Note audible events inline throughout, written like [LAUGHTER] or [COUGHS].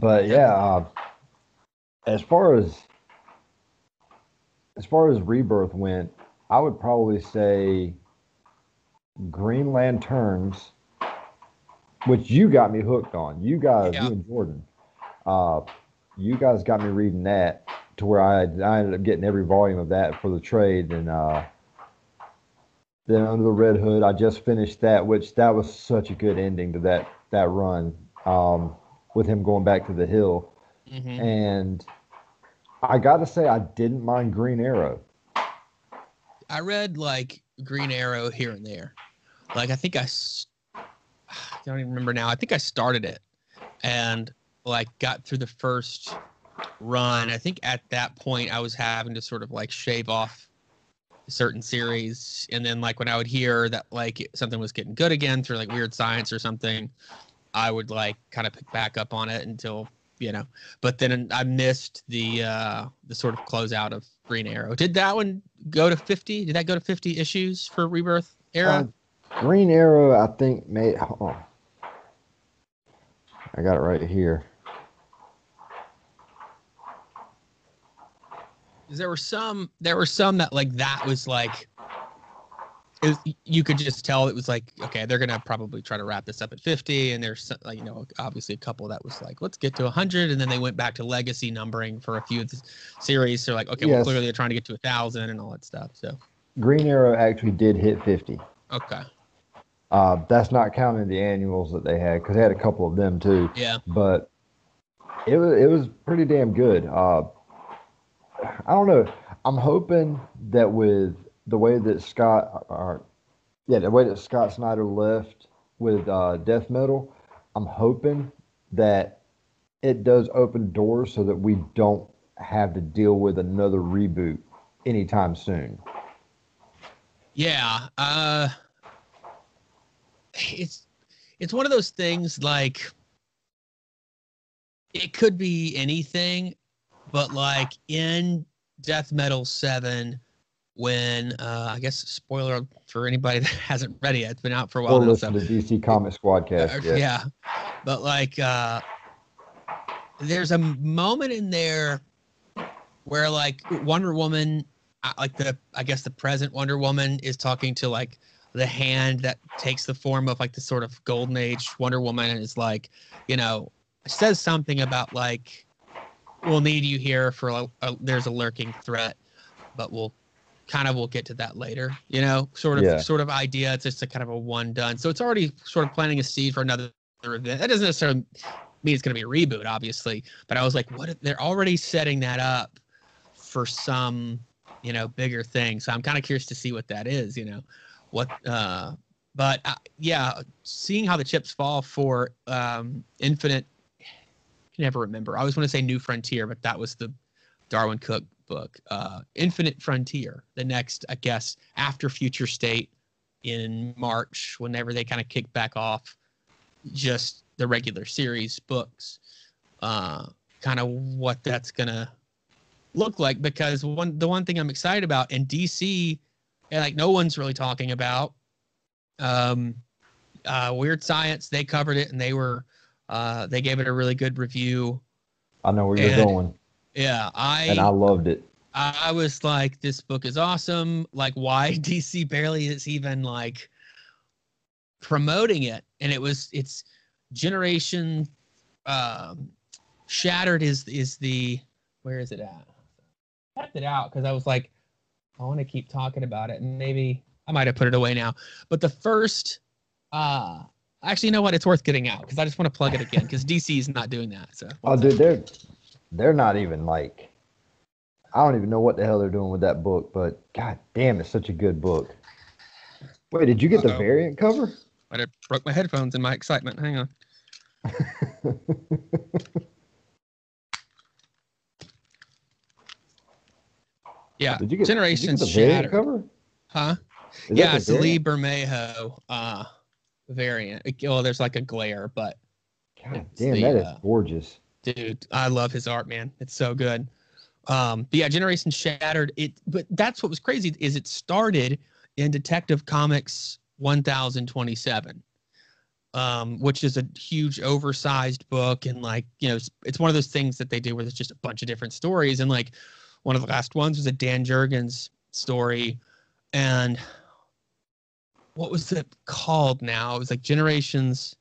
But yeah, uh, as far as as far as rebirth went, I would probably say Green Lanterns, which you got me hooked on. You guys, Yeah. you and Jordan, uh, you guys got me reading that to where I, I ended up getting every volume of that for the trade. And uh, then Under the Red Hood, I just finished that, which that was such a good ending to that that run um, with him going back to the hill. hmm And I got to say, I didn't mind Green Arrow. I read like Green Arrow here and there. Like I think I don't even remember now. I think I started it, and like got through the first run. I think at that point I was having to sort of like shave off certain series, and then like when I would hear that like something was getting good again through like Weird Science or something, I would like kind of pick back up on it until you know. But then I missed the uh the sort of closeout of Green Arrow. Did that one go to 50? Did that go to 50 issues for Rebirth era? Uh, Green Arrow, I think, made. Oh. I got it right here. There were some there were some that like that was like was, you could just tell it was like okay they're gonna probably try to wrap this up at 50 and there's like you know obviously a couple that was like let's get to 100 and then they went back to legacy numbering for a few of the series so like okay well Yes. clearly they're trying to get to a thousand and all that stuff so Green Arrow actually did hit 50. okay Uh, that's not counting the annuals that they had because they had a couple of them too. yeah But it was it was pretty damn good. Uh, I don't know. I'm hoping that with the way that Scott, or yeah, the way that Scott Snyder left with uh, Death Metal, I'm hoping that it does open doors so that we don't have to deal with another reboot anytime soon. Yeah, uh it's it's one of those things like it could be anything, but like in Death Metal 7 when uh I guess spoiler for anybody [LAUGHS] that hasn't read it yet, it's been out for a while now, listen so to DC Comic Squadcast. Yeah. yeah. But like uh there's a moment in there where like Wonder Woman uh, like the I guess the present Wonder Woman is talking to like the hand that takes the form of like the sort of golden age Wonder Woman and is like, you know, says something about like we'll need you here for a, a, there's a lurking threat, but we'll kind of we'll get to that later. You know, sort of Yeah. sort of idea. It's just a kind of a one done. So it's already sort of planting a seed for another event. That doesn't necessarily mean it's going to be a reboot, obviously. But I was like, what? if They're already setting that up for some, you know, bigger thing. So I'm kind of curious to see what that is. You know, what? uh But uh, yeah, seeing how the chips fall for um Infinite. I can never remember. I always want to say New Frontier, but that was the Darwyn Cooke book. Uh, Infinite Frontier, the next, I guess, after Future State in March, whenever they kind of kick back off just the regular series books, uh, kind of what that's gonna look like. Because one, the one thing I'm excited about in DC, and like no one's really talking about, um, uh, Weird Science, they covered it and they were, uh, they gave it a really good review. I know where you're And- going, Yeah, I and I loved it. I was like, this book is awesome. Like, why [LAUGHS] DC barely is even like promoting it? And it was, it's Generation um, Shattered is is the where is it at? I kept it out because I was like, I want to keep talking about it, and maybe I might have put it away now. But the first, uh, actually, you know what? It's worth getting out because I just want to plug it again because DC is not doing that. So Oh, dude, they're they're not even like I don't even know what the hell they're doing with that book, but god damn, it's such a good book. Wait, did you get the Uh-oh. variant cover? I broke my headphones in my excitement. Hang on. [LAUGHS] Yeah, Did you get Generation did you get the variant cover? Huh? Is yeah, it's the Lee? Bermejo uh variant. Well, there's like a glare, but God damn, the, that is uh, gorgeous. Dude, I love his art, man. It's so good. Um, but yeah, Generation Shattered. It, but that's what was crazy is it started in Detective Comics 1027, um, which is a huge oversized book and like you know it's, it's one of those things that they do where there's just a bunch of different stories and like one of the last ones was a Dan Jurgens story and what was it called now it was like generations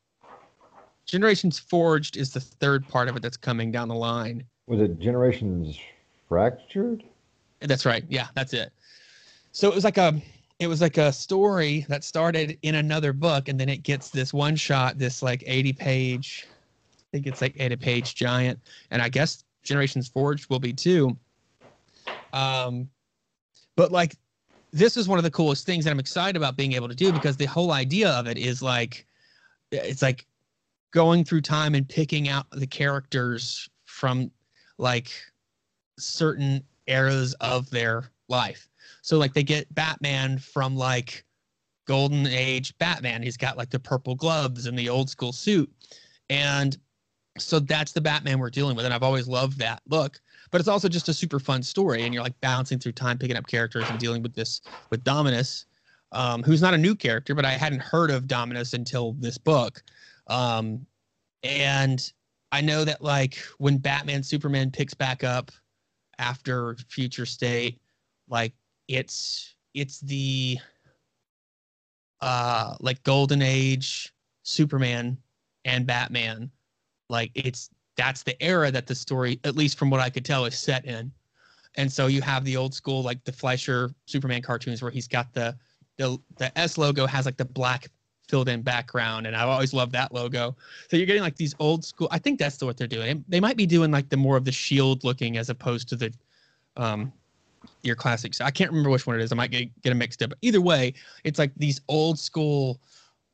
generations forged is the third part of it that's coming down the line. Was it Generations Fractured? that's right. Yeah that's it. So it was like a it was like a story that started in another book and then it gets this one shot this like 80 page i think it's like 80 page giant. And i guess generations forged will be too. Um but like this is one of the coolest things that i'm excited about being able to do because the whole idea of it is like it's like going through time and picking out the characters from like certain eras of their life so like they get Batman from like golden age Batman. He's got like the purple gloves and the old school suit. And so that's the Batman we're dealing with. And I've always loved that look. But it's also just a super fun story. And you're like bouncing through time, picking up characters and dealing with this with Dominus, um, who's not a new character, but I hadn't heard of Dominus until this book. Um, and I know that like when Batman Superman picks back up after Future State, like it's it's the uh like golden age superman and batman. Like it's that's the era that the story at least from what i could tell is set in. And so you have the old school like the fleischer superman cartoons where he's got the the the s logo has like the black filled in background and i've always loved that logo so you're getting like these old school i think that's what they're doing they might be doing like the more of the shield looking as opposed to the um your classics. I can't remember which one it is. I might get get them mixed up. But either way, it's like these old school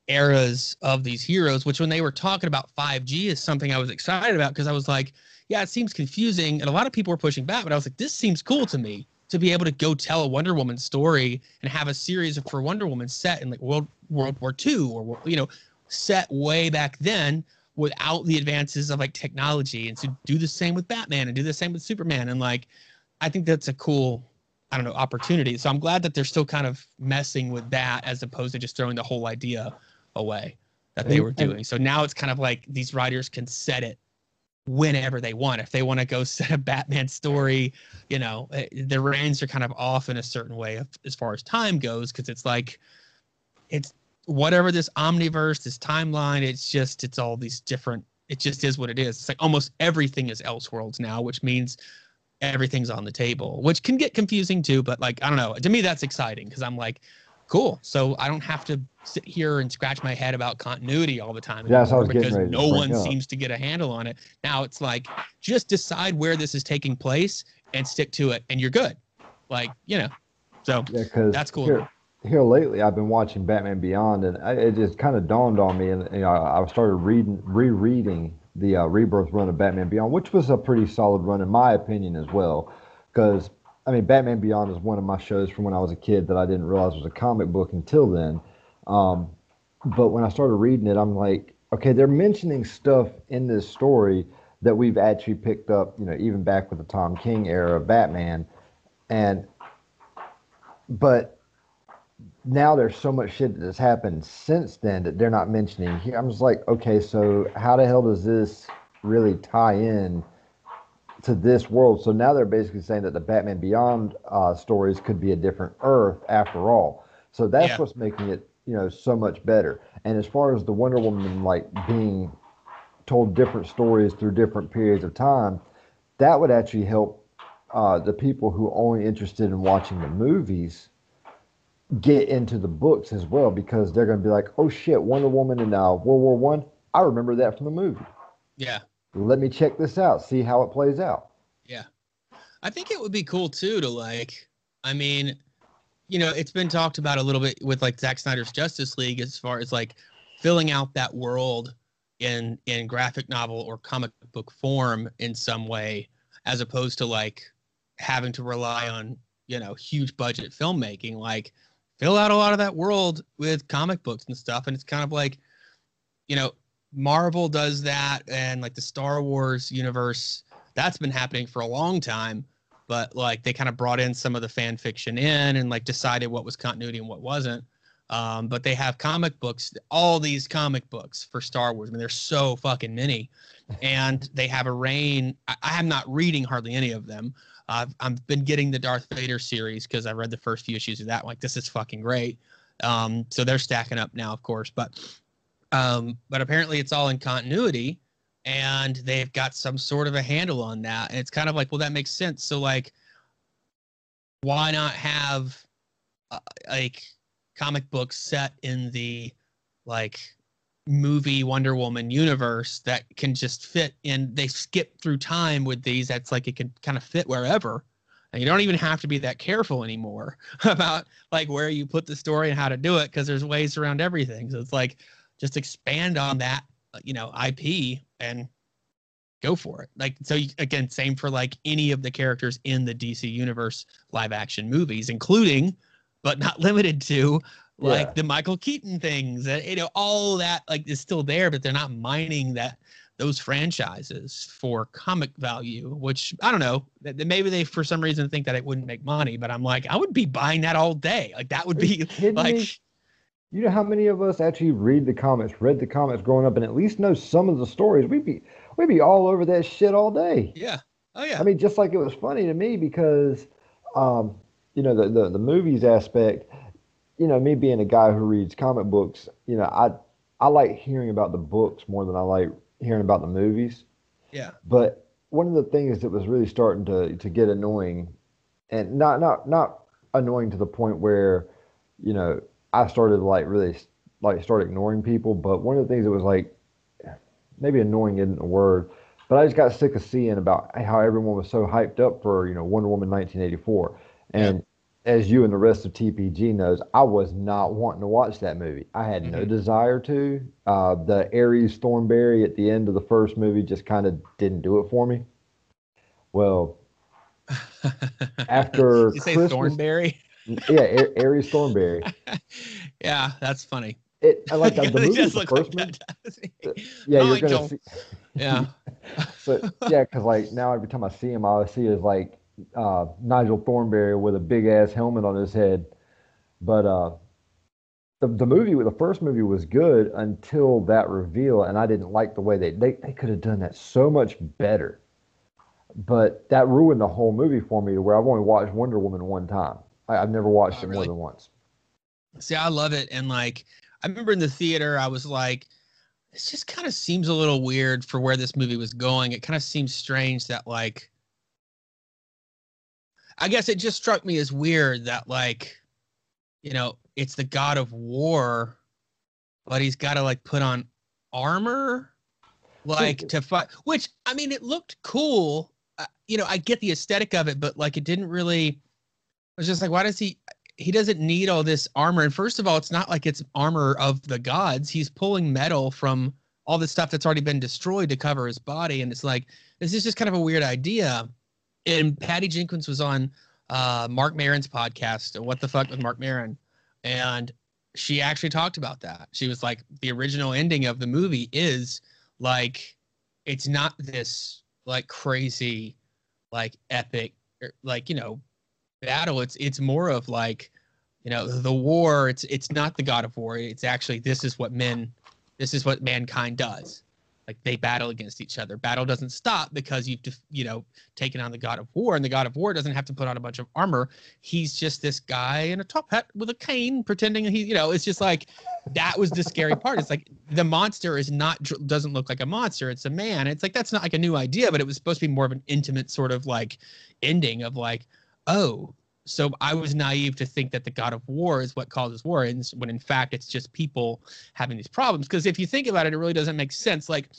eras of these heroes. Which when they were talking about 5G is something I was excited about because I was like, yeah, it seems confusing, and a lot of people were pushing back. But I was like, this seems cool to me to be able to go tell a Wonder Woman story and have a series for Wonder Woman set in like World World War II or you know set way back then without the advances of like technology and to do the same with Batman and do the same with Superman and like I think that's a cool, I don't know, opportunity. So I'm glad that they're still kind of messing with that as opposed to just throwing the whole idea away that they were doing. So now it's kind of like these writers can set it whenever they want. If they want to go [LAUGHS] set a Batman story, you know, eh, the reins are kind of off in a certain way as far as time goes because it's like it's whatever this omniverse, this timeline, it's just it's all these different it just is what it is. It's like almost everything is Elseworlds now, which means everything's on the table, which can get confusing too. But like, I don't know. To me, that's exciting because I'm like, cool. So I don't have to sit here and scratch my head about continuity all the time. Yeah, so because no one seems to get a handle on it. Now it's like, just decide where this is taking place and stick to it, and you're good. Like, you know, so yeah, that's cool. Here, here lately, I've been watching Batman Beyond, and I, it just kind of dawned on me, and you know, I started reading, rereading the uh, Rebirth run of Batman Beyond, which was a pretty solid run in my opinion as well. Because I mean, Batman Beyond is one of my shows from when I was a kid that I didn't realize was a comic book until then. Um, but when I started reading it, I'm like, okay, they're mentioning stuff in this story that we've actually picked up, you know, even back with the Tom King era of Batman, and but now there's so much shit that has happened since then that they're not mentioning here. I'm just like, okay, so how the hell does this really tie in to this world? So now they're basically saying that the Batman Beyond uh, stories could be a different Earth after all. So that's yeah. what's making it, you know, so much better. And as far as the Wonder Woman like being told different stories through different periods of time, that would actually help uh, the people who are only interested in watching the movies get into the books as well because they're going to be like, oh shit, Wonder Woman in uh, World War One. I. I remember that from the movie. Yeah. Let me check this out, see how it plays out. Yeah. I think it would be cool too to like, I mean, you know, it's been talked about a little bit with like Zack Snyder's Justice League as far as like filling out that world in in graphic novel or comic book form in some way, as opposed to like having to rely on you know huge budget filmmaking. Like fill out a lot of that world with comic books and stuff. And it's kind of like, you know, Marvel does that and like the Star Wars universe, that's been happening for a long time. But like they kind of brought in some of the fan fiction in and like decided what was continuity and what wasn't. Um, but they have comic books, all these comic books for Star Wars. I mean, there's so fucking many, and they have a reign. I, I am not reading hardly any of them. I've I've been getting the Darth Vader series because I read the first few issues of that. like, this is fucking great. Um, so they're stacking up now, of course, but um, but apparently it's all in continuity, and they've got some sort of a handle on that. And it's kind of like, well, that makes sense. So like, why not have uh, like comic books set in the like movie Wonder Woman universe that can just fit in. They skip through time with these. That's like it can kind of fit wherever. And you don't even have to be that careful anymore [LAUGHS] about like where you put the story and how to do it because there's ways around everything. So it's like just expand on that, uh, you know, IP and go for it. Like so you, again, same for like any of the characters in the DC universe live action movies, including but not [LAUGHS] limited to like yeah. the Michael Keaton things, that you know, all that like is still there, but they're not mining that those franchises for comic value, which I don't know. That maybe they for some reason think that it wouldn't make money, but I'm like, I would be buying that all day. Like that would be [LAUGHS] like. Me? You know how many of us actually read the comics, read the comics growing up, and at least know some of the stories? We'd be we'd be all over that shit all day. Yeah. Oh yeah. I mean, just like it was funny to me because, um, you know, the the, the movies aspect you know, me being a guy who reads comic books, you know, I I like hearing about the books more than I like hearing about the movies. Yeah. But one of the things that was really starting to to get annoying, and not not not annoying to the point where, you know, I started like really like start ignoring people. But one of the things that was like, maybe annoying isn't a word, but I just got sick of seeing about how everyone was so hyped up for you know Wonder Woman 1984, and yeah as you and the rest of TPG knows, I was not wanting to watch that movie. I had no mm-hmm. desire to. Uh, the Ares Thornberry at the end of the first movie just kind of didn't do it for me. Well, [LAUGHS] after you say Christmas, Thornberry, yeah, Ares Thornberry. [LAUGHS] yeah, that's funny. It I like [LAUGHS] the, the movie, the first like movie. [LAUGHS] Yeah, oh, you're gonna see. Yeah. so yeah, because like now every time I see him, all I see is like uh, Nigel Thornberry with a big ass helmet on his head. But uh, the the movie, the first movie was good until that reveal, and I didn't like the way they they, they could have done that so much better. But that ruined the whole movie for me, to where I've only watched Wonder Woman one time. I, have never watched oh, it really? more than once. See, I love it, and like I remember in the theater, I was like, "This just kind of seems a little weird for where this movie was going." It kind of seems strange that like I guess it just struck me as weird that like, you know, it's the god of war, but he's got to like put on armor, like to fight. Which I mean, it looked cool. Uh, you know, I get the aesthetic of it, but like, it didn't really. Was just like, why does he? He doesn't need all this armor. And first of all, it's not like it's armor of the gods. He's pulling metal from all this stuff that's already been destroyed to cover his body, and it's like this is just kind of a weird idea and Patty Jenkins was on uh, Marc Maron's podcast, What the Fuck with Marc Maron, and she actually talked about that. She was like, the original ending of the movie is like, it's not this like crazy, like epic, er, like you know, battle. It's it's more of like, you know, the war. It's it's not the God of War. It's actually this is what men, this is what mankind does like they battle against each other. Battle doesn't stop because you've you know taken on the god of war, and the god of war doesn't have to put on a bunch of armor. He's just this guy in a top hat with a cane, pretending he you know. It's just like that was the scary part. It's like the monster is not doesn't look like a monster. It's a man. It's like that's not like a new idea, but it was supposed to be more of an intimate sort of like ending of like oh so I was naive to think that the god of war is what causes war, and when in fact it's just people having these problems. Because if you think about it, it really doesn't make sense. Like,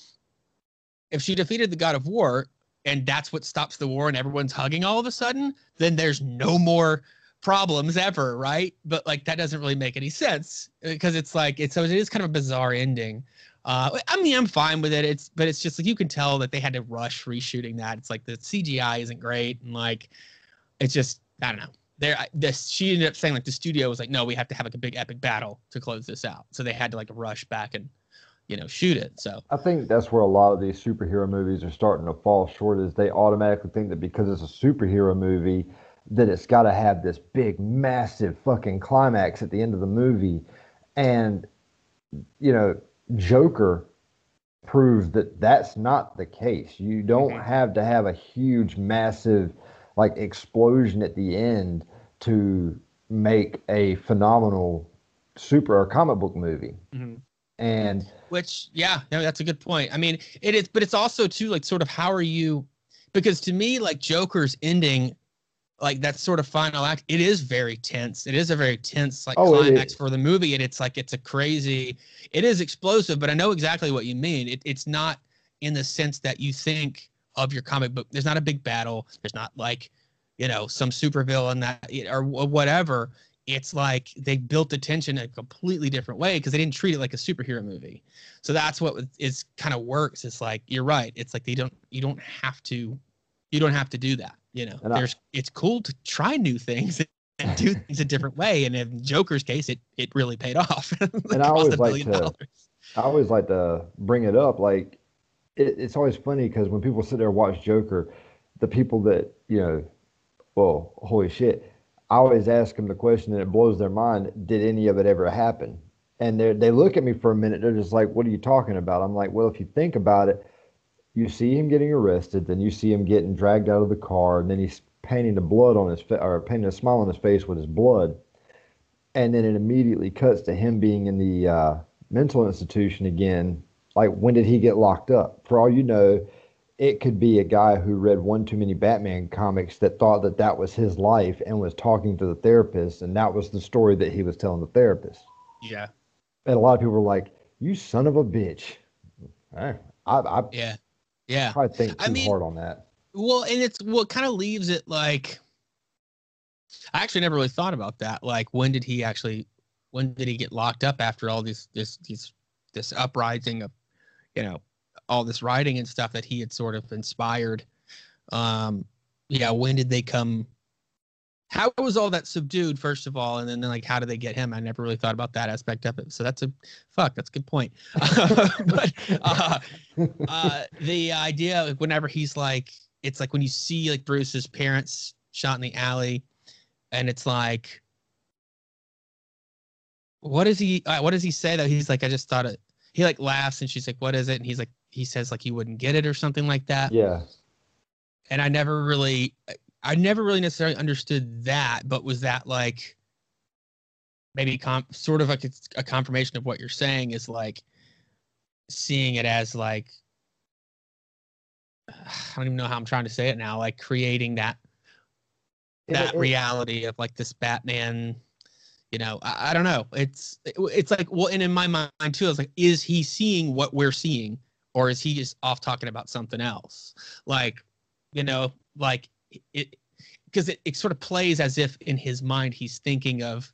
if she defeated the god of war, and that's what stops the war, and everyone's hugging all of a sudden, then there's no more problems ever, right? But like that doesn't really make any sense because it's like it's so it is kind of a bizarre ending. Uh, I mean, I'm fine with it. It's but it's just like you can tell that they had to rush reshooting that. It's like the CGI isn't great, and like it's just I don't know. There, this she ended up saying like the studio was like, no, we have to have like a big epic battle to close this out. So they had to like rush back and, you know, shoot it. So I think that's where a lot of these superhero movies are starting to fall short. Is they automatically think that because it's a superhero movie, that it's got to have this big, massive fucking climax at the end of the movie. And, you know, Joker proves that that's not the case. You don't mm-hmm. have to have a huge, massive, like explosion at the end to make a phenomenal super or comic book movie. Mm-hmm. And which, yeah, no, that's a good point. I mean, it is, but it's also too like sort of how are you? Because to me, like Joker's ending, like that sort of final act, it is very tense. It is a very tense like oh, climax for the movie, and it's like it's a crazy, it is explosive. But I know exactly what you mean. It, it's not in the sense that you think of your comic book. There's not a big battle. There's not like you know some supervillain that or whatever it's like they built the tension a completely different way because they didn't treat it like a superhero movie. So that's what is kind of works. It's like you're right. It's like they don't you don't have to you don't have to do that. You know, and there's I, it's cool to try new things [LAUGHS] and do things a different way. And in Joker's case, it it really paid off. [LAUGHS] and I always like to dollars. I always like to bring it up. Like it, it's always funny because when people sit there and watch Joker, the people that you know, well, holy shit I always ask them the question and it blows their mind did any of it ever happen? And they they look at me for a minute. They're just like, what are you talking about? I'm like, well, if you think about it, you see him getting arrested, then you see him getting dragged out of the car, and then he's painting the blood on his face or painting a smile on his face with his blood. And then it immediately cuts to him being in the uh, mental institution again. Like, when did he get locked up? For all you know, it could be a guy who read one too many Batman comics that thought that that was his life and was talking to the therapist, and that was the story that he was telling the therapist. Yeah. And a lot of people were like, "You son of a bitch." I, I, yeah, yeah. I think too I mean, hard on that. Well, and it's what kind of leaves it like. I actually never really thought about that. Like, when did he actually? When did he get locked up after all these this these this uprising of, you know, all this writing and stuff that he had sort of inspired. Um, yeah, when did they come? How was all that subdued, first of all, and then like how did they get him? I never really thought about that aspect of it. So that's a fuck. That's a good point. [LAUGHS] but uh, uh, the idea, of whenever he's like, it's like when you see like Bruce's parents shot in the alley, and it's like, what does he? Uh, what does he say though? He's like, I just thought it. He like laughs, and she's like, "What is it?" And he's like, he says like he wouldn't get it or something like that. Yeah. And I never really I never really necessarily understood that, but was that like maybe com- sort of like a confirmation of what you're saying is like seeing it as like [SIGHS] I don't even know how I'm trying to say it now, like creating that that it, it, reality of like this Batman you know I, I, don't know. It's it's like well and in my mind too it's like is he seeing what we're seeing? Or is he just off talking about something else? Like you know like it because it, it sort of plays as if in his mind he's thinking of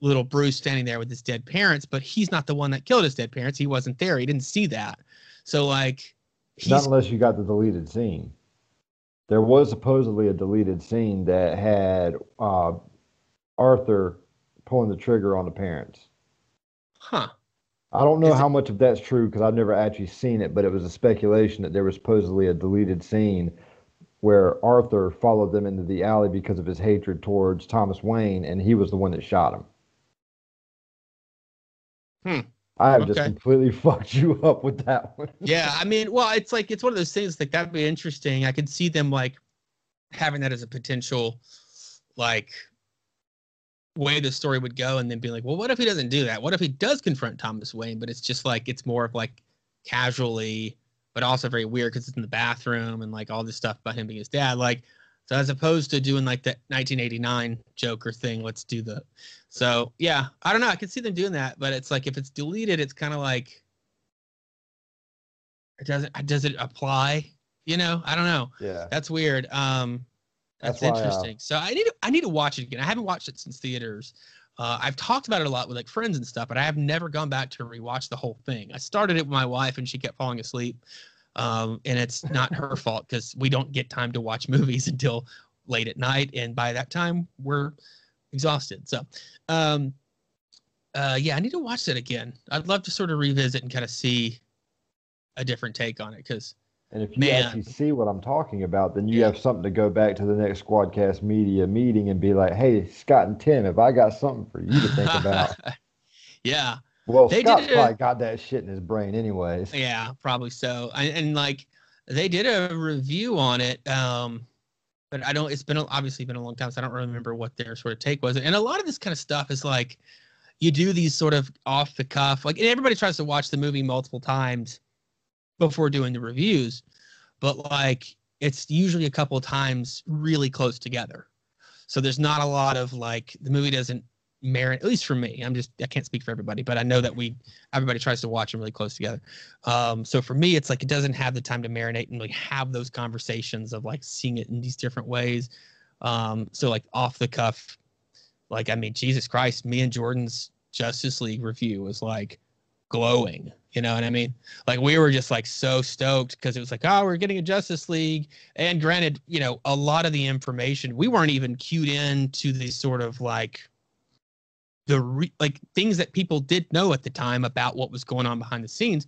little bruce standing there with his dead parents but he's not the one that killed his dead parents. He wasn't there. He didn't see that. So like not unless you got the deleted scene. There was supposedly a deleted scene that had uh, arthur pulling the trigger on the parents huh I don't know Is how it, much of that's true because I've never actually seen it, but it was a speculation that there was supposedly a deleted scene where Arthur followed them into the alley because of his hatred towards Thomas Wayne, and he was the one that shot him. Hmm. I have okay. just completely [LAUGHS] fucked you up with that one. yeah, I mean, well, it's like it's one of those things like that'd be interesting. I could see them like having that as a potential, like way the story would go and then be like, well, what if he doesn't do that? What if he does confront Thomas Wayne? But it's just like it's more of like casually, but also very weird because it's in the bathroom and like all this stuff about him being his dad. Like, so as opposed to doing like the 1989 Joker thing, let's do the. So yeah, I don't know. I can see them doing that, but it's like if it's deleted, it's kind of like. It doesn't. Does it apply? You know, I don't know. Yeah. That's weird. Um, that's, That's why, uh, interesting. Uh, so I need to I need to watch it again. I haven't watched it since theaters. Uh, I've talked about it a lot with like friends and stuff, but I have never gone back to rewatch the whole thing. I started it with my wife and she kept falling asleep. Um, and it's not her [LAUGHS] fault because we don't get time to watch movies [LAUGHS] until late at night, and by that time we're exhausted. So, um, uh, yeah, I need to watch that again. I'd love to sort of revisit and kind of see a different take on it because And if you Man. actually see what I'm talking about, then you Yeah. have something to go back to the next Squadcast media meeting and be like, "Hey, Scott and Tim, have I got something for you to think about?" [LAUGHS] yeah, Well, They Scott's did a- probably got that shit in his brain, anyways. yeah, probably so. And, and like they did a review on it, um, but I don't. It's been obviously been a long time, so I don't remember what their sort of take was. And a lot of this kind of stuff is like you do these sort of off the cuff, like and everybody tries to watch the movie multiple times before doing the reviews, but like it's usually a couple times really close together. So there's not a lot of like the movie doesn't merit, at least for me. I'm just I can't speak for everybody, but I know that we everybody tries to watch them really close together. Um, so for me, it's like it doesn't have the time to marinate and like have those conversations of like seeing it in these different ways. Um, so like off the cuff, like I mean, Jesus Christ, me and Jordan's Justice League review was like glowing. You know what I mean? Like we were just like so stoked because it was like, oh, we're getting a Justice League. And granted, you know, a lot of the information we weren't even cued in to the sort of like the re- like things that people did know at the time about what was going on behind the scenes.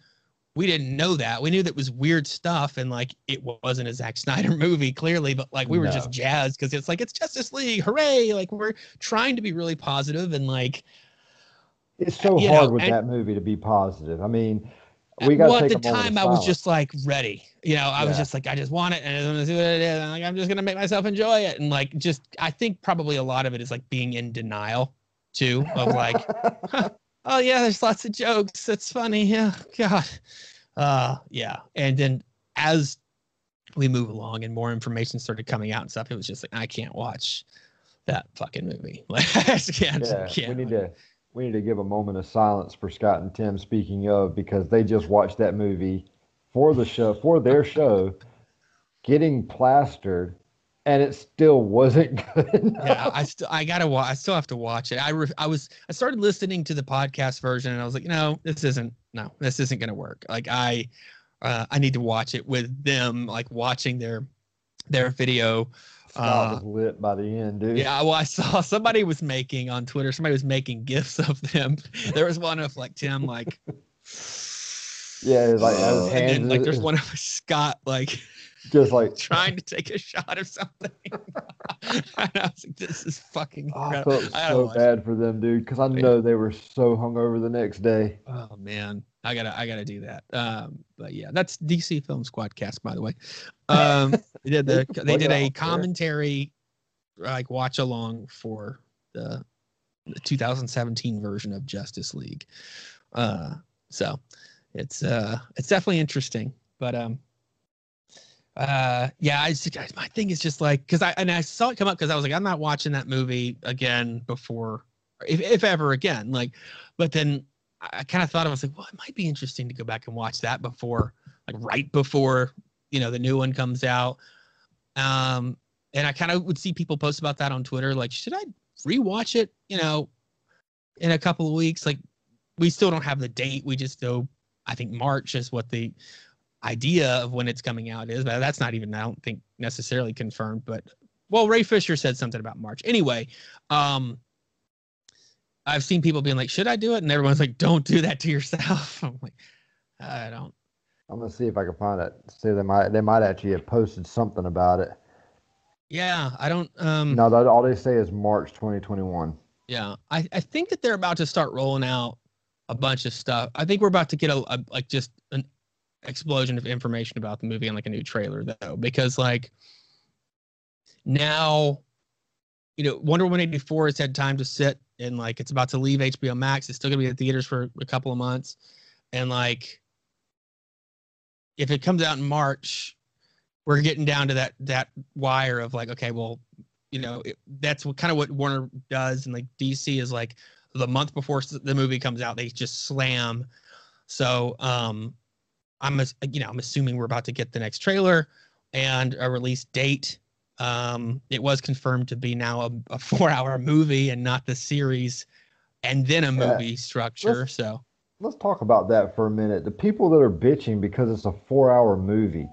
We didn't know that. We knew that was weird stuff and like it wasn't a Zack Snyder [LAUGHS] movie clearly, but like we were No. just jazzed because it's like it's Justice League, hooray! Like we're trying to be really positive and like It's so You hard know, with and- that movie to be positive. I mean, we got well, at the time I was just like ready. You know, I was just like, I just want it and I'm gonna see what it is. And like, I'm just gonna make myself enjoy it. And like just I think probably a lot of it is like being in denial too, of like, [LAUGHS] oh yeah, there's lots of jokes. It's funny. Yeah. God. Uh yeah. And then as we move along and more information started coming out and stuff, it was just like I can't watch that fucking movie. [LAUGHS] Like I just can't, yeah, can't. we need to we need to give a moment of silence for Scott and Tim. Speaking of, because they just watched that movie for the show for their show, getting plastered, and it still wasn't [LAUGHS] good. Enough. yeah, I still I gotta watch. I still have to watch it. I re- I was I started listening to the podcast version, and I was like, know, this isn't no, this isn't gonna work. Like I, uh, I need to watch it with them, like watching their their video. Scott uh, was lit by the end, dude. Yeah, well, I saw somebody was making on Twitter. Somebody was making gifs of them. [LAUGHS] There was one of like Tim, like Yeah, it's like Uh, and then like there's one of Scott like just [LAUGHS] like trying to take a shot of something. [LAUGHS] and I was like, this is fucking oh, I incredible. felt I gotta so it. bad for them, dude, because I know they were so hungover the next day. Oh man, I gotta I gotta do that. Um, but yeah, that's DC Film Squadcast, by the way. Um, they did [LAUGHS] the they did a commentary, like watch along for the, the 2017 version of Justice League. Uh, so it's uh it's definitely interesting, but um. Uh yeah, I my thing is just like because I and I saw it come up because I was like I'm not watching that movie again before if if ever again like but then I, I kind of thought I was like, well, it might be interesting to go back and watch that before, like right before you know the new one comes out. Um, and I kind of would see people post about that on Twitter, like, should I rewatch it? You know, in a couple of weeks. Like, we still don't have the date. We just know, I think March is what the idea of when it's coming out is, but that's not even I don't think necessarily confirmed. But well, Ray Fisher said something about March. Anyway, um, I've seen people being like, "Should I do it?" And everyone's like, "Don't do that to yourself." [LAUGHS] I'm like, I don't. I'm gonna see if I can find it. See, they might they might actually have posted something about it. Yeah, I don't. Um, No, that all they say is March 2021. Yeah, I, I think that they're about to start rolling out a bunch of stuff. I think we're about to get a, a like just an explosion of information about the movie and like a new trailer though, because like now, you know, Wonder Woman 84 has had time to sit and like it's about to leave HBO Max. It's still gonna be in theaters for a couple of months, and like if it comes out in March, we're getting down to that that wire of like, okay, well, you know, it, that's what kind of what Warner does, and like DC is like the month before the movie comes out, they just slam. So, um, I'm you know I'm assuming we're about to get the next trailer and a release date. Um, it was confirmed to be now a, a four-hour movie and not the series, and then a Yeah. movie structure. Let's- So, Let's talk about that for a minute. The people that are bitching because it's a four-hour movie.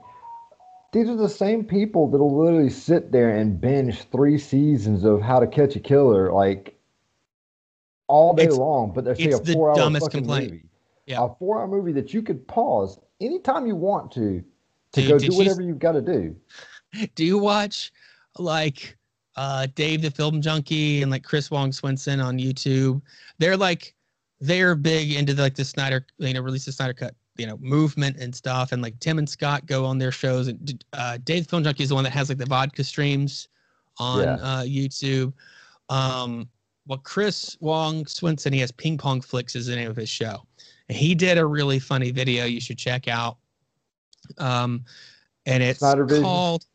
These are the same people that'll literally sit there and binge three seasons of How to Catch a Killer like all day It's- long, but they say it's a the four-hour dumbest fucking complaint. movie. Yeah. A four-hour movie that you could pause anytime you want to to Dude, go do whatever you've got to do. [LAUGHS] Do you watch like uh Dave the Film Junkie and like Chris Wong Swinson on YouTube? They're like they're big into like the Snyder, you know, release the Snyder cut, you know, movement and stuff. And like Tim and Scott go on their shows. And uh Dave the Film Junkie is the one that has like the vodka streams on Yeah. uh YouTube. Um well Chris Wong Swinson, he has Ping Pong Flicks is the name of his show. He did a really funny video you should check out. Um and it's Snyder called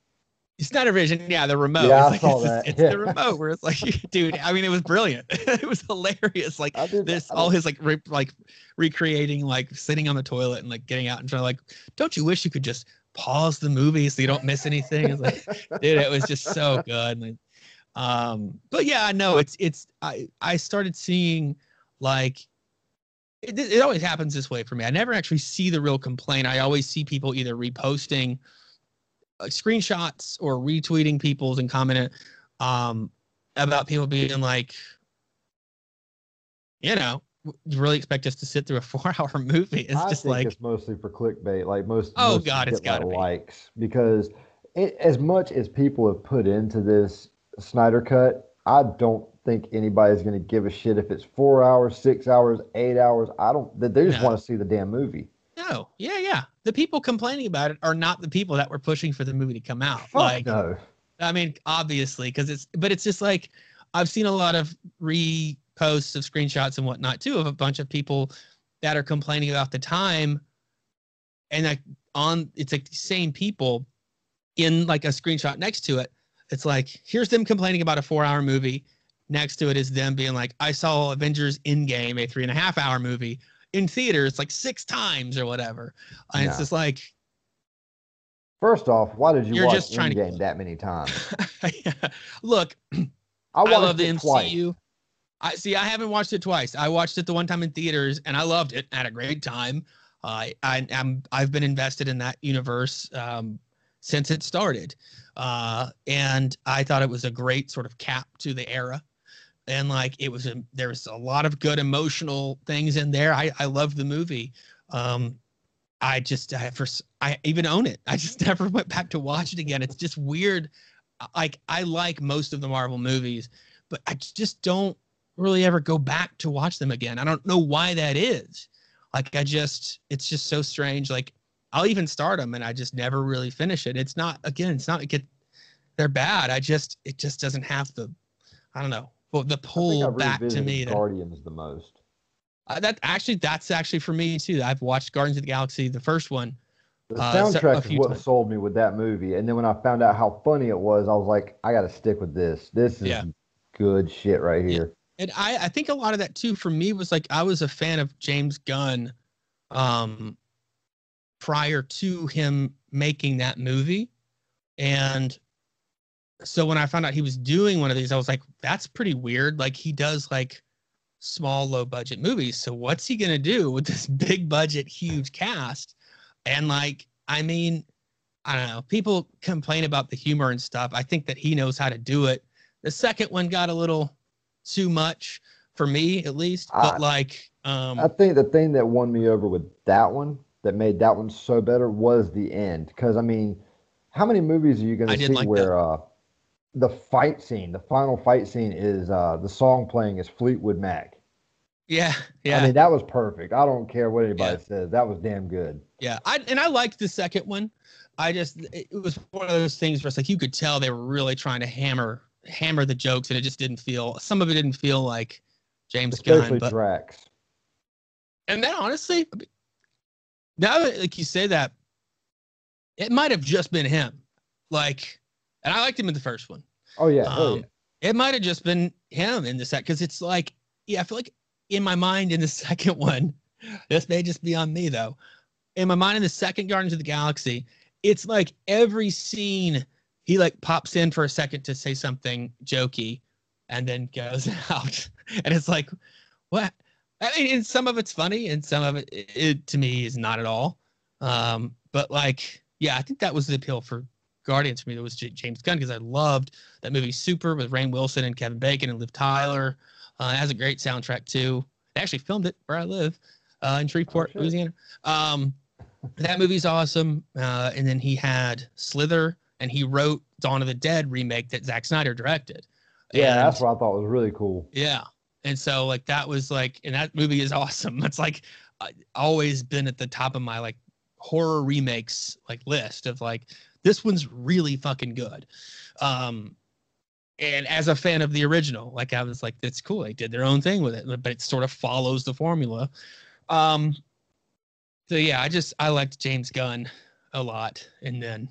it's not a vision, yeah, the remote. Yeah, I it's [LAUGHS] like, saw it's, that. it's Yeah. the remote where it's like, [LAUGHS] dude. I mean, it was brilliant. [LAUGHS] it was hilarious. Like this, all his like, re- like recreating, like sitting on the toilet and like getting out and trying to like, don't you wish you could just pause the movie so you don't miss anything? It's like, dude, it was just so good. Like, um, but yeah, I know it's it's I I started seeing like it, it always happens this way for me. I never actually see the real complaint. I always see people either reposting uh, screenshots or retweeting people's and commenting um, about people being like, you know, you really expect us to sit through a [LAUGHS] four-hour movie? It's I just like, it's mostly for clickbait. Like most. Oh, most God, it's gotta be. likes because it, as much as people have put into this Snyder cut, I don't think anybody's going to give a shit if it's four hours, six hours, eight hours. I don't. They they just No. want to see the damn movie. no, yeah, yeah. The people complaining about it are not the people that were pushing for the movie to come out. Fuck like, no. I mean, obviously, because it's, but it's just like I've seen a lot of reposts of screenshots and whatnot too of a bunch of people that are complaining about the time, and like on it's like the same people in like a screenshot next to it. It's like here's them complaining about a four-hour movie. Next to it is them being like, I saw Avengers Endgame, a three and a half hour movie in theaters like six times or whatever. And it's just like, First off, why did you You're watch just trying to- Endgame that many times? [LAUGHS] look, I I, love the MCU. twice. I see. I haven't watched it twice. I watched it the one time in theaters, and I loved it. Had a great time. I I am I've been invested in that universe um, since it started, uh, and I thought it was a great sort of cap to the era. And like it was, a, there was a lot of good emotional things in there. I I loved the movie. Um, I just I first I even own it. I just [LAUGHS] never went back to watch it again. It's just weird. Like I like most of the Marvel movies, but I just don't really ever go back to watch them again. I don't know why that is. Like I just it's just so strange. Like I'll even start them and I just never really finish it. It's not again, it's not it, they're bad. I just it just doesn't have the I don't know. Well, the pull back to me Guardians the most. uh, that actually that's actually for me too. I've watched Guardians of the Galaxy, the first one. The Uh, soundtrack is what times. sold me with that movie, and then when I found out how funny it was, I was like, I got to stick with this. This is Yeah. good shit right here. And I, I think a lot of that too for me was like I was a fan of James Gunn um prior to him making that movie. And so when I found out he was doing one of these, I was like, that's pretty weird. Like he does like small, low budget movies. So what's he gonna do with this [LAUGHS] big budget, huge cast? And like, I mean, I don't know. People complain about the humor and stuff. I think that he knows how to do it. The second one got a little too much for me, at least. But I- like, um, I think the thing that won me over with that one, that made that one so better, was the end. Because I mean, how many movies are you going to see like where uh, the fight scene, the final fight scene, is uh, the song playing is Fleetwood Mac? yeah, yeah. I mean, that was perfect. I don't care what anybody Yeah. says. That was damn good. Yeah, I and I liked the second one. I just it was one of those things where it's like you could tell they were really trying to hammer hammer the jokes, and it just didn't feel. Some of it didn't feel like James Especially Gunn, but Drax. and then honestly, now that like you say that, it might have just been him. Like, and I liked him in the first one. Oh yeah. oh, Um, yeah. It might have just been him in the set because it's like, yeah, I feel like in my mind in the [LAUGHS] second one, this may just be on me though. In my mind in the second Guardians of the Galaxy, it's like every scene he like pops in for a second to say something jokey and then goes [LAUGHS] out. And it's like, what? I mean, and some of it's funny and some of it, it to me is not at all. Um, but like, yeah, I think that was the appeal for Guardians for me. That was J- James Gunn because I loved that movie Super with Rainn Wilson and Kevin Bacon and Liv Tyler. Uh, it has a great soundtrack too. They actually filmed it where I live uh, in Shreveport, shit. Louisiana. Um, that movie's awesome. Uh, and then he had Slither, and he wrote Dawn of the Dead remake that Zack Snyder directed. Yeah, And- that's what I thought was really cool. yeah. And so like that was like, and that movie is [LAUGHS] awesome. It's like uh, always been at the top of my like horror remakes like list of like this one's really fucking good. Um, and as a fan of the original, like I was like, that's cool. They did their own thing with it, but it sort of follows the formula. Um, so yeah, I just I liked James Gunn a lot, and then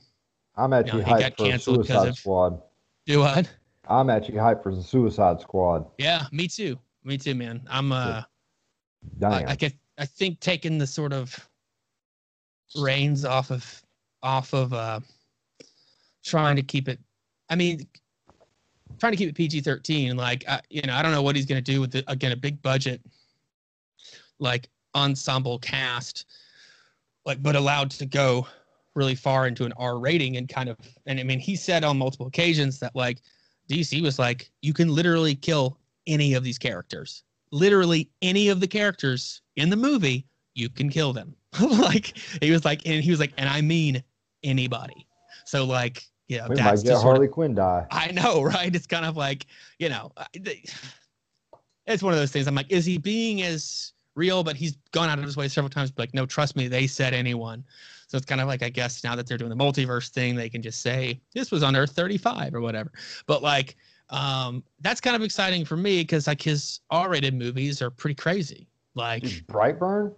I'm actually he got hyped for Suicide of- Squad. do what? I'm actually hyped for the Suicide Squad. Yeah, me too. Me too, man. I'm uh. Damn. I, I get I think taking the sort of reins off of off of uh trying to keep it I mean trying to keep it PG-13 like I, you know I don't know what he's going to do with again a big budget like ensemble cast like but allowed to go really far into an R rating and kind of and I mean he said on multiple occasions that like DC was like you can literally kill any of these characters literally any of the characters in the movie, you can kill them. [LAUGHS] like he was like, and he was like, and I mean anybody. So like, you know, we that's might get Harley of, Quinn die. I know, [LAUGHS] right? It's kind of like, you know, it's one of those things. I'm like, is he being as real? But he's gone out of his way several times. Like, no, trust me, they said anyone. So it's kind of like, I guess now that they're doing the multiverse thing, they can just say this was on Earth 35 or whatever. But like, um, that's kind of exciting for me because like his R-rated movies are pretty crazy. Like, Brightburn?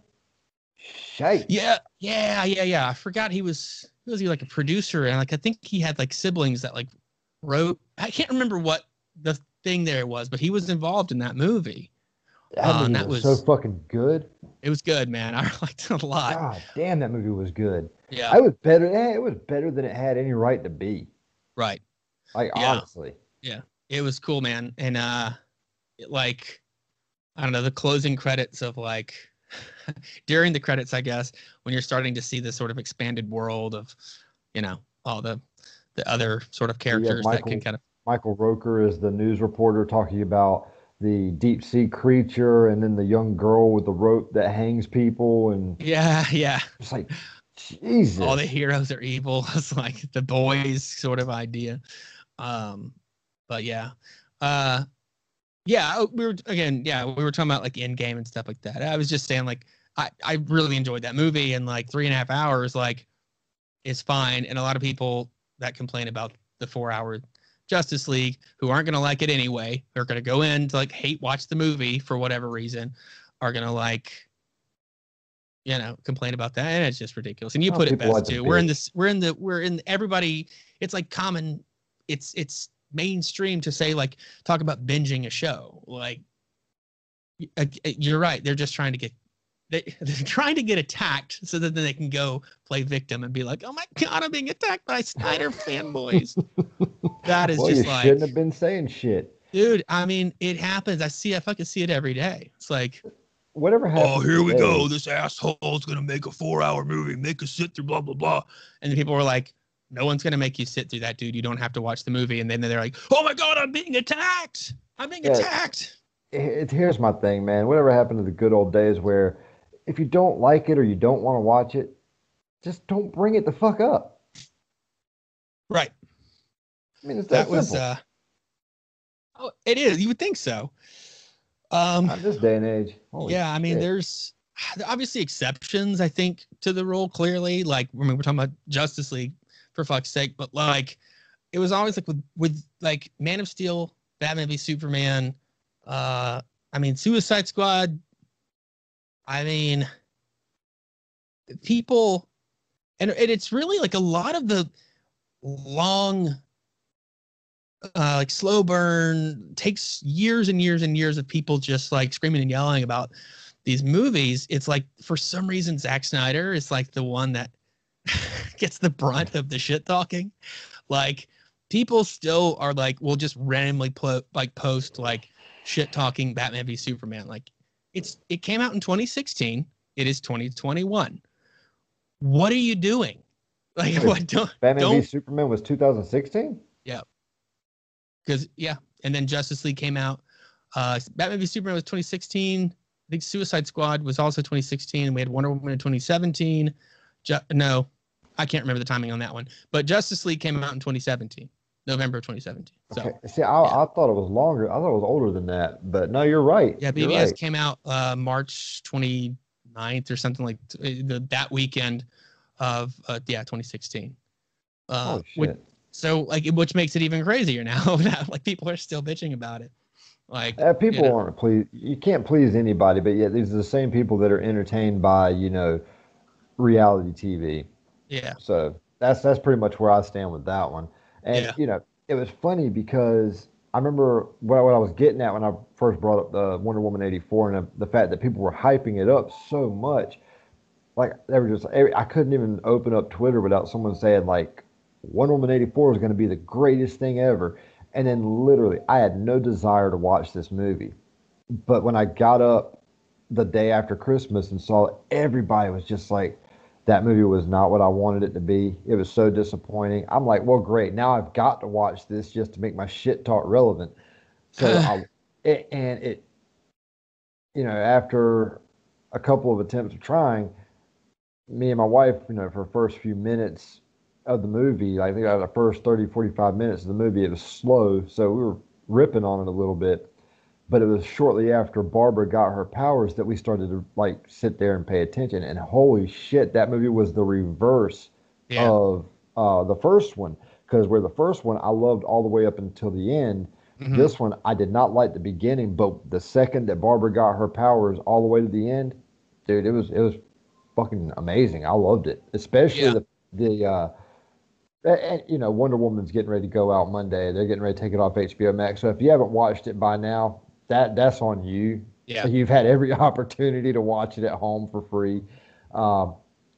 Shake. yeah, yeah, yeah, yeah. I forgot he was was he like a producer and like I think he had like siblings that like wrote. I can't remember what the thing there was, but he was involved in that movie. That, Uh, movie that was, was- so fucking good. It was good, man. [LAUGHS] I liked it a lot. God damn, that movie was good. Yeah, It was better. eh, It was better than it had any right to be. right. Like Yeah. honestly, Yeah, It was cool, man. And uh, it, like I don't know the closing credits of like [LAUGHS] during the credits, I guess when you're starting to see the sort of expanded world of you know all the the other sort of characters that can kind of Michael Rooker is the news reporter talking about the deep sea creature, and then the young girl with the rope that hangs people, and yeah yeah. It's like Jesus. all the heroes are evil. [LAUGHS] It's like the boys sort of idea. Um but yeah uh yeah oh, we were again yeah we were talking about like end game and stuff like that. I was just saying like i i really enjoyed that movie and like three and a half hours like is fine and a lot of people that complain about the four hour justice league who aren't going to like it anyway are going to go in to like hate watch the movie for whatever reason are going to like you know complain about that and it's just ridiculous. And you Well, put it best to too. We're in this we're in the we're in everybody it's like common it's it's mainstream to say like talk about binging a show like uh, you're right they're just trying to get they, [LAUGHS] they're trying to get attacked so that then they can go play victim and be like oh my god i'm being attacked by snyder fanboys [LAUGHS] that is you just like shouldn't have been saying shit. dude i mean it happens i see i fucking see it every day it's like Whatever happened. oh, here we go. today- This asshole's gonna make a four-hour movie, make us sit through blah blah blah. And then people were like, "No one's gonna make you sit through that, dude. You don't have to watch the movie." And then they're like, "Oh my god, I'm being attacked! I'm being Yeah. attacked!" it, here's my thing, man. Whatever happened to the good old days where if you don't like it or you don't want to watch it, just don't bring it the fuck up. Right. I mean, it's that, That was. simple. uh Oh, it is. You would think so. Um. Not this day and age. Holy yeah, I mean, shit. there's [SIGHS] obviously exceptions, I think, to the rule. Clearly, like I mean, we're talking about Justice League for fuck's sake, but like, it was always like with with like Man of Steel, Batman v Superman. Uh, I mean, Suicide Squad. I mean, people, and, and it's really like a lot of the long uh, like slow burn takes years and years and years of people just like screaming and yelling about these movies. It's like for some reason Zack Snyder is like the one that [LAUGHS] gets the brunt of the shit talking. Like people still are like, we'll just randomly put like post like shit talking Batman v Superman. Like it's it came out in 2016. It is 2021. What are you doing? [LAUGHS] Like Wait, what don't Batman don't v Superman was 2016. Yeah. because yeah, and then Justice League came out. Uh, Batman v Superman was 2016. I think Suicide Squad was also 2016. We had Wonder Woman in 2017. Ju- no, I can't remember the timing on that one. But Justice League came out in 2017, November of 2017. So Okay. See, I, yeah. I thought it was longer. I thought it was older than that. But no, you're right. yeah, BVS right. came out uh, March 29th or something like t- the, that weekend of uh, yeah 2016. Uh, Oh which- shit. so like which makes it even crazier now [LAUGHS] that like people are still bitching about it. Like Uh, people know. aren't pleased. You can't please anybody, but yet these are the same people that are entertained by you know reality TV. Yeah, So that's that's pretty much where I stand with that one. And Yeah. you know, it was funny because I remember what, what I was getting at when I first brought up the Wonder Woman eighty four and the, the fact that people were hyping it up so much. Like they were just, every- I couldn't even open up Twitter without someone saying like, Wonder Woman eighty four is going to be the greatest thing ever. And then literally, I had no desire to watch this movie. But when I got up the day after Christmas and saw it, everybody was just like, that movie was not what I wanted it to be. It was so disappointing. I'm like, well, great. Now I've got to watch this just to make my shit talk relevant. So [SIGHS] I, it, and it, you know, after a couple of attempts of trying, me and my wife, you know, for the first few minutes of the movie, I think out of the first 30, 45 minutes of the movie, it was slow. So we were ripping on it a little bit. But it was shortly after Barbara got her powers that we started to like sit there and pay attention. And holy shit, that movie was the reverse yeah, of uh, the first one. Because where the first one I loved all the way up until the end, mhm. this one I did not like the beginning, but the second that Barbara got her powers all the way to the end, dude, it was it was fucking amazing. I loved it, especially Yeah. the the uh, and, you know Wonder Woman's getting ready to go out Monday. They're getting ready to take it off HBO Max. So if you haven't watched it by now, that that's on you. yeah, You've had every [LAUGHS] opportunity to watch it at home for free. Um,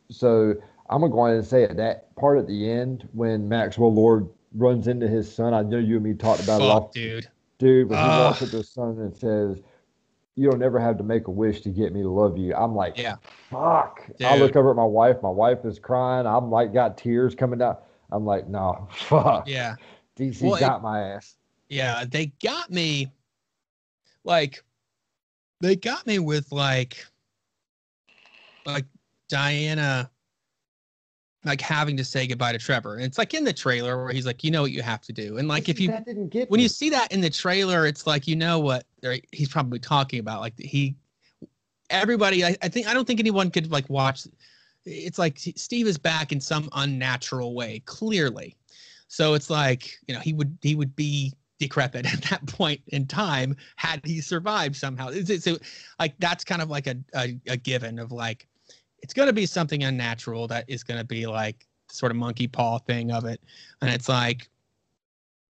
so I'm gonna go ahead and say it. That part at the end when Maxwell Lord runs into his son, I know you and me talked about it fuck, off dude. dude, when he walks up to his son and says, "You'll never have to make a wish to get me to love you," I'm like, Yeah. fuck. I look over at my wife. My wife is crying. I'm like, got tears coming down. I'm like, no, [LAUGHS] fuck. Yeah. DC Well, it- got my ass. Yeah, they got me like they got me with like like Diana like having to say goodbye to Trevor. And it's like in the trailer where he's like, you know what you have to do. And like if you that didn't get when me. you see that in the trailer, it's like you know what he's probably talking about. Like he, everybody. I, I think I don't think anyone could like watch. It's like Steve is back in some unnatural way, clearly. So it's like you know he would he would be decrepit [LAUGHS] at that point in time had he survived somehow. So like that's kind of like a a, a given of like it's going to be something unnatural that is going to be like sort of monkey paw thing of it, and it's like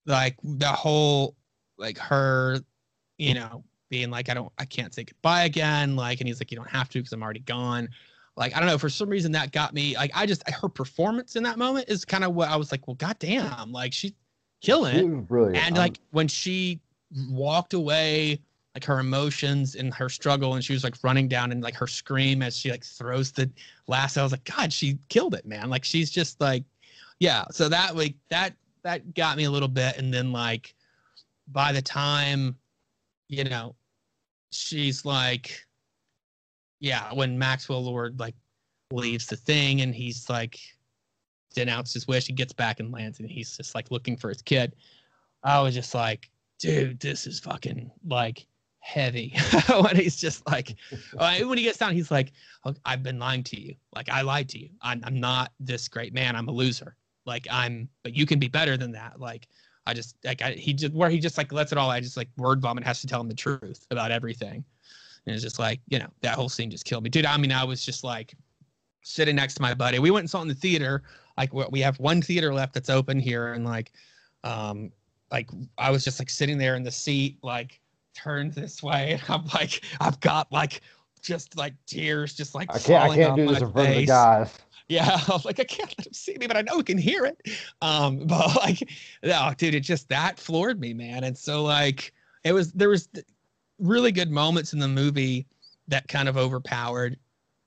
like the whole like her you know being like i don't i can't say goodbye again like and he's like you don't have to because i'm already gone like i don't know for some reason that got me like i just her performance in that moment is kind of what i was like well goddamn like she's killing It. it brilliant. and I'm- like when she walked away like her emotions and her struggle and she was like running down and like her scream as she like throws the lasso i was like god she killed it man. Like she's just like yeah. So that like that that got me a little bit. And then like by the time you know she's like yeah when maxwell lord like leaves the thing and he's like denounced his wish he gets back and lands and he's just like looking for his kid. I was just like dude this is fucking like heavy. [LAUGHS] When he's just like [LAUGHS] uh, when he gets down he's like "Oh, i've been lying to you. Like i lied to you. I'm, I'm not this great man. I'm a loser. Like i'm but you can be better than that. Like i just like I, he just where he just like lets it all i just like word vomit has to tell him the truth about everything. And it's just like you know that whole scene just killed me. Dude i mean i was just like sitting next to my buddy. We went and saw it in the theater like we have one theater left that's open here and like um like i was just like sitting there in the seat like turned this way and i'm like i've got like just like tears just like I can't. I falling can't do this my in front of the guys. Yeah, [LAUGHS] I was like, I can't let him see me, but I know he can hear it. Um, [LAUGHS] but like, no, dude, it just that floored me, man. And so like, it was there was really good moments in the movie that kind of overpowered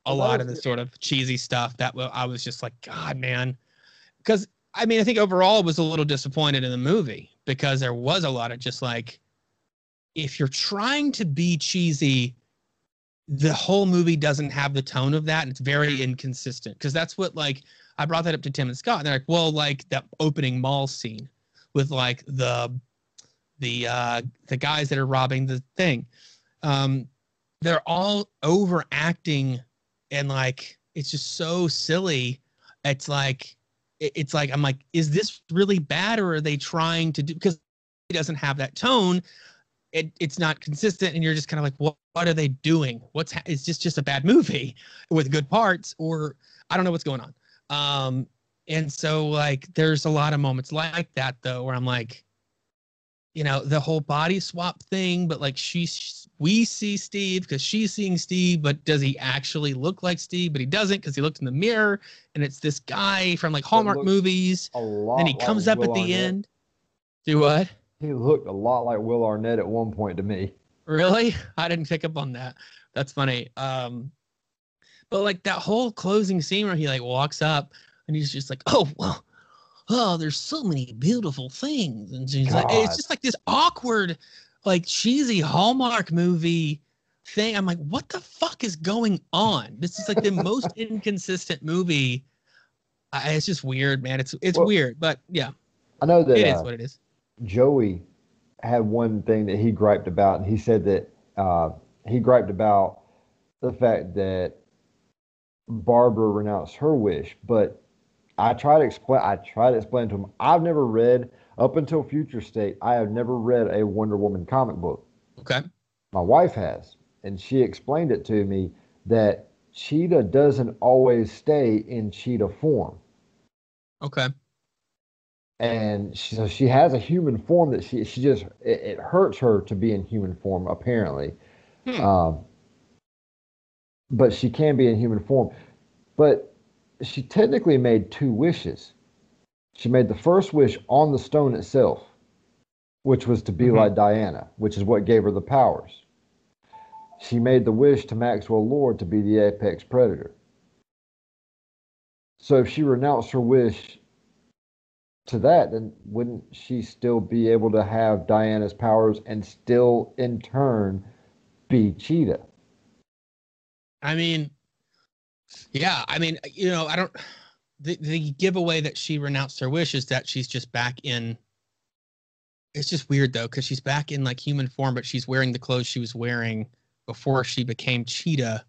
a lot of the sort of cheesy stuff that I was just like, God, man, because I mean, I think overall was a little disappointed in the movie because there was a lot of just like, if you're trying to be cheesy, the whole movie doesn't have the tone of that and it's very inconsistent. Because that's what like i brought that up to tim and scott and they're like well like that opening mall scene with like the the uh the guys that are robbing the thing. Um they're all overacting and like it's just so silly. It's like it's like i'm like is this really bad or are they trying to do because it doesn't have that tone it, it's not consistent and you're just kind of like what, what are they doing? What's ha- it's just just a bad movie [LAUGHS] with good parts or i don't know what's going on. Um and so like there's a lot of moments like that though where i'm like you know the whole body swap thing but like she's we see steve because she's seeing steve but does he actually look like steve but he doesn't because he looked in the mirror and it's this guy from like hallmark movies A lot. then he like comes up Will at the Arnett. end do what He looked a lot like Will Arnett at one point to me. Really? I didn't pick up on that. That's funny. Um, but like that whole closing scene where he like walks up and he's just like, "Oh, well, oh, there's so many beautiful things," and she's like, it's just like this awkward, like cheesy Hallmark movie thing. I'm like, what the fuck is going on? This is like the most [LAUGHS] inconsistent movie. I, it's just weird, man. It's it's Well, weird, but yeah, I know that it is uh, what it is. Joey had one thing that he griped about, and he said that uh, he griped about the fact that Barbara renounced her wish. But I try to explain. I tried to explain to him. I've never read up until Future State. I have never read a Wonder Woman comic book. Okay. My wife has, and she explained it to me that Cheetah doesn't always stay in Cheetah form. Okay. and she, so she has a human form that she she just it, it hurts her to be in human form apparently Hmm. um, but she can be in human form but she technically made two wishes she made the first wish on the stone itself which was to be Mhm. like diana which is what gave her the powers she made the wish to maxwell lord to be the apex predator so if she renounced her wish to that, then wouldn't she still be able to have Diana's powers and still in turn be Cheetah? I mean, yeah, I mean, you know, I don't. The the giveaway that she renounced her wish is that she's just back in. It's just weird though, because she's back in like human form, but she's wearing the clothes she was wearing before she became Cheetah.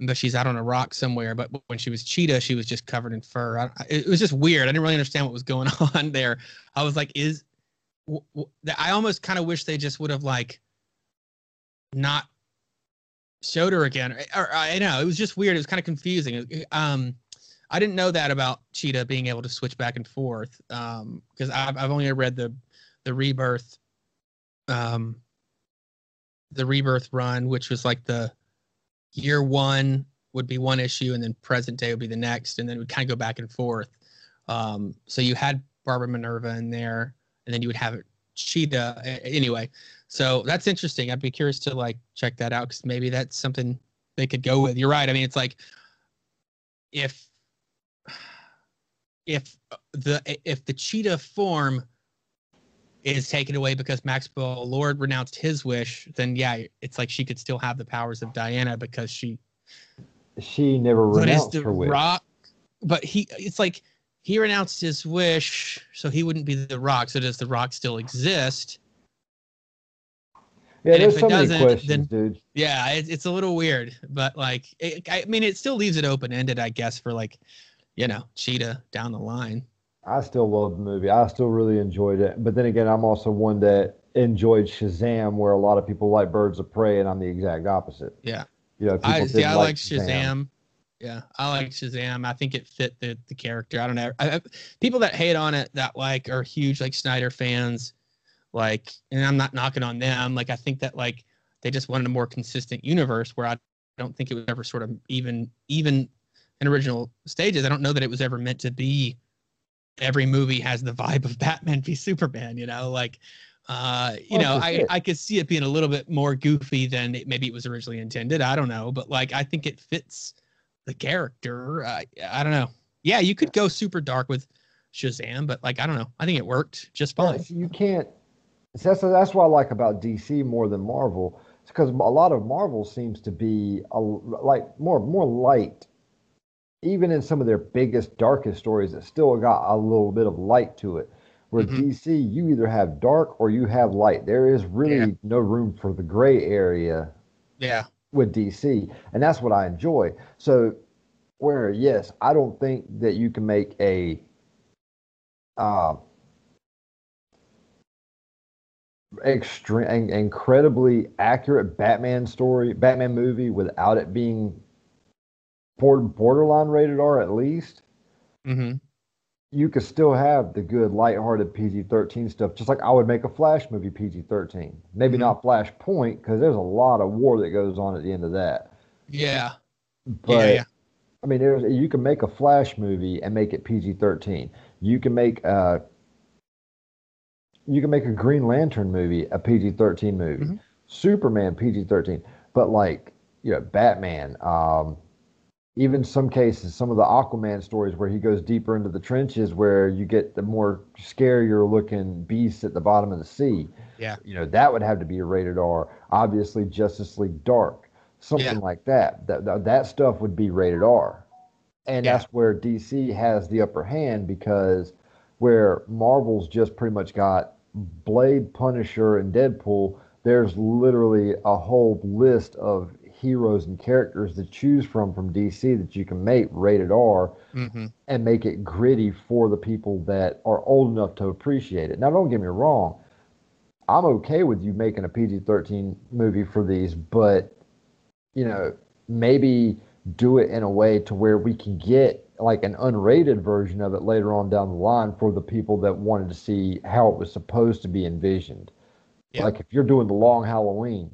But she's out on a rock somewhere. But when she was Cheetah, she was just covered in fur. I, it was just weird. I didn't really understand what was going [LAUGHS] on there. I was like, is w- w- I almost kind of wish they just would have like not showed her again. Or, or I know it was just weird. It was kind of confusing. Um, I didn't know that about Cheetah being able to switch back and forth. Um, because I've I've only read the the rebirth, um, the rebirth run, which was like the year one would be one issue, and then present day would be the next, and then it would kind of go back and forth. Um, so you had Barbara Minerva in there, and then you would have Cheetah. Anyway, so that's interesting. I'd be curious to like check that out because maybe that's something they could go with. You're right. I mean, it's like if if uh, the if the cheetah form is taken away because Maxwell Lord renounced his wish, then yeah, it's like she could still have the powers of Diana because she. She never But is renounced the her wish. rock? But he, it's like he renounced his wish, so he wouldn't be the rock. So does the rock still exist? yeah, and there's if it so doesn't, questions, then- dude. Yeah, it, it's a little weird, but like, it, I mean, it still leaves it open ended, I guess, for like, you know, Cheetah down the line. I still love the movie. I still really enjoyed it. But then again, I'm also one that enjoyed Shazam, where a lot of people like Birds of Prey, and I'm the exact opposite. Yeah. You know, people I see. I like like Shazam. Yeah, I like Shazam. I think it fit the the character. I don't know. I, I, people that hate on it that like are huge like Snyder fans, like, and I'm not knocking on them. Like, I think that like they just wanted a more consistent universe where I don't think it was ever sort of even even in original stages. I don't know that it was ever meant to be. Every movie has the vibe of Batman v Superman. You know, like. Uh, you Oh, know, I, sure. I could see it being a little bit more goofy than it, maybe it was originally intended. I don't know, but like I think it fits the character. Uh, I don't know. Yeah, you could go super dark with Shazam, but like I don't know. I think it worked just Yeah, fine. so you can't. That's that's what I like about DC more than Marvel. because a lot of Marvel seems to be a, like more more light. Even in some of their biggest, darkest stories, it still got a little bit of light to it. Where Mhm. DC, you either have dark or you have light. There is really Yeah. no room for the gray area Yeah. With DC, and that's what I enjoy. So, where yes, I don't think that you can make a uh, extreme, incredibly accurate Batman story, Batman movie without it being bor- borderline rated R at least. hmm You could still have the good, lighthearted PG 13 stuff, just like I would make a Flash movie PG 13. Maybe Mhm. not Flashpoint, because there's a lot of war that goes on at the end of that. Yeah. But yeah. Yeah. I mean, there's you can make a Flash movie and make it PG-13. You can make a you can make a Green Lantern movie a PG-13 movie. Mhm. Superman PG-13. But like you know, Batman, um, even some cases, some of the Aquaman stories where he goes deeper into the trenches, where you get the more scarier looking beasts at the bottom of the sea. Yeah. you know that would have to be a rated R. Obviously, Justice League Dark, something Yeah. like that. That that stuff would be rated R, and Yeah. that's where DC has the upper hand because where Marvel's just pretty much got Blade, Punisher, and Deadpool. There's literally a whole list of heroes and characters to choose from from DC that you can make rated R hmm and make it gritty for the people that are old enough to appreciate it. Now, don't get me wrong. I'm okay with you making a PG 13 movie for these, but, you know, maybe do it in a way to where we can get like an unrated version of it later on down the line for the people that wanted to see how it was supposed to be envisioned. Yeah. Like if you're doing the long Halloween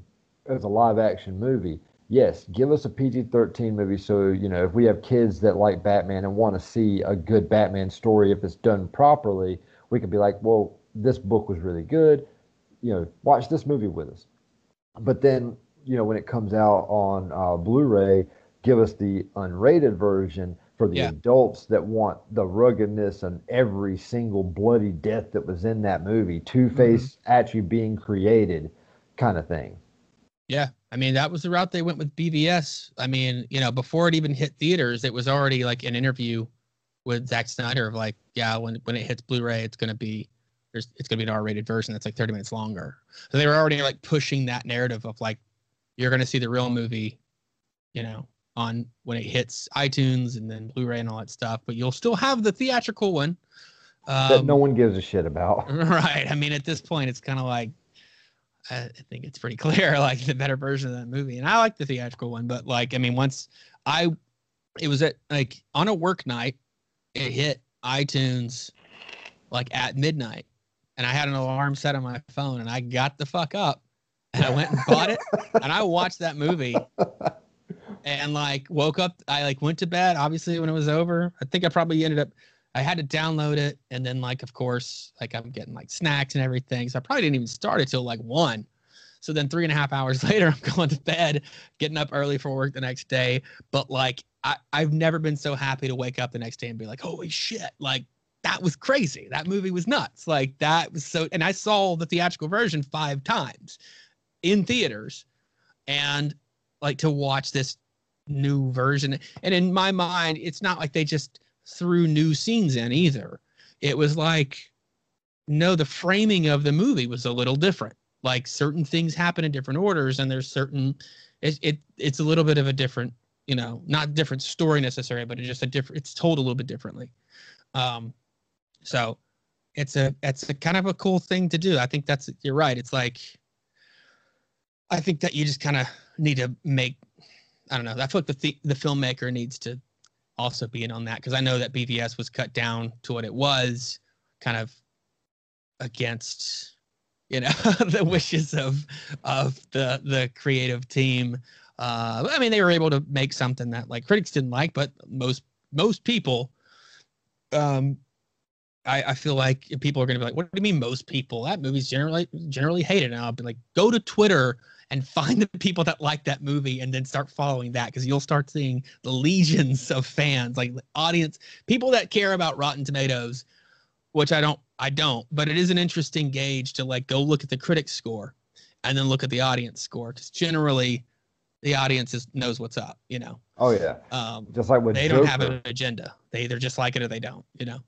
as a live action movie, yes, give us a PG 13 movie. So, you know, if we have kids that like Batman and want to see a good Batman story, if it's done properly, we can be like, well, this book was really good. You know, watch this movie with us. But then, you know, when it comes out on uh, Blu ray, give us the unrated version for the Yeah. adults that want the ruggedness and every single bloody death that was in that movie, Two Face actually being created, kind of thing. Yeah. I mean, that was the route they went with BVS. I mean, you know, before it even hit theaters, it was already like an interview with Zack Snyder of like, yeah, when when it hits Blu-ray, it's gonna be there's it's gonna be an R-rated version that's like 30 minutes longer. So they were already like pushing that narrative of like, you're gonna see the real movie, you know, on when it hits iTunes and then Blu-ray and all that stuff, but you'll still have the theatrical one. Um, that no one gives a shit about. [LAUGHS] Right. I mean, at this point, it's kind of like I think it's pretty [LAUGHS] clear, like the better version of that movie. And I like the theatrical one, but like, I mean, once I, it was at like on a work night, it hit iTunes like at midnight, and I had an alarm set on my phone, and I got the fuck up, and I went and bought it, [LAUGHS] and I watched that movie. And like woke up, I like went to bed. Obviously, when it was over, I think I probably ended up I had to download it, and then like of course, like I'm getting like snacks and everything. So I probably didn't even start it till like one. So then three and a half hours [LAUGHS] later, I'm going to bed, getting up early for work the next day. But like I, I've never been so happy to wake up the next day and be like, holy shit, like that was crazy. That movie was nuts. Like that was so and I saw the theatrical version five times in theaters. And like to watch this new version. And in my mind, it's not like they just threw new scenes in either. It was like, no, the framing of the movie was a little different. Like certain things happen in different orders, and there's certain it, it it's a little bit of a different, you know, not different story necessarily, but it's just a different. It's told a little bit differently. Um, so it's a it's a kind of a cool thing to do. I think that's you're right. It's like I think that you just kind of need to make I don't know. I feel like the the filmmaker needs to also being on that because I know that BVS was cut down to what it was, kind of against you know [LAUGHS] the wishes of of the the creative team. Uh, I mean, they were able to make something that like critics didn't like, but most most people, um, I, I feel like people are going to be like, "What do you mean, most people? That movie's generally generally hated." And I'll be like, "Go to Twitter and find the people that like that movie, and then start following that because you'll start seeing the legions of fans, like audience, people that care about Rotten Tomatoes, which I don't, I don't, but it is an interesting gauge to like go look at the critic score and then look at the audience score because generally the audience is, knows what's up. You know. Oh yeah. Um, Just like with they Joker. don't have an agenda. They either just like it or they don't. You know.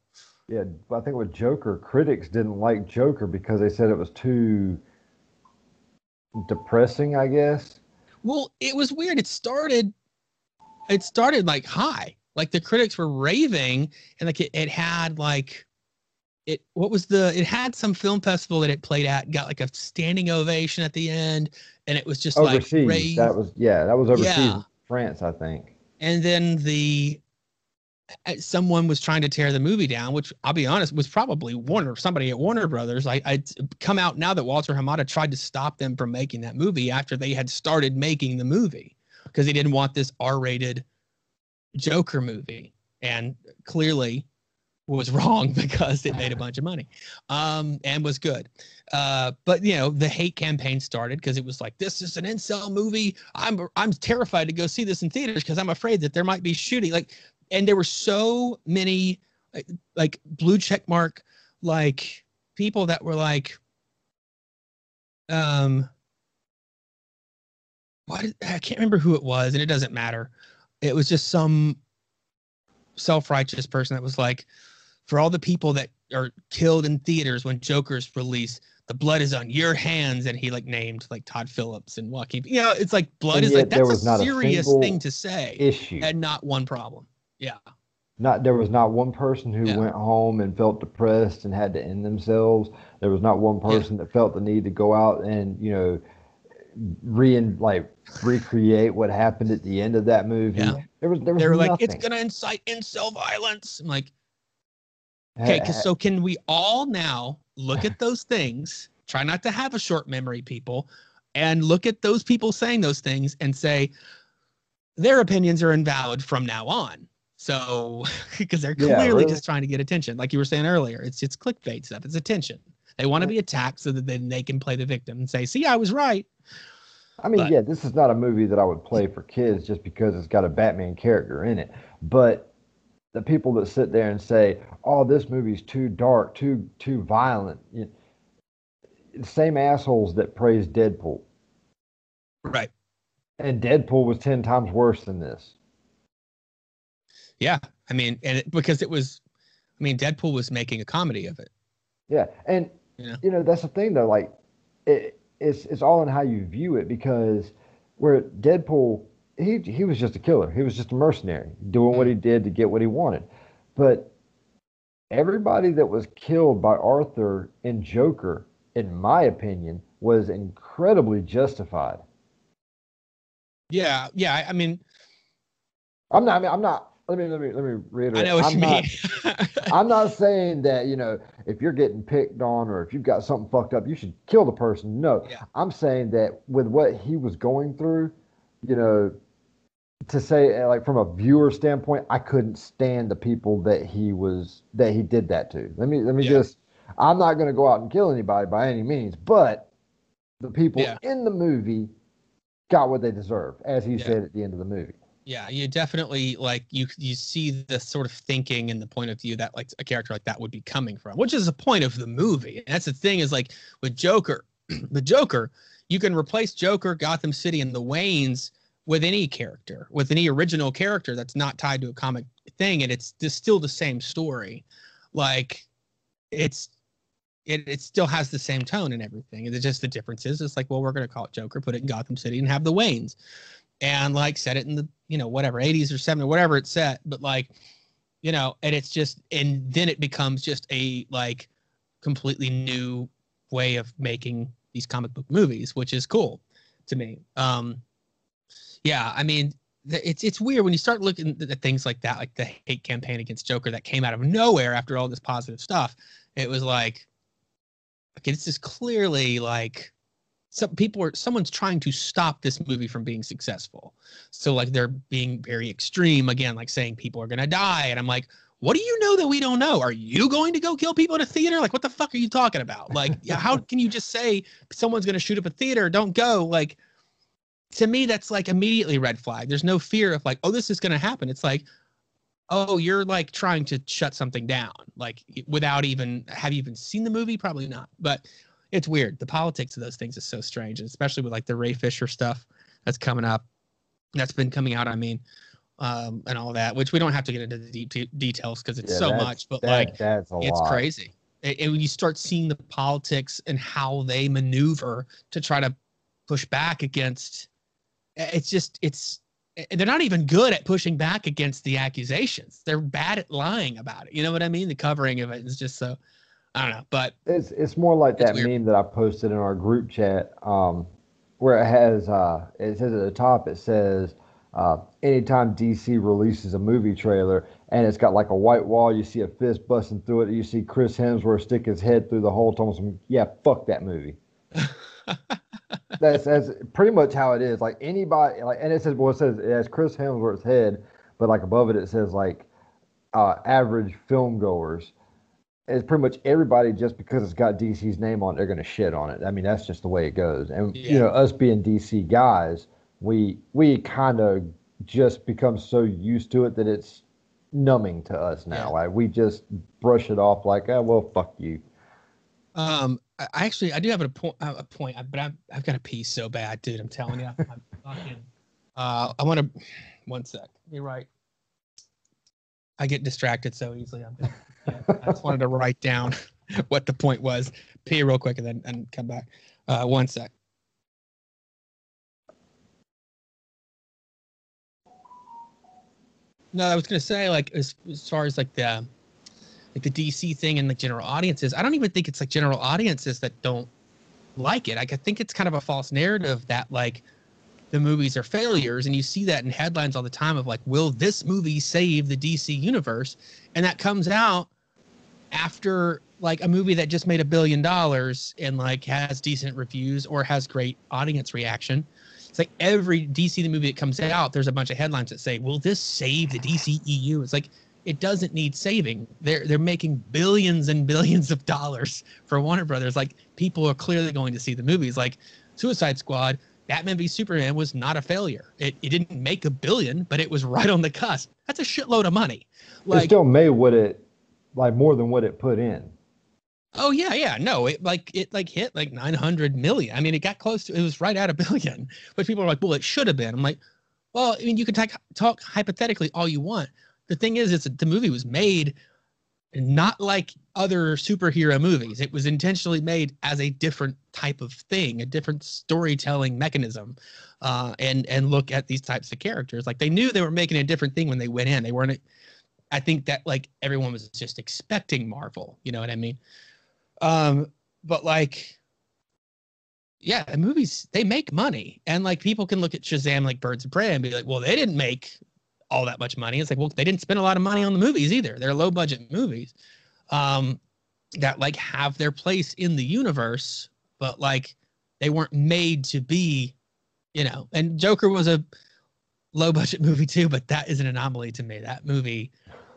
Yeah, but I think with Joker, critics didn't like Joker because they said it was too depressing. I guess. Well, it was weird. It started. It started like high. Like the critics were raving, and like it, it had like. It what was the it had some film festival that it played at got like a standing ovation at the end and it was just Overseas. like rave. that was yeah, that was overseas. Yeah. France, I think. and then the someone was trying to tear the movie down which i'll be honest was probably warner somebody at warner brothers. I i come out now that walter hamada tried to stop them from making that movie after they had started making the movie because he didn't want this r-rated joker movie. And clearly was [LAUGHS] wrong because it made a bunch of money um, and was good. Uh, but you know the hate campaign started because it was like this is an incel movie. I'm i'm terrified to go see this in theaters because i'm afraid that there might be shooting like and there were so many like, like blue check mark like people that were like um what i can't remember who it was and it doesn't matter. It was just some self-righteous person that was like for all the people that are killed in theaters when joker's released the blood is on your hands and he like named like todd phillips and joaquin you know it's like blood And is like that's a not a serious thing to say Issue. and not one problem yeah Not there was not one person who Yeah. went home and felt depressed and had to end themselves. There was not one Yeah. person that felt the need to go out and you know re like recreate what happened at the end of that movie. Yeah. There was there was they were nothing. like it's gonna incite incel violence i'm like Okay, so can we all now look at those things? Try not to have a short memory, people, and look at those people saying those things and say their opinions are invalid from now on. So, [LAUGHS] because they're Yeah, clearly really. just trying to get attention, like you were saying earlier, it's it's clickbait stuff. It's attention. They want to be attacked so that then they can play the victim and say, "See, I was right." I mean, But- yeah, this is not a movie that I would play for kids just because it's got a Batman character in it. But the people that sit there and say, "Oh, this movie's too dark, too too violent," you the same assholes that praise Deadpool, Right. and Deadpool was ten times worse than this. Yeah. I mean, and it, because it was, I mean, Deadpool was making a comedy of it. Yeah, and Yeah. you know that's the thing though. Like, it, it's it's all in how you view it because where Deadpool, he he was just a killer. He was just a mercenary doing what he mm-hmm. did to get what he wanted. But everybody that was killed by Arthur and Joker, in my opinion, was incredibly justified. Yeah. Yeah. I- I mean, I'm not. I mean, I'm not. Let me let me let me reiterate. I know what I'm you not, mean. [LAUGHS] I'm not saying that, you know, if you're getting picked on or if you've got something fucked up, you should kill the person. No. Yeah. I'm saying that with what he was going through, you know, to say uh, like from a viewer standpoint, I couldn't stand the people that he was that he did that to. Let me let me Yeah. just I'm not going to go out and kill anybody by any means, but the people Yeah. in the movie got what they deserved, as he said at the end of the movie. Yeah you definitely like you you see the sort of thinking and the point of view that like a character like that would be coming from which is the point of the movie. And that's the thing is like with joker [CLEARS THROAT] the joker you can replace joker gotham city and the waynes with any character with any original character that's not tied to a comic thing and it's just still the same story. Like it's it, it still has the same tone and everything. It's just the difference is it's like, well, we're gonna call it Joker, put it in Gotham City and have the Waynes. And like set it in the you know whatever 80s or 70s whatever it's set but like you know and it's just and then it becomes just a like completely new way of making these comic book movies which is cool to me. Um yeah i mean it's it's weird when you start looking at things like that like the hate campaign against joker that came out of nowhere after all this positive stuff it was like okay this is clearly like some people are someone's trying to stop this movie from being successful. So like they're being very extreme again like saying people are to die and i'm like what do you know that we don't know? Are you going to go kill people in a theater? Like what the fuck are you talking about? Like [LAUGHS] how can you just say someone's to shoot up a theater? Don't go. Like to me that's like immediately red flag. There's no fear of like oh this is to happen. It's like oh you're like trying to shut something down. Like without even have you even seen the movie? Probably not. But it's weird. The politics of those things is so strange, especially with like the Ray Fisher stuff that's coming up, that's been coming out. I mean, um, and all that, which we don't have to get into the deep de- details because it's Yeah, so much. But that- like, that's it's lot. crazy. And and when you start seeing the politics and how they maneuver to try to push back against, it's just it's they're not even good at pushing back against the accusations. They're bad at lying about it. You know what I mean? The covering of it is just so I don't know. But It's it's more like It's that weird. meme that I posted in our group chat, um, where it has uh, it says at the top it says uh, anytime DC releases a movie trailer and it's got like a white wall, you see a fist busting through it, you see Chris Hemsworth stick his head through the hole, telling some yeah, fuck that movie. [LAUGHS] that's that's pretty much how it is. Like anybody, like, and it says well, it says it has Chris Hemsworth's head, but like above it, it says like uh, average film goers. It's pretty much everybody just because it's got DC's name on it, they're gonna shit on it. I mean, that's just the way it goes. And Yeah. you know, us being DC guys, we we kind of just become so used to it that it's numbing to us now. Yeah. Like we just brush it off like, oh well, fuck you. um, I actually I do have a point, a point, but I've I've got to pee so bad, dude. I'm telling you, I'm [LAUGHS] fucking. Uh, I want to. One sec. You're right. I get distracted so easily. I'm [LAUGHS] I just wanted to write down [LAUGHS] what the point was. Pee real quick and then and come back. Uh, one sec. No, I was gonna say like as, as far as like the like the DC thing and the general audiences. I don't even think it's like general audiences that don't like it. Like, I think it's kind of a false narrative that like the movies are failures, and you see that in headlines all the time of like, will this movie save the DC universe? And that comes out after like a movie that just made a billion dollars and like has decent reviews or has great audience reaction. It's like every DC movie that comes out, there's a bunch of headlines that say, "Will this save the DCEU?" It's like it doesn't need saving. They're they're making billions and billions of dollars for Warner Brothers. Like people are clearly going to see the movies. Like Suicide Squad, Batman v Superman was not a failure. It it didn't make a billion, but it was right on the cusp. That's a shitload of money. it Like still made what it like more than what it put in. Oh yeah, yeah. No, it like it like hit like 900 million. I mean, it got close to it was right at a [LAUGHS] billion. But people are like, "Well, it should have been." I'm like, "Well, I mean, you can talk talk hypothetically all you want. The thing is, it's the movie was made not like other superhero movies. It was intentionally made as a different type of thing, a different storytelling mechanism, uh, and and look at these types of characters. Like they knew they were making a different thing when they went in. They weren't. I think that like everyone was just expecting Marvel. You know what I mean? Um, but like, yeah, the movies they make money, and like people can look at Shazam like Birds of Prey and be like, well, they didn't make all that much money. It's like, well, they didn't spend a lot of money on the movies either. They're low budget movies, um, that like have their place in the universe, but like they weren't made to be, you know. And Joker was a low budget movie too, but that is an anomaly to me. That movie,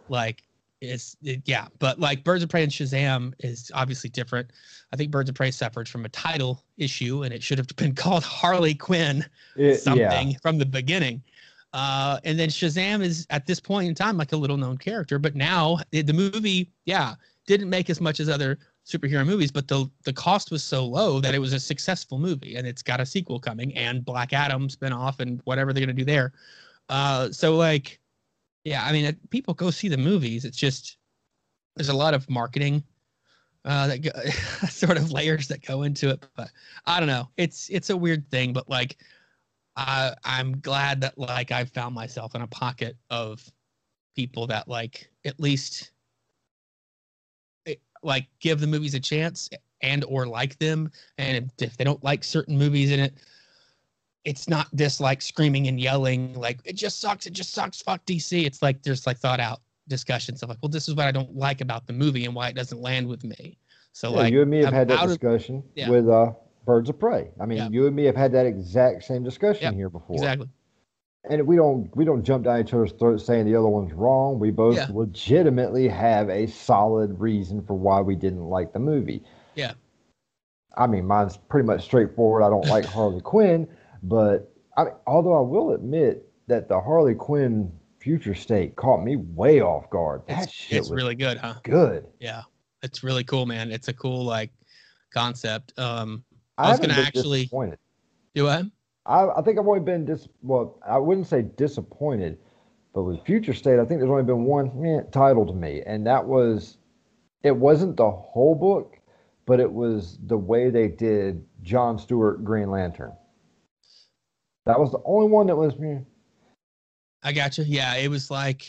like, is it, yeah, but like Birds of Prey and Shazam is obviously different. I think Birds of Prey suffered from a title issue, and it should have been [LAUGHS] called Harley Quinn It, something yeah. from the beginning. Uh, and then Shazam is at this point in time like a little known character, but now the, the movie, yeah, didn't make as much as other superhero movies, but the the cost was so low that it was a successful movie, and it's got a sequel coming and Black Adam spinoff and whatever they're gonna do there. Uh, so like, yeah, I mean, it, people go see the movies. It's just there's a lot of marketing uh, that go, [LAUGHS] sort of layers that go into it, but I don't know. It's it's a weird thing, but like I I'm glad that like I found myself in a pocket of people that like at least like give the movies a chance and or like them and if, they don't like certain movies in it it's not this like screaming and yelling like it just sucks it just sucks fuck dc it's like there's like thought out discussions of like well this is what i don't like about the movie and why it doesn't land with me so Yeah, like you and me have I'm had that out of- discussion Yeah. with uh, Birds of Prey. I mean, Yeah. you and me have had that exact same discussion here before. exactly And we don't we don't jump down each other's throats saying the other one's wrong. We both Yeah. legitimately have a solid reason for why we didn't like the movie. Yeah. I mean, mine's pretty much straightforward. I don't like [LAUGHS] Harley Quinn, but I mean, although I will admit that the Harley Quinn future state caught me way off guard. That it's, shit it's was really good huh good. Yeah, it's really cool, man. It's a cool like concept. Um, I, was going to actually do I? I, I think I've only been dis. Well, I wouldn't say disappointed, but with Future State, I think there's only been one eh, title to me, and that was. It wasn't the whole book, but it was the way they did John Stewart Green Lantern. That was the only one that was me. Eh. I got you. Yeah, it was like.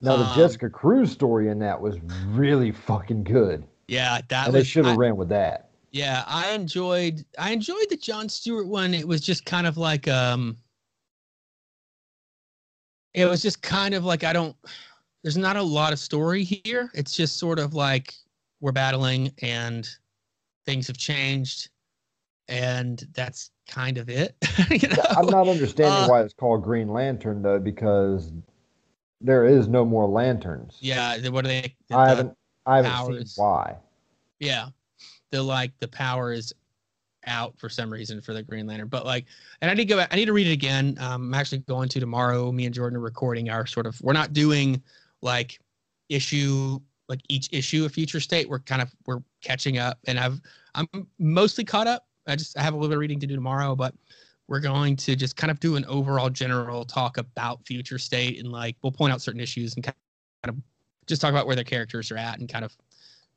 Now the um, Jessica Cruz story in that was really fucking good. Yeah, that and was, they should have ran with that. Yeah, I enjoyed I enjoyed the John Stewart one. It was just kind of like um it was just kind of like I don't there's not a lot of story here. It's just sort of like we're battling and things have changed and that's kind of it. [LAUGHS] you know? I'm not understanding uh, why it's called Green Lantern though, because there is no more lanterns. Yeah, what are they? The, I haven't I haven't seen why. Yeah, the like the power is out for some reason for the Green Lantern. But like, and I need to go back. I need to read it again. Um, I'm actually going to tomorrow. Me and Jordan are recording our sort of. We're not doing like issue like each issue of Future State. We're kind of we're catching up, and I've I'm mostly caught up. I just I have a little bit of reading to do tomorrow, but we're going to just kind of do an overall general talk about Future State and like we'll point out certain issues and kind of just talk about where their characters are at and kind of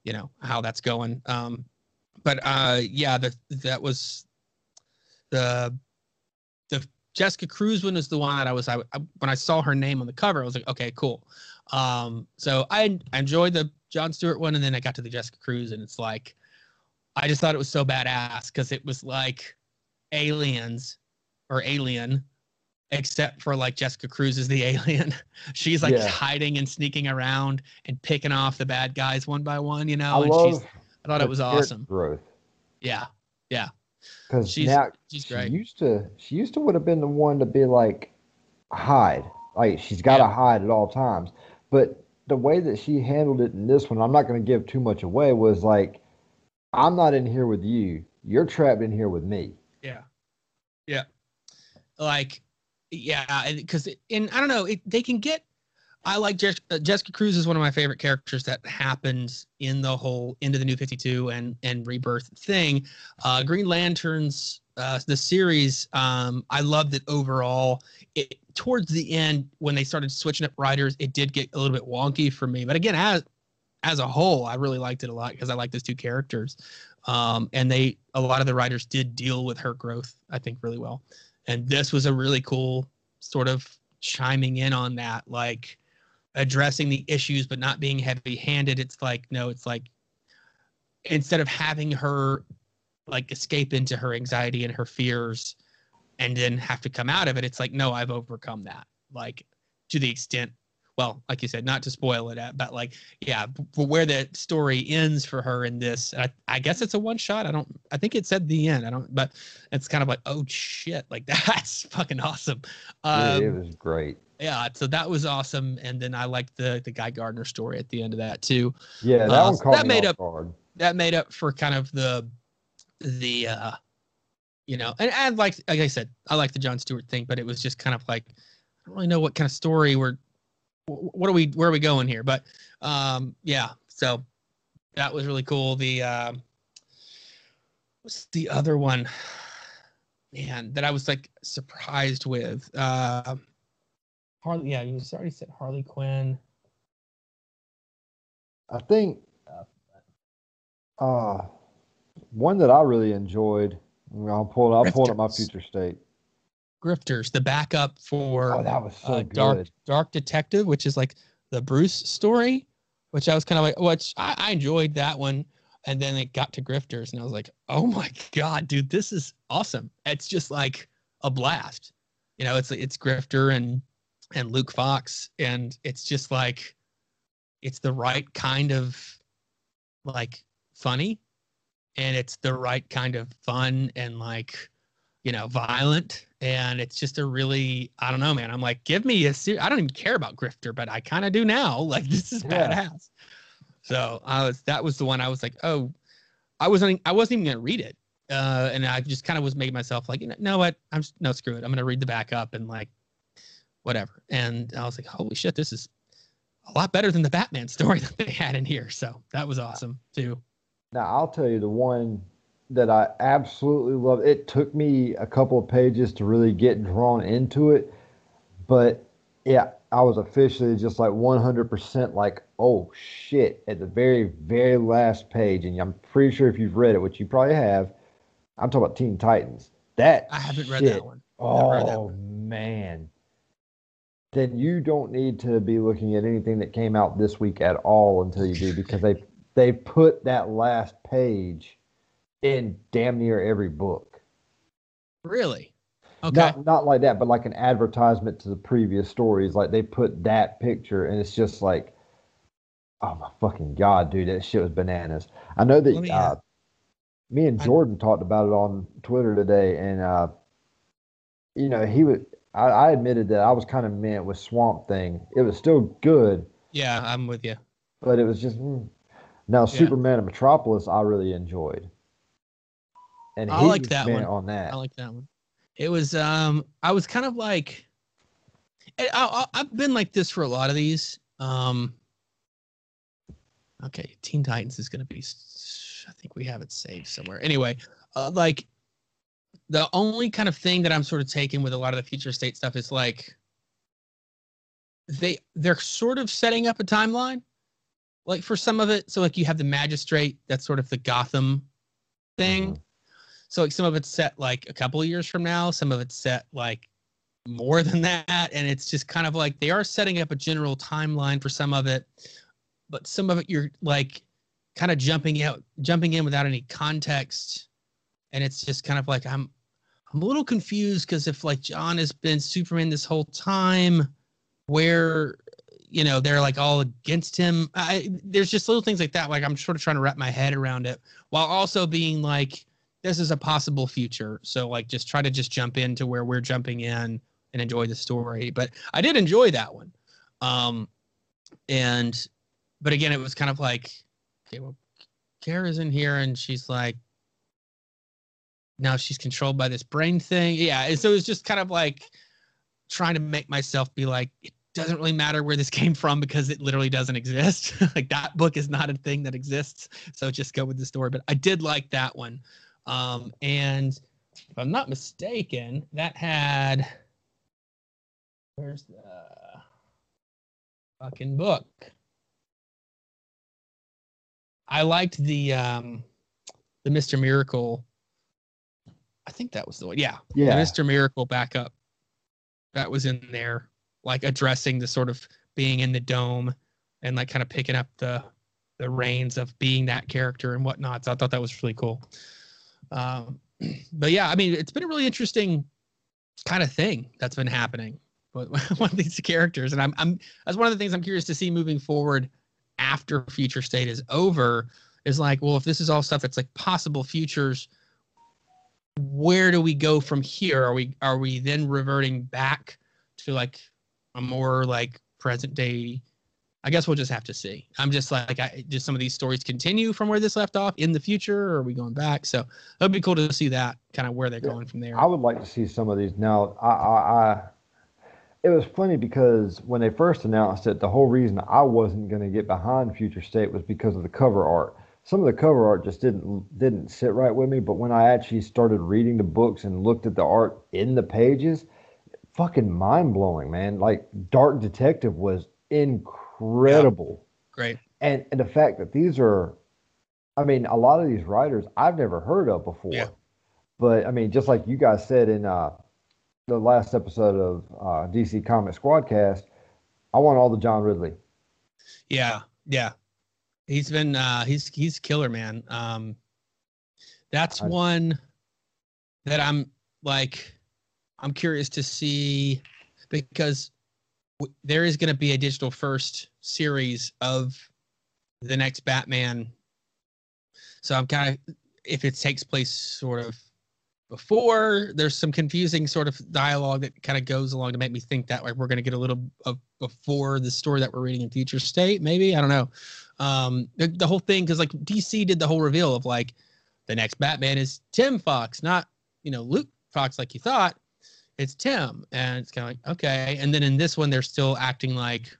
you know how that's going. Um, but uh, yeah, the, that was the the Jessica Cruz one was the one that I was I, I, when I saw her name on the cover, I was like, okay, cool. Um, so I, I enjoyed the John Stewart one, and then I got to the Jessica Cruz, and it's like I just thought it was so badass because it was like aliens or alien except for like Jessica Cruz is the [LAUGHS] alien. She's like yeah. hiding and sneaking around and picking off the bad guys one by one, you know. I and love she's I thought it was awesome. Growth. Yeah. Yeah. Because she's now she's great. She used to she used to would have been the one to be like hide. Like she's gotta yeah. hide at all times. But the way that she handled it in this one, I'm not gonna give too much away, was like, I'm not in here with you. You're trapped in here with me. Yeah. Yeah. Like, yeah, because in I don't know, it, they can get I like uh, Jessica Cruz is one of my favorite characters that happened in the whole into the New Fifty Two and and Rebirth thing. Uh, Green Lanterns, uh, the series, um, I loved it overall. It towards the end when they started switching up writers, it did get a little bit wonky for me. But again, as as a whole, I really liked it a lot because I like those two characters. Um, and they a lot of the writers did deal with her growth, I think, really well. And this was a really cool sort of chiming in on that, like addressing the issues but not being heavy handed it's like no it's like instead of having her like escape into her anxiety and her fears and then have to come out of it it's like no i've overcome that. Like to the extent well like you said not to spoil it but like yeah for where the story ends for her in this I, I guess it's a one shot i don't i think it said the end. I don't but it's kind of like oh shit. Like [LAUGHS] that's fucking awesome. Um, yeah, it was great yeah, so that was awesome, and then I liked the the Guy Gardner story at the end of that too. Yeah, that uh, one that made up. Guard. That made up for kind of the the uh you know, and, and like like I said, I like the John Stewart thing, but it was just kind of like I don't really know what kind of story we're what are we where are we going here, but um yeah, so that was really cool. The uh, what's the other one? [SIGHS] Man, that I was like surprised with. Uh, Harley, yeah, you already said Harley Quinn. I think uh, one that I really enjoyed. I'll pull I'll pull up my future state. Grifters, the backup for oh, that was so uh, Dark Dark Detective, which is like the Bruce story, which I was kind of like, which I, I enjoyed that one. And then it got to Grifters, and I was like, oh [LAUGHS] my god, dude, this is awesome. It's just like a blast. You know, it's it's Grifter and and Luke Fox, and it's just like it's the right kind of like funny, and it's the right kind of fun and like you know violent, and it's just a really I don't know, man. I'm like, give me a ser- I don't even care about Grifter, but I kind of do now. [LAUGHS] Like this is yeah. badass. So I was that was the one I was like, oh, I wasn't I wasn't even gonna read it. Uh, and I just kind of was making myself like, you know, no, what? I'm no screw it. I'm gonna read the backup and like whatever. And I was like, holy shit, this is a lot better than the Batman [LAUGHS] story that they had in here. So that was awesome too. Now I'll tell you the one that I absolutely love. It took me a couple of pages to really get drawn into it, but yeah, I was officially just like 100% like, oh shit, at the very, very last page. And I'm pretty sure if you've read it, which you probably have, I'm talking about Teen Titans. That I haven't read that one. Oh man. Then you don't need to be looking at anything that came out this week at all until you do because they they put that last page in damn near every book. Really? Okay. Not not like that, but like an advertisement to the previous stories. Like they put that picture, and it's just like, oh my fucking god, dude, that shit was bananas. I know that me, uh, me and Jordan I, talked about it on Twitter today, and uh, you know he was. I, I admitted that I was kind of meant with Swamp Thing. It was still good. Yeah, I'm with you. But it was just mm. now yeah. Superman and Metropolis. I really enjoyed. And I like that one. On that, I like that one. It was um, I was kind of like, I, I, I've been like this for a lot of these. Um, okay, Teen Titans is gonna be. I think we have it saved somewhere. Anyway, uh, like the only kind of thing that I'm sort of taking with a lot of the future state stuff is like they they're sort of setting up a timeline like for some of it. So like you have the magistrate that's sort of the gotham thing. Mm-hmm. so like some of it's set like a couple of years from now some of it's set like more than that. And it's just kind of like they are setting up a general timeline for some of it but some of it you're like kind of jumping out jumping in without any context and it's just kind of like i'm i'm a little confused because if like john has been superman this whole time where you know they're like all against him. I, there's just little things like that like i'm sort of trying to wrap my head around it while also being like this is a possible future. So like just try to just jump into where we're jumping in and enjoy the story. But i did enjoy that one. Um and but again it was kind of like okay well kara's in here and she's like now she's controlled by this brain thing yeah and so it was just kind of like trying to make myself be like it doesn't really matter where this [LAUGHS] came from because it literally doesn't exist. [LAUGHS] like that book is not a thing that exists. So just go with the story. But I did like that one. Um, and if I'm not mistaken, that had where's the fucking book? I liked the um the Mr. Miracle. I think that was the one. Yeah. Yeah. Mr. Miracle backup. That was in there like addressing the sort of being in the dome and like kind of picking up the the reins of being that character and whatnot. So I thought that was really cool. Um, [CLEARS THROAT] but yeah, I mean, it's been a really interesting kind of thing that's been happening with [LAUGHS] one of these characters, and I'm I'm that's one of the things I'm curious to see moving forward after Future State is over. Is like, well, if this is all stuff that's like possible futures, where do we go from here? Are we are we then reverting back to like a more like present day I guess we'll just have to see. I'm just like, I just some of these stories continue from where this left off in the future, or are we going back? So it'd be cool to see that kind of where they're yeah, going from there. I would like to see some of these now. I, I, I, it was funny because when they first announced it, the whole reason I wasn't going to get behind Future State was because of the cover art. Some of the cover art just didn't didn't sit right with me. But when I actually started reading the books and looked at the art in the pages, fucking mind blowing, man. Like Dark Detective was incredible. Yeah. Great. And and the fact that these are I mean, a lot of these writers I've never heard of before. Yeah. But I mean, just like you guys said in uh, the last episode of uh, DC Comic Squadcast, I want all the John Ridley. Yeah, yeah. He's been uh he's he's killer, man. Um that's I, one that I'm like I'm curious to see because w- there is going to be a digital first series of the next Batman. So I'm kind of if it takes place sort of before there's some confusing sort of dialogue that kind of goes along to make me think that like we're going to get a little of before the story that we're reading in future state maybe i don't know um the, the whole thing because like dc did the whole reveal of like the next batman is tim fox not you know luke fox like you thought it's Tim. And it's kind of like, okay. And then in this one, they're still acting like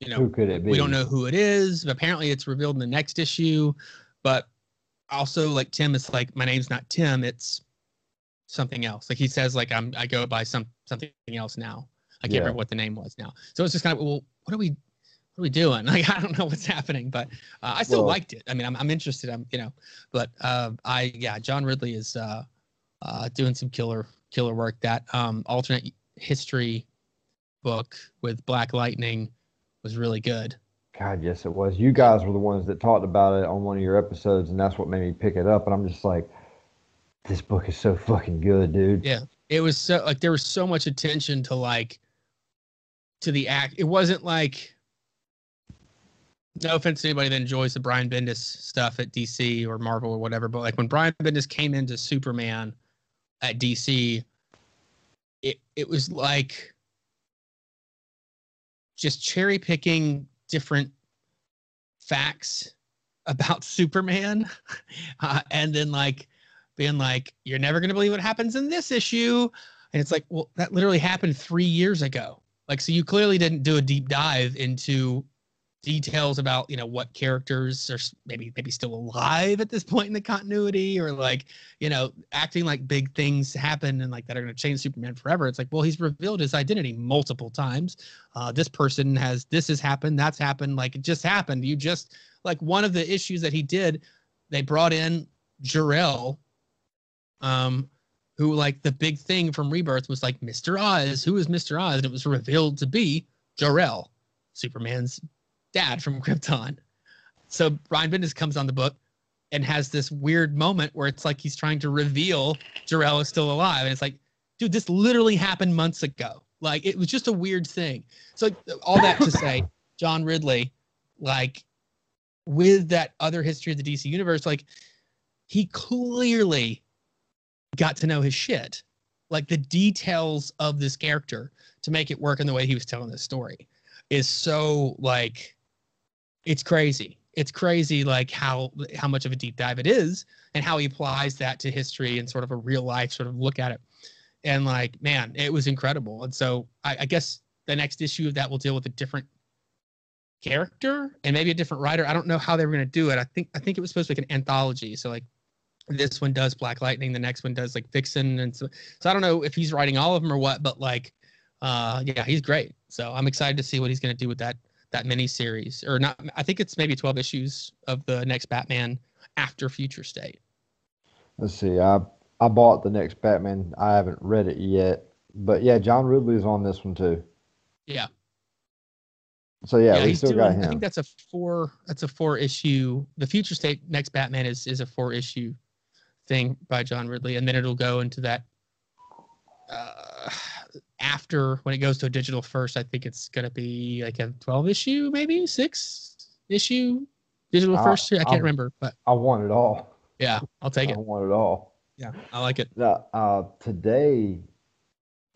you know Who could it be? we don't know who it is. Apparently, it's revealed in the next issue, but also like Tim is like my name's not Tim, it's something else. Like he says like I'm I go by some something else now. I can't Yeah. remember what the name was now. So it's just kind of well, what are we what are we doing? [LAUGHS] Like I don't know what's happening, but uh, I still Well- liked it. I mean, I'm I'm interested. I'm you know, but uh, I yeah, John Ridley is uh, uh, doing some killer killer work. That um, alternate history book with Black Lightning was really good. God, yes, it was. You guys were the ones that talked about it on one of your episodes, and that's what made me pick it up. And I'm just like, this book is so fucking good, dude. Yeah. It was so like there was so much attention to like to the act. It wasn't like no offense to anybody that enjoys the Brian Bendis stuff at DC or Marvel or whatever, but like when Brian Bendis came into Superman at DC, it it was like just cherry picking different facts about [LAUGHS] Superman, uh, and then like being like, "You're never gonna believe what happens in this issue," and it's like, well, that literally happened three years ago. Like, so you clearly didn't do a deep dive into details about you know what characters are maybe maybe still alive at this point in the continuity or like you know acting like big things happen and like that are going to change superman forever. It's like well he's revealed his identity multiple times. Uh, this person has this has happened that's happened like it just happened. You just like one of the issues that he did they brought in Jor-El, um who like the big thing from rebirth was like mr oz. Who is mr oz? And it was revealed to be Jor-El, superman's dad from krypton. So brian bendis comes on the book and has this weird moment where it's like he's trying to reveal Jor-El is still alive. And it's like dude this literally happened months ago. Like it was just a weird thing. So all that to say [LAUGHS] john ridley like with that other history of the DC universe, like he clearly got to know his shit, like the details of this character to make it work in the way he was telling this story is so like it's crazy. It's crazy like how how much of a deep dive it is and how he applies that to history and sort of a real life sort of look at it. And like, man, it was incredible. And so I, I guess the next issue of that will deal with a different character and maybe a different writer. I don't know how they were going to do it. I think I think it was supposed to be like an anthology. So like this one does Black Lightning, the next one does like Vixen, and so so I don't know if he's writing all of them or what, but like uh yeah, he's great. So I'm excited to see what he's going to do with that that mini series or not. I think it's maybe 12 issues of the next Batman after Future State. Let's see. I I bought the next Batman. I haven't read it yet, but yeah, John Ridley's on this one too. Yeah. So yeah, we he's still doing. got him. I think that's a four. That's a four issue. The Future State next Batman is is a four issue thing by John Ridley, and then it'll go into that. Uh, after when it goes to a digital first, I think it's gonna be like a twelve issue, maybe six issue digital I- first. I can't I'm- remember, but I want it all. yeah, I'll take it. I want it all. Yeah, I like it. Uh, today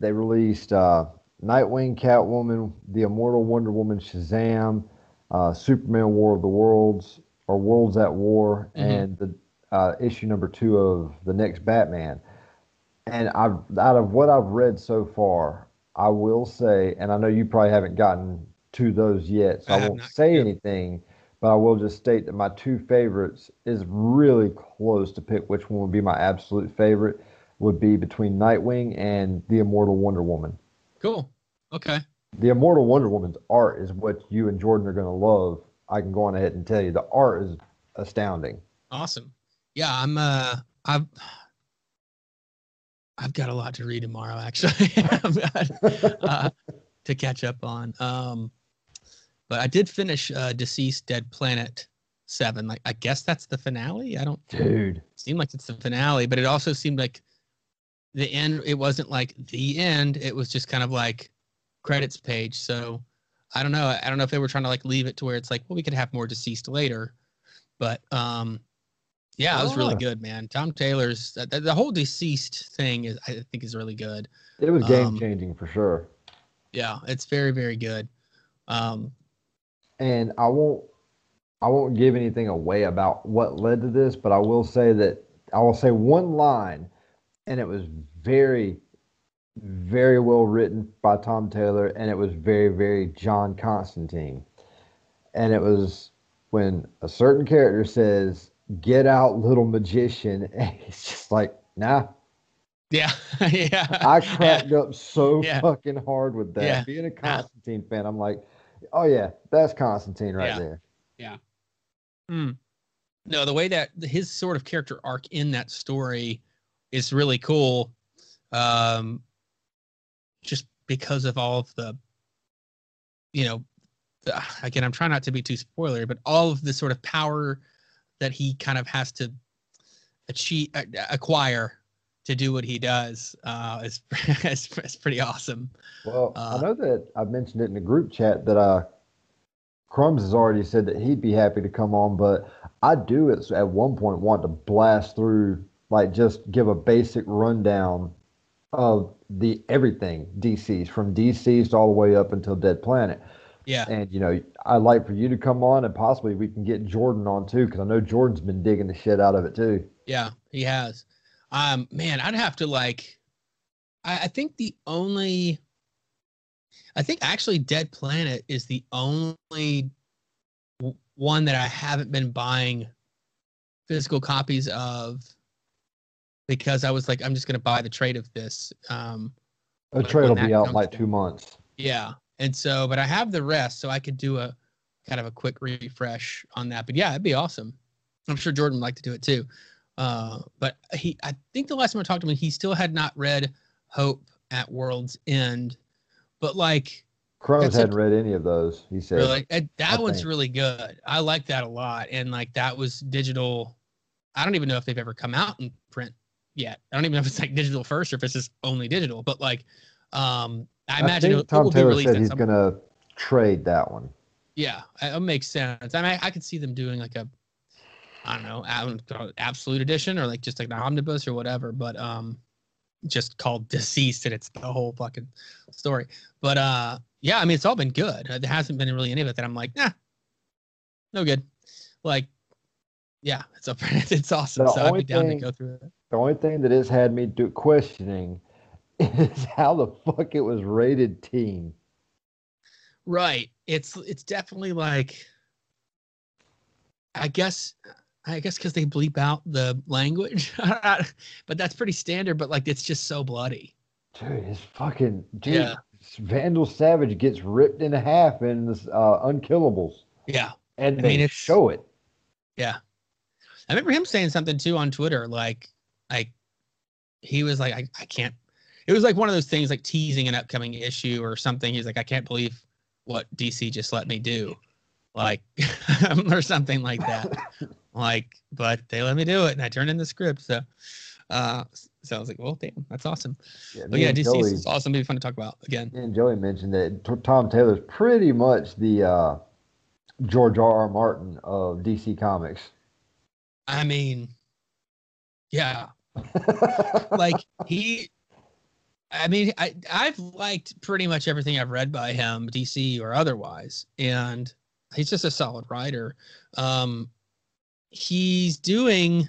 they released uh, Nightwing, Catwoman, The Immortal Wonder Woman, Shazam, uh, Superman: War of the Worlds, or Worlds at War, Mhm. and the uh, issue number two of the next Batman. And I've out of what I've read so far, I will say, and I know you probably haven't gotten to those yet, so I I, won't not, say yeah. anything. But I will just state that my two favorites is really close to pick which one would be my absolute favorite. Would be between Nightwing and the Immortal Wonder Woman. Cool. Okay. The Immortal Wonder Woman's art is what you and Jordan are going to love. I can go on ahead and tell you the art is astounding. Awesome. Yeah, I'm. Uh, I've. I've got a lot to read tomorrow, actually, [LAUGHS] uh, to catch up on. Um, but I did finish uh, DCeased Dead Planet Seven. Like, I guess that's the finale. I don't Dude, seem like it's the finale, but it also seemed like the end. It wasn't like the end. It was just kind of like credits page. So I don't know. I don't know if they were trying to like leave it to where it's like, well, we could have more DCeased later. But um, yeah, it was really good, man. Tom Taylor's the, the whole DCeased thing is I think is really good. it was game Um, changing for sure. Yeah, it's very very good. Um, and I won't I won't give anything away about what led to this, but I will say that I will say one line, and it was very, very well written by Tom Taylor, and it was very, very John Constantine. and it was when a certain character says, "Get out, little magician," [LAUGHS] and it's just like, nah. Yeah, [LAUGHS] yeah. I cracked yeah. up so Yeah. fucking hard with that. Yeah. Being a Constantine fan, I'm like, oh yeah, that's Constantine right there. Yeah. Mm. No, the way that his sort of character arc in that story is really cool. Um, just because of all of the, you know, the, again, I'm trying not to be too spoilery, but all of the sort of power that he kind of has to achieve, uh, acquire to do what he does uh, is, [LAUGHS] is, is pretty awesome. Well, Uh, I know that I mentioned it in the group chat that uh, Crumbs has already said that he'd be happy to come on, but I do at, at one point want to blast through, like just give a basic rundown of the everything DC's from DC's all the way up until Dead Planet. Yeah. And you know, I'd like for you to come on, and possibly we can get Jordan on too, because I know Jordan's been digging the shit out of it too. Yeah, he has. Um, man, I'd have to like. I, I think the only, I think actually, Dead Planet is the only w- one that I haven't been buying physical copies of because I was like, I'm just gonna buy the trade of this. Um, A trade will be out in like two months. yeah, and so, but I have the rest, so I could do a kind of a quick refresh on that. But yeah, it'd be awesome. I'm sure Jordan would like to do it too. Uh, but he, I think the last time I talked to him, he still had not read Hope at World's End. But like, Crohn's hadn't read any of those. He said. really, that one's think. really good. I like that a lot. And like, that was digital. I don't even know if they've ever come out in print yet. I don't even know if it's like digital first or if it's just only digital. But like, um, I, imagine think it, it Tom will Taylor released said he's gonna trade that one. Yeah, it it makes sense. I mean, I could see them doing like a, I don't know, absolute edition or like just like an omnibus or whatever, but um, just called [LAUGHS] DCeased and it's the whole fucking story. But uh, yeah, I mean, it's all been good. There hasn't been really any of it that I'm like, nah, no good. Like, yeah, it's a, [LAUGHS] it's awesome. The so I'd be down thing- to go through it. The only thing that has had me do questioning is how the fuck it was rated teen. Right. It's it's definitely like I guess I guess because they bleep out the language, [LAUGHS] but that's pretty standard. But like, it's just so bloody. Dude, it's fucking dude. Yeah. Vandal Savage gets ripped in half in this uh, Unkillables, Yeah, and I they mean, show it. yeah. I remember him saying something too on Twitter, like, like he was like, I, I can't. It was like one of those things, like teasing an upcoming issue or something. He's like, I can't believe what DC just let me do, like, [LAUGHS] or something like that. [LAUGHS] like, but they let me do it, and I turned in the script. So, uh, so I was like, well, damn, that's awesome. But yeah, DC is awesome. It'd be fun to talk about again. and Joey mentioned that T- Tom Taylor's pretty much the uh, George R. R. Martin of DC Comics. I mean, yeah, [LAUGHS] like he. I mean, I I've liked pretty much everything I've read by him, DC or otherwise, and he's just a solid writer. Um, he's doing.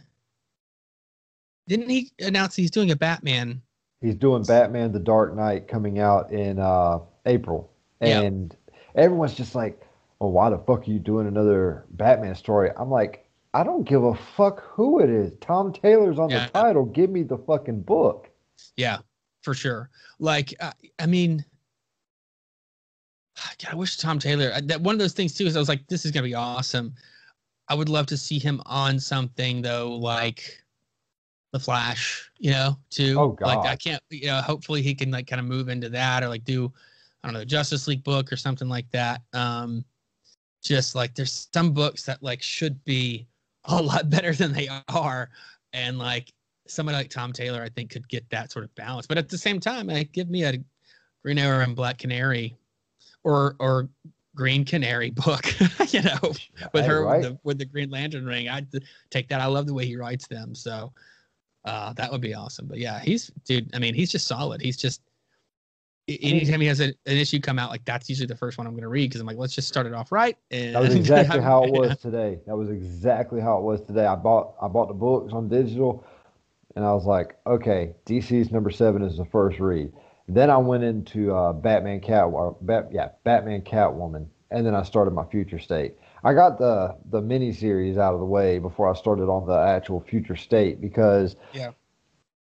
Didn't he announce he's doing a Batman? He's doing Batman: The Dark Knight coming out in uh, April, Yeah. and everyone's just like, "Well, why the fuck are you doing another Batman story?" I'm like, I don't give a fuck who it is. Tom Taylor's on Yeah. the title. Give me the fucking book. Yeah, for sure. Like, uh, I mean, [SIGHS] God, I wish Tom Taylor. uh, That one of those things too is I was like, this is gonna be awesome. I would love to see him on something though, like the Flash, you know, too. Oh, God. Like I can't, you know, hopefully he can like kind of move into that or like do, I don't know, Justice League book or something like that. Um, just like there's some books that like should be a lot [LAUGHS] better than they are, and like somebody like Tom Taylor, I think could get that sort of balance. But at the same time, like give me a Green Arrow and Black Canary, or or Green Canary book, [LAUGHS] you know, with Hey, her right? with, the, with the Green Lantern ring. I'd take that. I love the way he writes them. So uh, that would be awesome. But yeah, he's dude. I mean, he's just solid. He's just anytime he has a, an issue come out, like that's usually the first one I'm going to read because I'm like, let's just start it off right. And That was [LAUGHS] exactly how it was today. That was exactly how it was today. I bought I bought the books on digital, and I was like, okay, DCeased number seven is the first read. Then I went into uh, Batman Cat, Bat, yeah, Batman Catwoman, and then I started my Future State. I got the the mini series out of the way before I started on the actual Future State because Yeah.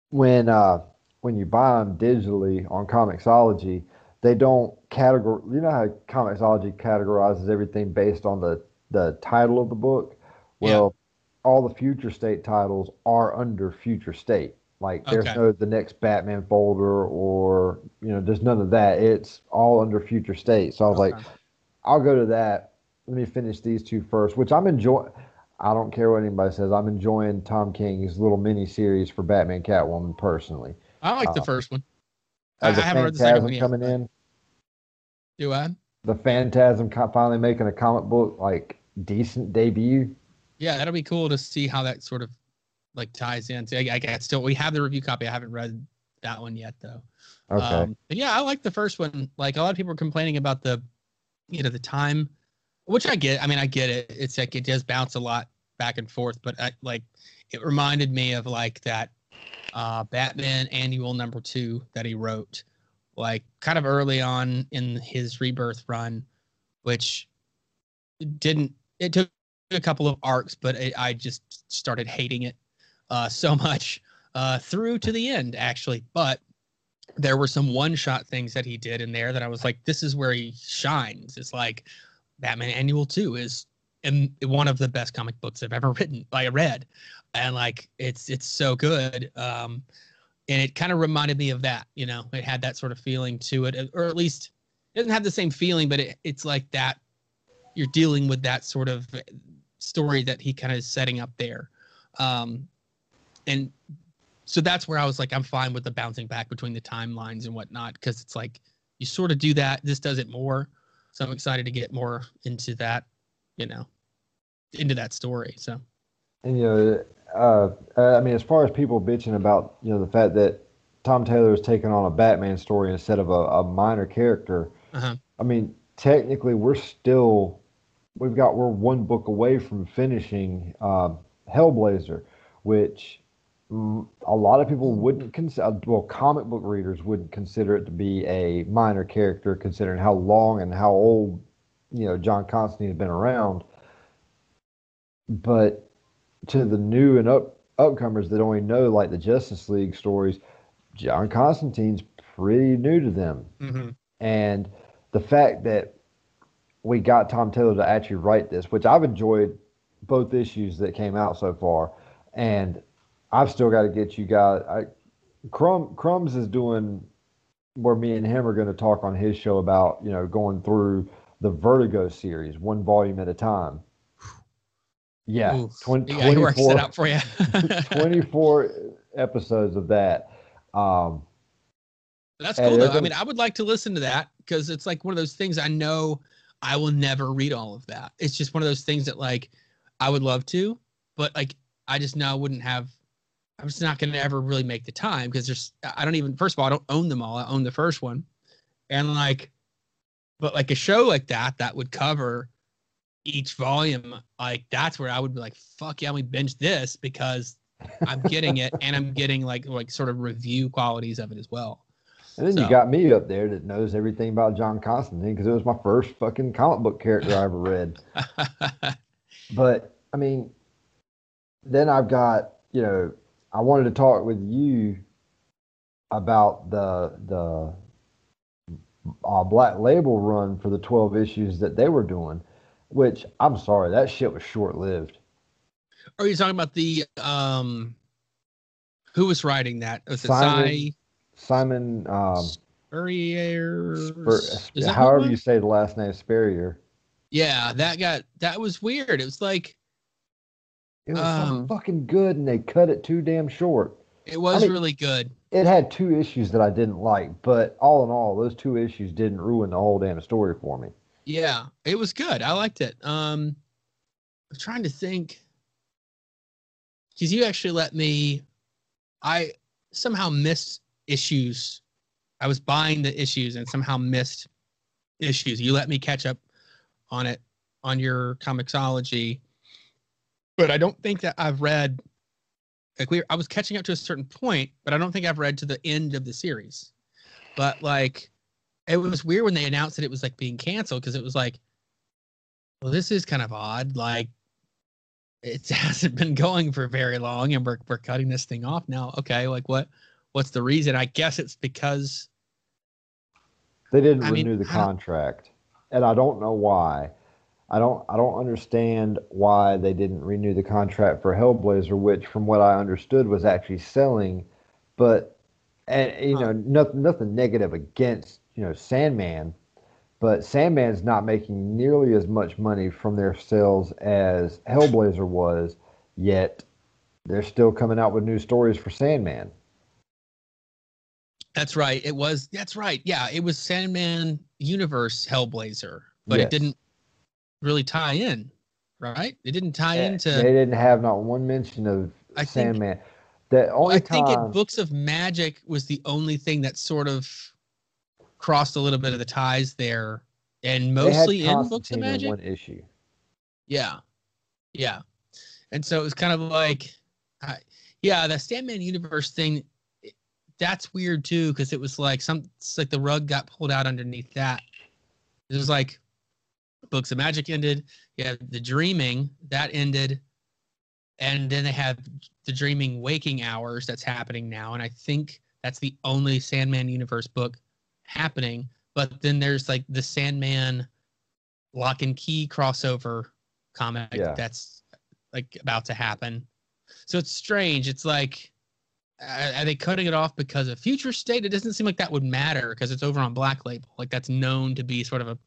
when uh, when you buy them digitally on Comixology, they don't categorize. You know how Comixology categorizes everything based on the the title of the book. Well, all the Future State titles are under Future State. Like there's Okay. no the next Batman folder or you know there's none of that. It's all under Future State. So I was like, I'll go to that. Let me finish these two first, which I'm enjoying. I don't care what anybody says. I'm enjoying Tom King's little mini series for Batman Catwoman personally. I like the uh, first one. I, the haven't read the second one yet. coming in, Do I? the Phantasm finally making a comic book like decent debut. Yeah, that'll be cool to see how that sort of like ties in. I, I got still we have the review copy. I haven't read that one yet though. Okay. Um, but yeah, I like the first one. Like a lot of people are complaining about the, you know, the time, which I get. I mean, I get it. It's like it does bounce a lot back and forth, but I, like it reminded me of like that uh, Batman annual number two that he wrote, like kind of early on in his rebirth run, which didn't. It took a couple of arcs, but it, I just started hating it uh, so [LAUGHS] much uh, through to the end, actually. But there were some one shot things that he did in there that I was like, this is where he shines. It's like Batman Annual 2 is in one of the best comic books I've ever [LAUGHS] written, I read. And like it's it's so good. Um and it kind of reminded me of that, you know. It had that sort of feeling to it, or at least it doesn't have the same feeling, but it, it's like that you're dealing with that sort of story that he kind of is setting up there. Um and so that's where I was like, I'm fine with the bouncing back between the timelines and whatnot, because it's like you sort of do that. This does it more. So I'm excited to get more into that, you know, into that story. So And you know, uh, uh, I mean, as far as people bitching about you know the fact that Tom Taylor is taking on a Batman story instead of a, a minor character, uh-huh. I mean, technically, we're still we've got we're one book away from finishing um, Hellblazer, which a lot of people wouldn't consider. Well, comic book readers wouldn't consider it to be a minor character, considering how long and how old you know John Constantine has been around. But to the new and up upcomers that only know like the Justice League stories, John Constantine's pretty new to them. mm-hmm. And the fact that we got Tom Taylor to actually write this, which I've enjoyed both issues that came out so far, and I've still got to get you guys. I, Crumb Crumbs is doing where me and him are going to talk on his show about you know going through the Vertigo series one volume at a time. Yeah, Ooh, twen- yeah, 24 it out for you. [LAUGHS] 24 episodes of that. Um, That's cool though. I mean, I would like to listen to that because it's like one of those things I know I will never read all of that. It's just one of those things that like I would love to, but like I just know I wouldn't have. I'm just not going to ever really make the time because there's. I don't even. First of all, I don't own them all. I own the first one, and like, but like a show like that that would cover each volume. Like that's where I would be like, fuck yeah, we binge this because I'm getting it and I'm getting like like sort of review qualities of it as well. And then So- you got me up there that knows everything about John Constantine because it was my first fucking comic book character I ever read. [LAUGHS] But I mean, then I've got you know I wanted to talk with you about the the uh, Black Label run for the twelve issues that they were doing, which I'm sorry that shit was short lived. Are you talking about the um who was writing that? Was it Simon Cy Simon, um, Spurrier? Spur, Is that who it however you say the last name, Spurrier. Yeah, that got that was weird. It was like It was Um, fucking good, and they cut it too damn short. it was mean- really good. It had two issues that I didn't like, but all in all, those two issues didn't ruin the whole damn story for me. Yeah, it was good. I liked it. Um I'm trying to think because you actually let me I somehow missed issues. I was buying the issues and somehow missed issues. You let me catch up on it on your Comixology. But I don't think that I've read like we I was catching up to a certain point, but I don't think I've read to the end of the series. But like it was weird when they announced that it was like being canceled because it was like well, this is kind of odd. Like, it [LAUGHS] hasn't been going for very long, and we're we're cutting this thing off now. Okay, like what? What's the reason? I guess it's because they didn't I mean, renew the I contract, and I don't know why. I don't I don't understand why they didn't renew the contract for Hellblazer, which, from what I understood, was actually selling. But and you know nothing nothing negative against you know Sandman, but Sandman's not making nearly as much money from their sales as Hellblazer was. Yet they're still coming out with new stories for Sandman. That's right. It was. That's right. Yeah, it was Sandman Universe Hellblazer, but Yes. it didn't really tie in, right? It didn't tie Eh, into. they didn't have not one mention of I think- Sandman. The only I think time it Books of Magic was the only thing that sort of crossed a little bit of the ties there, and mostly in Books of Magic. one issue. Yeah, yeah, and so it was kind of like, I, yeah, the Sandman universe thing. That's weird too, because it was like some, it's like the rug got pulled out underneath that. It was like, Books of Magic ended. Yeah, the Dreaming that ended, and then they have the Dreaming Waking Hours that's happening now, and I think that's the only Sandman universe book happening. But then there's like the Sandman Lock and Key crossover comic Yeah. that's like about to happen. So it's strange. It's like, are they cutting it off because of future state? It doesn't seem like that would matter because it's over on Black Label. Like that's known to be sort of a,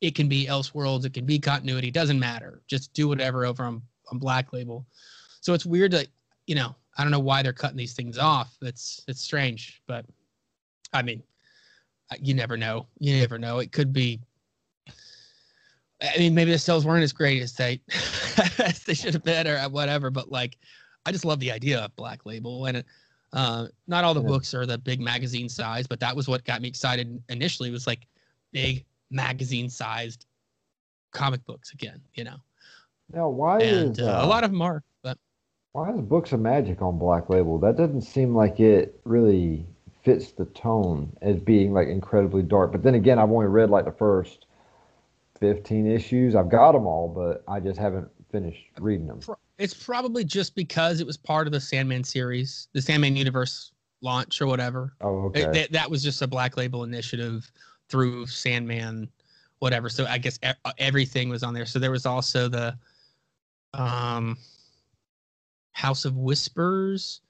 it can be Elseworlds, it can be continuity. Doesn't matter. Just do whatever over on, on Black Label. So it's weird that you know I don't know why they're cutting these things off. It's it's strange, but I mean, you never know. You never know. It could be. I mean, maybe the sales weren't as great as they [LAUGHS] as they should have been, or whatever. But like, I just love the idea of Black Label, and it, uh, not all the Yeah. books are the big magazine size, but that was what got me excited initially. Was like big magazine sized comic books again, you know. Now, why And is uh, uh, a lot of them are, but why is Books of Magic on Black Label? That doesn't seem like it really fits the tone as being like incredibly dark. But then again, I've only read like the first fifteen issues. I've got them all, but I just haven't finished reading them. It's probably just because it was part of the Sandman series, the Sandman universe launch or whatever. Oh, It- okay. that, that was just a Black Label initiative through Sandman, whatever. So I guess e- everything was on there. So there was also the um, House of Whispers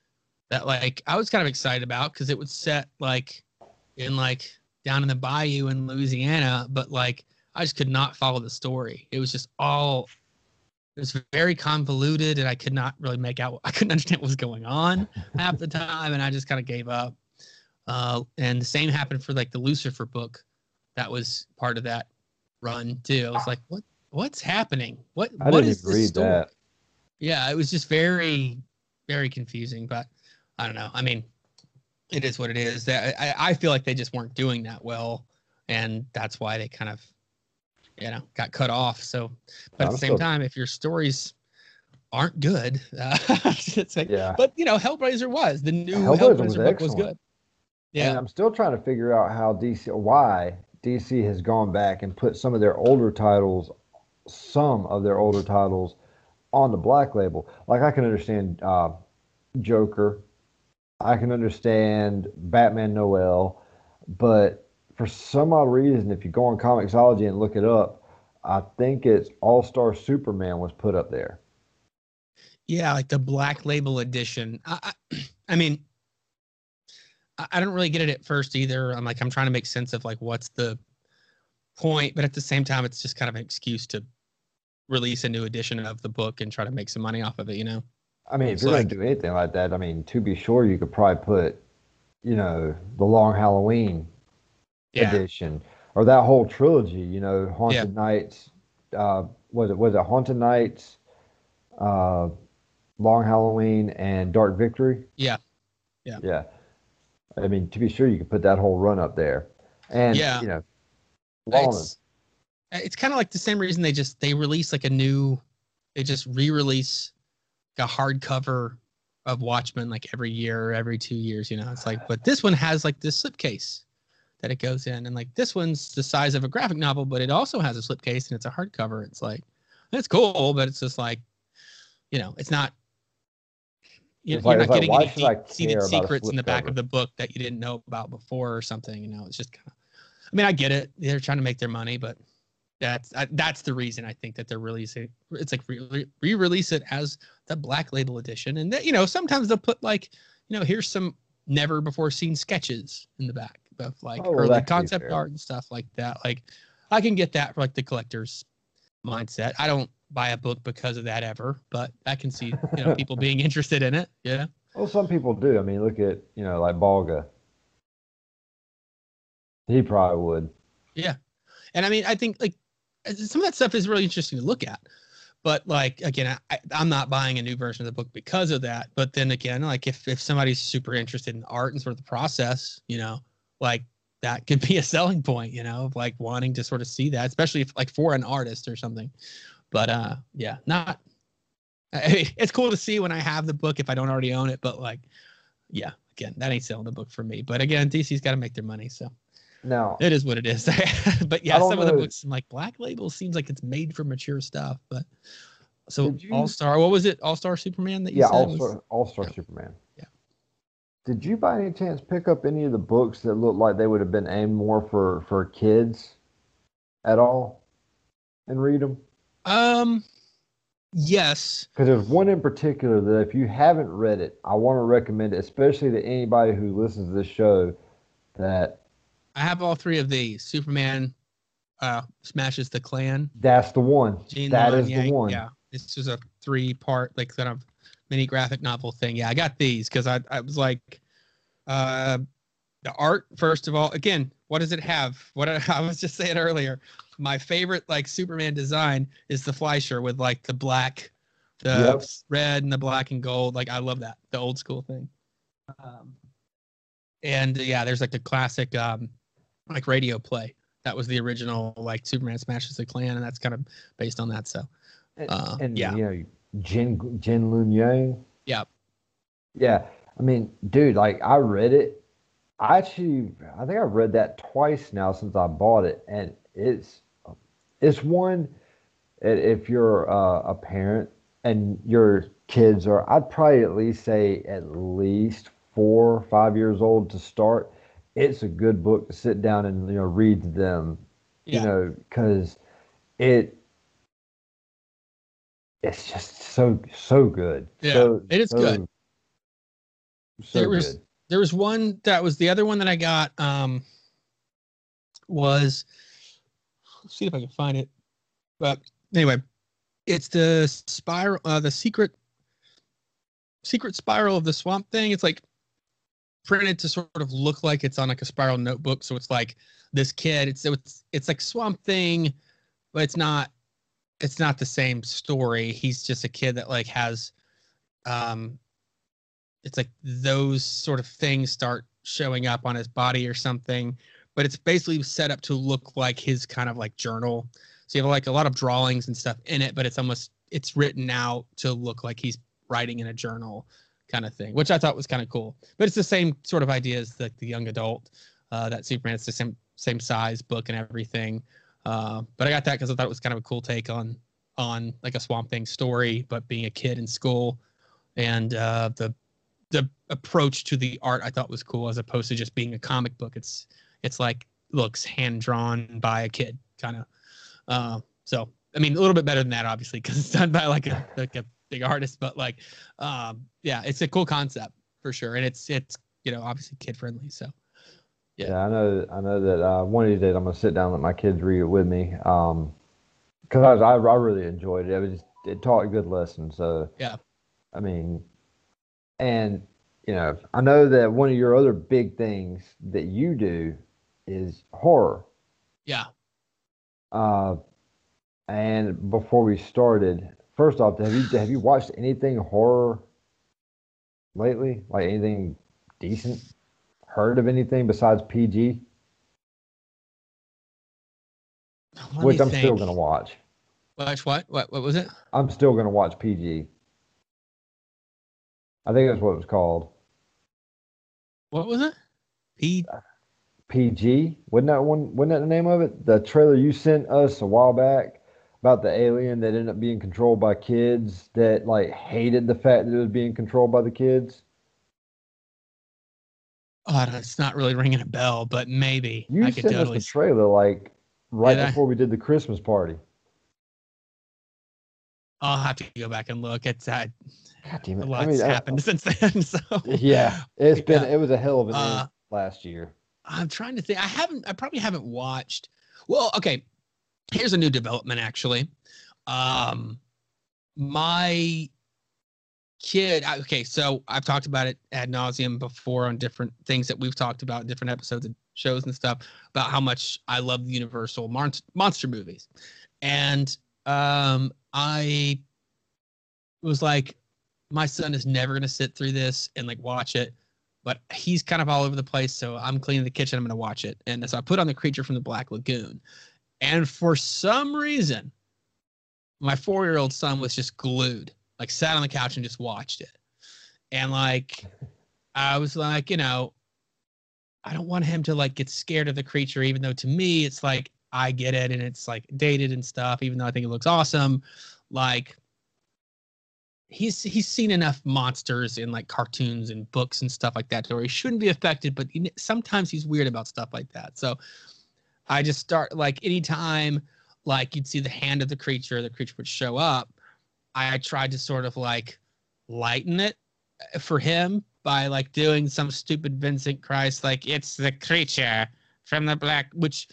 that like I was kind of excited about because it would set like in like down in the bayou in Louisiana, but like I just could not follow the story. It was just all it was very convoluted and I could not really make out I couldn't [LAUGHS] understand what was going on half the time and I just kind of gave up. Uh, and the same happened for like the Lucifer book that was part of that run too. I was like, what what's happening? What I what is this story? that. Yeah, it was just very, very confusing. But I don't know. I mean, it is what it is. That I, I feel like they just weren't doing that well, and that's why they kind of, you know, got cut off. So, but at the same still- time, if your stories aren't good, uh, [LAUGHS] it's like, Yeah. but you know, Hellblazer was the new Hellblazer Hellblazer, was book was good. And Yeah, I'm still trying to figure out how DC, why DC has gone back and put some of their older titles, some of their older titles, on the Black Label. Like I can understand uh, Joker, I can understand Batman Noel, but for some odd reason, if you go on Comixology and look it up, I think it's All Star Superman was put up there. yeah, like the Black Label edition. I, I, [CLEARS THROAT] I mean, I, I don't really get it at first either. I'm like, I'm trying to make sense of like what's the point, but at the same time, it's just kind of an excuse to release a new edition of the book and try to make some money off of it. You know? I mean, if It's you're like- to do anything like that, I mean, to be sure, you could probably put, you know, the Long Halloween Yeah. edition or that whole trilogy. You know, Haunted Knights. Uh, was it was it Haunted Knights, uh, Long Halloween, and Dark Victory? Yeah. Yeah. Yeah. I mean, to be sure, you could put that whole run up there, and Yeah. you know. It's, it's kind of like the same reason they just they release like a new, they just re-release a hardcover of Watchmen like every year or every two years. You know, it's like, but this one has like this slipcase that it goes in. And like this one's the size of a graphic novel, but it also has a slipcase and it's a hardcover. It's like it's cool, but it's just like, you know, it's not. You, It's you're not like, getting why any about a secrets in the back slipcover? of the book that you didn't know about before or something. You know, it's just kind of. I mean, I get it. They're trying to make their money, but that's I, that's the reason I think that they're releasing. It's like re- re-release it as the Black Label edition, and that, you know sometimes they'll put like you know here's some never before seen sketches in the back of like Oh, early that could be concept art and stuff like that. Like I can get that for like the collector's mindset. I don't buy a book because of that ever, but I can see you know people being [LAUGHS] interested in it. Yeah. Well, some people do. I mean, look at you know like Balga. He probably would. Yeah, and I mean, I think like some of that stuff is really interesting to look at. But like again, I, I'm not buying a new version of the book because of that. But then again, like if if somebody's super interested in art and sort of the process, you know, like that could be a selling point, you know, of like wanting to sort of see that, especially if like for an artist or something. But uh, yeah, not. I mean, it's cool to see when I have the book if I don't already own it. But like, yeah, again, that ain't selling the book for me. But again, DC's got to make their money, so no. it is what it is. [LAUGHS] but yeah, some of the books, I'm like Black Label, seems like it's made for mature stuff. But so you- All Star, what was it? All Star Superman that you yeah, said All was- Star All Star. Superman. Did you by any chance pick up any of the books that looked like they would have been aimed more for for kids at all, and read them? Um, yes, Because there's one in particular that if you haven't read it, I want to recommend it, especially to anybody who listens to this show. That I have all three of these. Superman, uh, smashes the Klan. that's the one. Gene That is the one. Yeah, this is a three-part like kind of mini graphic novel thing. Yeah, I got these because I I was like, uh, the art first of all. Again, what does it have? What I, [LAUGHS] I was just saying earlier. My favorite like Superman design is the Fleischer with like the black, the Yep. red and the black and gold. Like I love that the old school thing. Um, and yeah, there's like the classic um, like radio play. That was the original like Superman smashes the Klan, and that's kind of based on that. So And, Uh, and yeah. you know, Gene Gene Luen Yang. Yep. Yeah, I mean, dude, like I read it. I actually, I think I've read that twice now since I bought it, and it's it's one. If you're uh, a parent and your kids are, I'd probably at least say at least four or five years old to start. It's a good book to sit down and you know read to them yeah, you know, because it it's just so so good. Yeah, so, it is so, good. So There was- good. there was one that was the other one that I got. Um, was let's see if I can find it. But anyway, it's the spiral, uh, the secret, secret spiral of the swamp thing. It's like printed to sort of look like it's on like a spiral notebook. So it's like this kid. It's it's it's like Swamp Thing, but it's not. It's not the same story. He's just a kid that like has, um, it's like those sort of things start showing up on his body or something. But it's basically set up to look like his kind of like journal. So you have like a lot of drawings and stuff in it, but it's almost it's written out to look like he's writing in a journal kind of thing, which I thought was kind of cool. But it's the same sort of idea as like the young adult. Uh, that Superman, it's the same same size book and everything. Uh, but I got that because I thought it was kind of a cool take on on like a Swamp Thing story, but being a kid in school, and uh, the the approach to the art I thought was cool as opposed to just being a comic book. It's it's like looks hand drawn by a kid kind of. Uh, so I mean, a little bit better than that, obviously, because it's done by like a like a big artist. But like, um, yeah, it's a cool concept for sure, and it's it's you know obviously kid friendly. So Yeah. Yeah, I know. I know that uh, one of these days I'm gonna sit down and let my kids read it with me. Um, because I, I I really enjoyed it. It was it taught a good lesson. So Yeah. I mean, and you know, I know that one of your other big things that you do is horror. yeah, Uh, and before we started, first off, have you have you watched anything horror lately? Like anything decent? Heard of anything besides PG? Let Which I'm still gonna watch. Watch what? What? What was it? I'm still gonna watch PG. I think that's what it was called. What was it? P. PG. Wasn't that one? Wasn't that the name of it? The trailer you sent us a while back about the alien that ended up being controlled by kids that like hated the fact that it was being controlled by the kids. Oh, it's not really ringing a bell, but maybe You I could sent totally. us the trailer like right Did I? before we did the Christmas party. I'll have to go back and look. It's uh, God damn a lot's I mean, I- happened since [LAUGHS] then. So yeah, it's been Yeah. it was a hell of an Uh, last year. I'm trying to think. I haven't. I probably haven't watched. Well, okay. Here's a new development. Actually, um, my kid. Okay, so I've talked about it ad nauseum before on different things that we've talked about, different episodes and shows and stuff about how much I love the Universal mon- monster movies, and um, I was like, my son is never gonna sit through this and like watch it but he's kind of all over the place. So I'm cleaning the kitchen. I'm going to watch it. And so I put on the creature from the Black Lagoon. And for some reason, my four year old son was just glued, like sat on the couch and just watched it. And like, I was like, you know, I don't want him to like get scared of the creature, even though to me, it's like, I get it. And it's like dated and stuff, even though I think it looks awesome. Like, he's he's seen enough monsters in like cartoons and books and stuff like that to where he shouldn't be affected but kn- sometimes he's weird about stuff like that so i just start like anytime like you'd see the hand of the creature the creature would show up i tried to sort of like lighten it uh, for him by like doing some stupid vincent price like it's the creature from the black which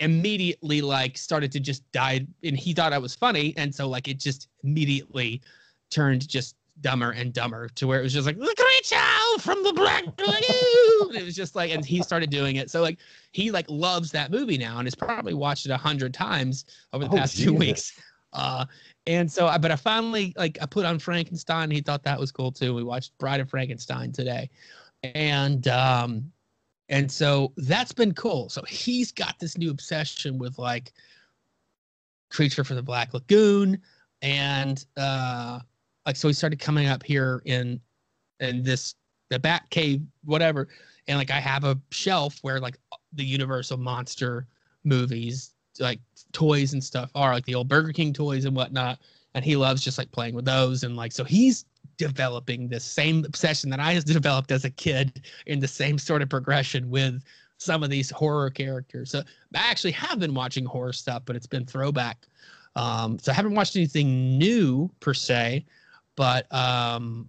immediately like started to just die and he thought I was funny and so like it just immediately turned just dumber and dumber to where it was just like the creature from the black it was just like and he started doing it. So like he like loves that movie now and has probably watched it a hundred times over the Oh, past two weeks uh and so I but I finally like I put on Frankenstein he thought that was cool too we watched Bride of Frankenstein today and um and so that's been cool. So he's got this new obsession with like Creature from the Black Lagoon. And uh like so he started coming up here in in this the Bat Cave, whatever. And like I have a shelf where like the Universal monster movies, like toys and stuff are like the old Burger King toys and whatnot. And he loves just like playing with those. And like so he's developing this same obsession that I has [LAUGHS] developed as a kid in the same sort of progression with some of these horror characters. So I actually have been watching horror stuff, but it's been throwback. Um, so I haven't watched anything new per se, but um,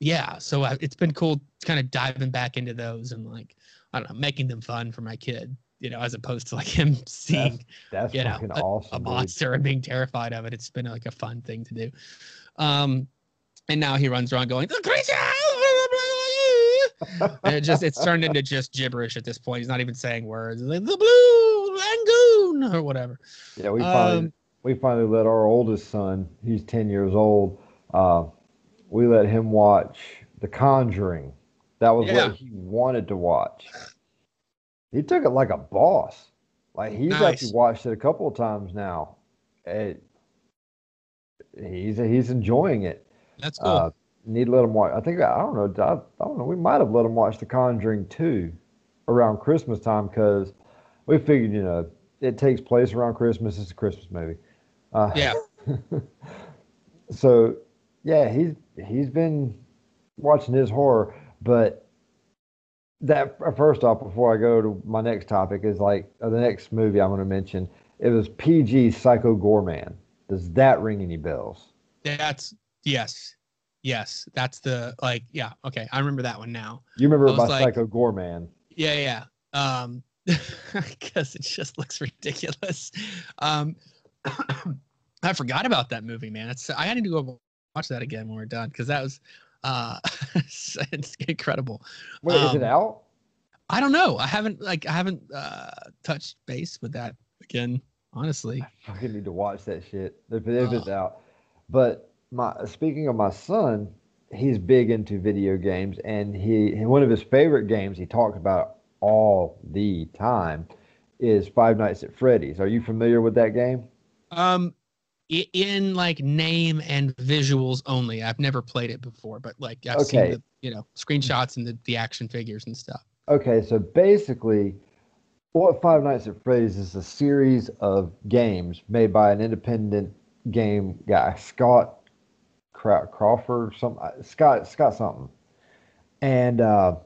yeah. So I, it's been cool, kind of diving back into those and like I don't know, making them fun for my kid. You know, as opposed to like him [LAUGHS] seeing That's you know, a- awesome. a dude. monster and being terrified of it. It's been like a fun thing to do. Um, and now he runs around going, the creature! and it just it's turned into just gibberish at this point. He's not even saying words. Like, the blue lagoon or whatever. Yeah, we finally Um, we finally let our oldest son, he's ten years old, uh, we let him watch The Conjuring. That was Yeah. what he wanted to watch. He took it like a boss. Like he's Nice. actually watched it a couple of times now. It, he's he's enjoying it. That's cool. Uh, need to let him watch. I think I don't know. I, I don't know. We might have let him watch The Conjuring two around Christmas time because we figured, you know, it takes place around Christmas. It's a Christmas movie. Uh, yeah. [LAUGHS] So, yeah, he's he's been watching his horror, but that uh, first off, before I go to my next topic, is like uh, the next movie I'm going to mention. It was PG Psycho Goreman. Does that ring any bells? That's yes. Yes. That's the like, yeah, okay. I remember that one now. You remember was like- Psycho Goreman? Yeah, yeah. Um [LAUGHS] because it just [LAUGHS] looks ridiculous. Um [COUGHS] I forgot about that movie, man. It's I need to go watch that again when we're done because that was uh [LAUGHS] it's incredible. Wait, is it Um, out? I don't know. I haven't like I haven't uh touched base with that again, honestly. I fucking need to watch that shit if, if it's Oh. out. But my speaking of my son, he's big into video games, and he one of his favorite games he talks about all the time is Five Nights at Freddy's. Are you familiar with that game? Um in like name and visuals only. I've never played it before, but like I've Okay. seen the you know screenshots and the, the action figures and stuff. Okay, so basically, what Five Nights at Freddy's is a series of games made by an independent game guy, Scott Crawford, some uh, Scott Scott something, and uh,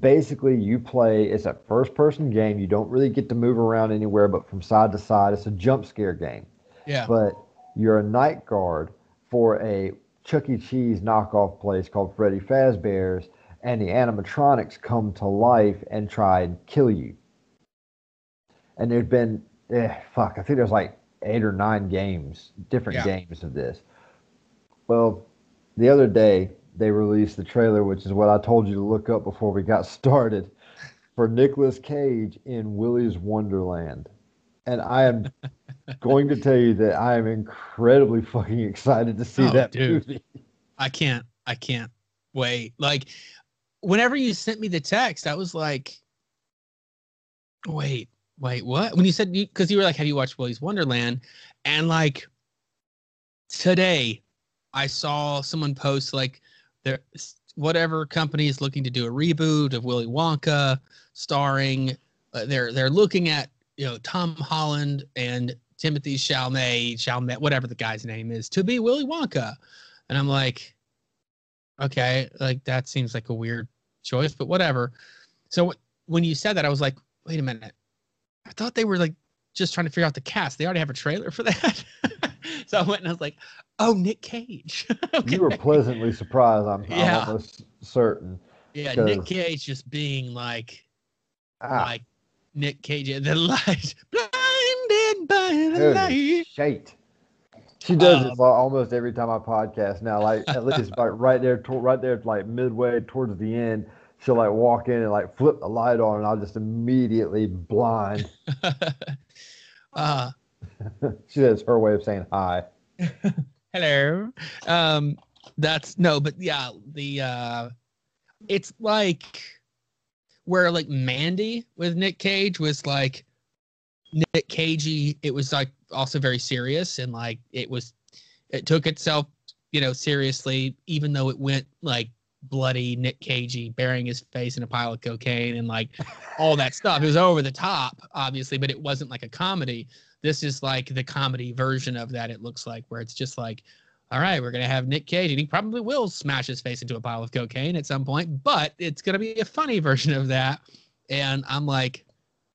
basically you play. It's a first person game. You don't really get to move around anywhere, but from side to side, it's a jump scare game. Yeah. But you're a night guard for a Chuck E. Cheese knockoff place called Freddy Fazbear's, and the animatronics come to life and try and kill you. And there's been, eh, fuck, I think there's like eight or nine games, different Yeah. games of this. Well, the other day they released the trailer, which is what I told you to look up before we got [LAUGHS] started, for Nicolas Cage in Willy's Wonderland. And I am going to tell you that I am incredibly fucking excited to see Oh, that dude. movie. I can't. I can't wait. Like, whenever you sent me the text, I was like, wait, wait, what? When you said, because you, were like, have you watched Willy's Wonderland? And like, today, I saw someone post like, there, whatever company is looking to do a reboot of Willy Wonka, starring, uh, they're they're looking at you know Tom Holland and Timothy Chalamet, Chalamet, whatever the guy's name is, to be Willy Wonka. And I'm like, okay, like that seems like a weird choice, but whatever. So wh- when you said that, I was like, wait a minute. I thought they were like just trying to figure out the cast. They already have a trailer for [LAUGHS] that. so I went and I was like, oh, Nick Cage. [LAUGHS] okay. You were pleasantly surprised, I'm, Yeah. I'm almost certain. yeah, Nick Cage just being like, Ah, like Nick Cage, the [LAUGHS] light, blinded by the light. shit. She does Um, al- almost every time I podcast now. Like at least [LAUGHS] like right there, to, right there, like midway towards the end, she'll like walk in and like flip the light on, and I'll just immediately blind. [LAUGHS] uh, she that's her way of saying hi. hello um that's no but yeah the uh it's like where like mandy with nick cage was like nick cagey it was like also very serious and like it was it took itself you know seriously even though it went like bloody nick cagey burying his face in a pile of cocaine and like all that stuff. It was over the top obviously but it wasn't like a comedy. This is like the comedy version of that it looks like where it's just like all right we're gonna have nick cage and he probably will smash his face into a pile of cocaine at some point but it's gonna be a funny [LAUGHS] version of that and i'm like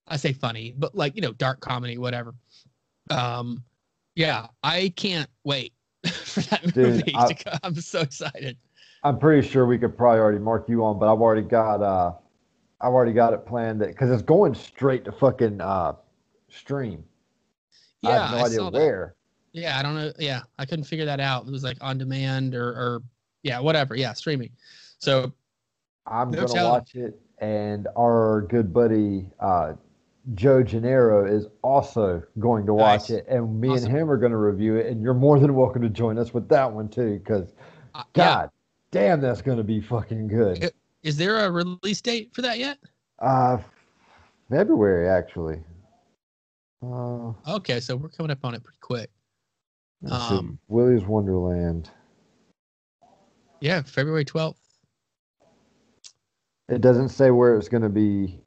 i say funny but like you know dark comedy whatever um yeah i can't wait [LAUGHS] for that Dude, movie I- to [LAUGHS] come. i'm so excited I'm pretty sure we could probably already mark you on, but I've already got uh, I've already got it planned that because it's going straight to fucking uh, stream. I yeah have no I idea saw that. Yeah, I don't know. Yeah, I couldn't figure that out. It was like on demand or, or yeah, whatever. Yeah, streaming. So I'm No gonna watch it, and our good buddy uh, Joe Gennaro is also going to watch Nice. it, and me Awesome. and him are going to review it. And you're more than welcome to join us with that one too, because uh, yeah, God damn, that's going to be fucking good. Is there a release date for that yet? Uh, February actually. Uh, Okay, so we're coming up on it pretty quick. Um, Willy's Wonderland. Yeah, February twelfth. It doesn't say where it's going to be,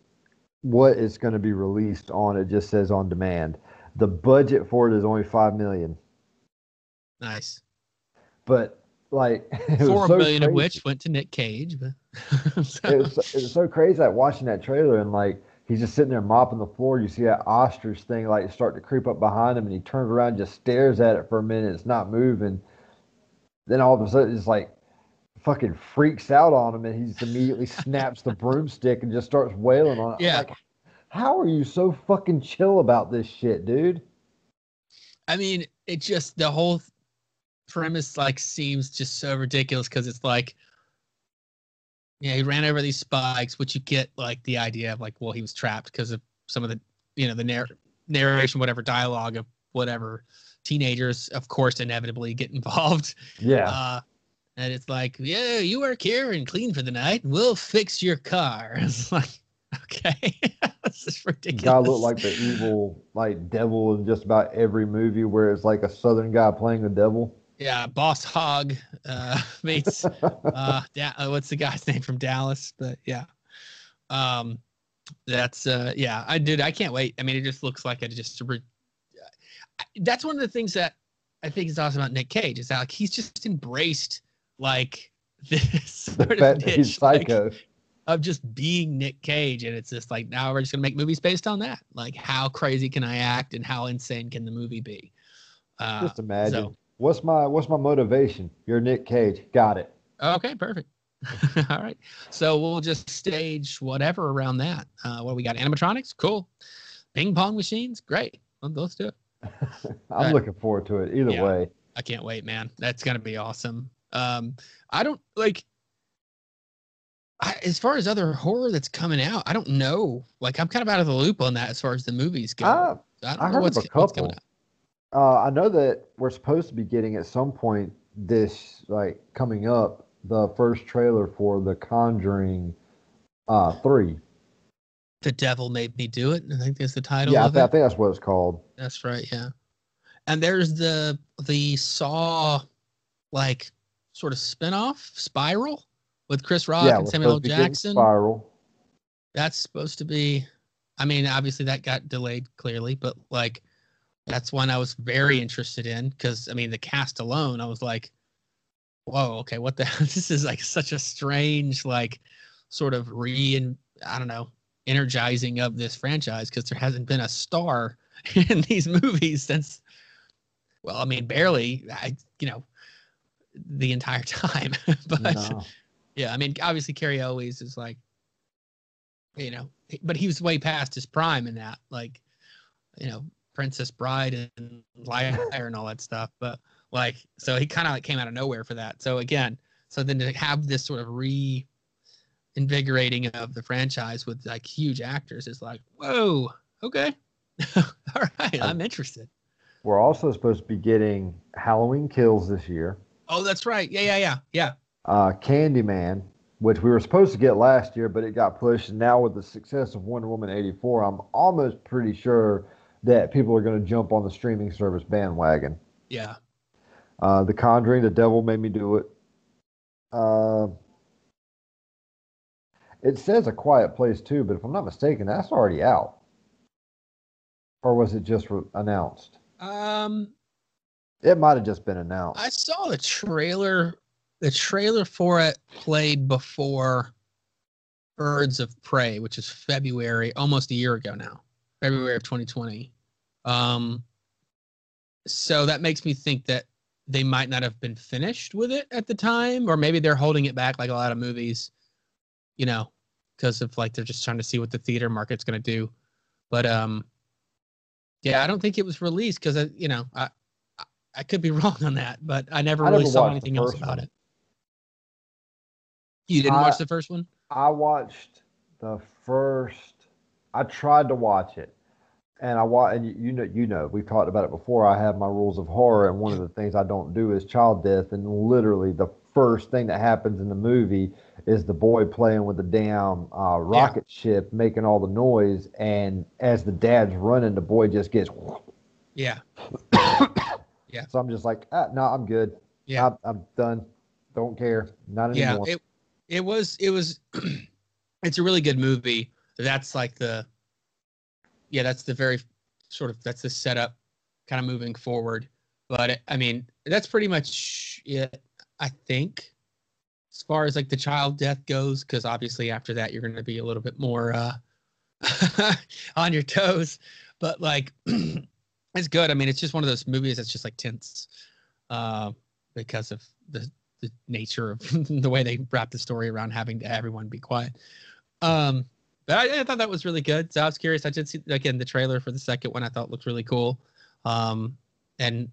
what it's going to be released on. It just says on demand. The budget for it is only five million, Nice. but like [LAUGHS] Four so million of which went to Nick Cage. But [LAUGHS] it was, it was so crazy like watching that trailer and like he's just sitting there mopping the floor. You see that ostrich thing like start to creep up behind him, and he turns around, and just stares at it for a minute. It's not moving. Then all of a sudden, it's like fucking freaks out on him, and he just immediately [LAUGHS] snaps the broomstick and just starts wailing on it. Yeah. like, how are you so fucking chill about this shit, dude? I mean, it just the whole premise like seems just so ridiculous because it's like, yeah, he ran over these spikes, which you get like the idea of like, well, he was trapped because of some of the, you know, the narr- narration, whatever dialogue of whatever teenagers, of course, inevitably get [LAUGHS] involved. Yeah. Uh, and it's like, yeah, you work here and clean for the night, and we'll fix your car. [LAUGHS] It's like, okay, [LAUGHS] this is ridiculous. guy looked like the evil like devil in just about every movie where it's like a southern guy playing the devil. Yeah, Boss Hog uh, [LAUGHS] meets uh, [LAUGHS] da- uh, what's the guy's name from Dallas? But yeah, um, That's uh yeah, I did. I can't wait. I mean, it just looks like it just. Re- that's one of the things that I think is awesome about Nick Cage is that like he's just embraced like [LAUGHS] this sort of niche, like, psycho. of just being Nick Cage, and it's just like now we're just gonna make movies based on that. Like, how crazy can I act, and how insane can the movie be? Uh, Just imagine. so- What's my what's my motivation? You're Nick Cage. Got it. Okay, perfect. [LAUGHS] All right. So we'll just stage whatever around that. Uh, what we got? Animatronics? Cool. Ping pong machines? Great. Let's do it. [LAUGHS] I'm Right. looking forward to it either Yeah. way. I can't wait, man. That's gonna be awesome. Um, I don't like I, as far as other horror that's coming out. I don't know. Like I'm kind of out of the loop on that as far as the movies go. I, I don't I know heard what's, of a couple. Uh, I know that we're supposed to be getting at some point this like coming up the first trailer for The Conjuring uh three. The devil made me do it. I think that's the title Yeah, I, th- I think that's what it's called. That's right. Yeah. And there's the the Saw, like sort of spin-off Spiral with Chris Rock yeah, and Samuel L. Jackson. Spiral. That's supposed to be. I mean, obviously that got delayed clearly, but like that's one I was very interested in because I mean the cast alone, I was like, whoa, okay, what the [LAUGHS] this is like such a strange like sort of re and I don't know energizing of this franchise because there hasn't been a star [LAUGHS] in these movies since well i mean barely i you know the entire [LAUGHS] time but No. yeah i mean obviously Cary Elwes is like you know but he was way past his prime in that like you know princess bride and liar and all that stuff but like so he kind of like came out of nowhere for that. So again so then to have this sort of re invigorating of the franchise with like huge actors is like whoa okay. [LAUGHS] All right i'm interested. We're also supposed to be getting Halloween Kills this year. oh that's right. Yeah yeah yeah yeah. Uh, Candyman, which we were supposed to get last year, but it got pushed. And now with the success of Wonder Woman 84, I'm almost pretty sure that people are going to jump on the streaming service bandwagon. yeah Uh, the Conjuring, The Devil Made Me Do It. Uh, it says A Quiet Place too, but if I'm not mistaken, that's already out. Or was it just re- announced? um It might have just been announced. I saw the trailer. The trailer for it played before Birds of Prey, which is February, almost a year ago now, February of 2020. Um, so that makes me think that they might not have been finished with it at the time, or maybe they're holding it back like a lot of movies, you know, because of like they're just trying to see what the theater market's going to do. But um, yeah, I don't think it was released because I, you know, I I- I could be [LAUGHS] wrong on that, but I never I really never saw anything else about one. it. You didn't I- watch the first one? I watched the first. I tried to watch it, and I wa- and you, you know you know we've talked about it before. I have my rules of horror, and one of the things I don't do is child death. And literally, the first thing that happens in the movie is the boy playing with the damn uh, rocket ship, making all the noise. And as the dad's running, the boy just gets. Yeah, [COUGHS] yeah. So I'm just like, ah, no, I'm good. yeah, I'm, I'm done. Don't care. Not yeah. anymore. It it was it was. [CLEARS THROAT] it's a really good movie. That's like the. Yeah, that's the very sort of that's the setup, kind of moving forward. But I mean, that's pretty much it. I think, as far as like the child death goes, because obviously after that you're going to be a little bit more uh, [LAUGHS] on your toes. But like, [CLEARS THROAT] it's good. I mean, it's just one of those movies that's just like tense, uh, because of the the nature of [LAUGHS] the way they wrap the story around having to everyone be quiet. Um, I, I thought that was really good. So I was curious. I did see again the trailer for the second one. I thought looked really cool. Um, and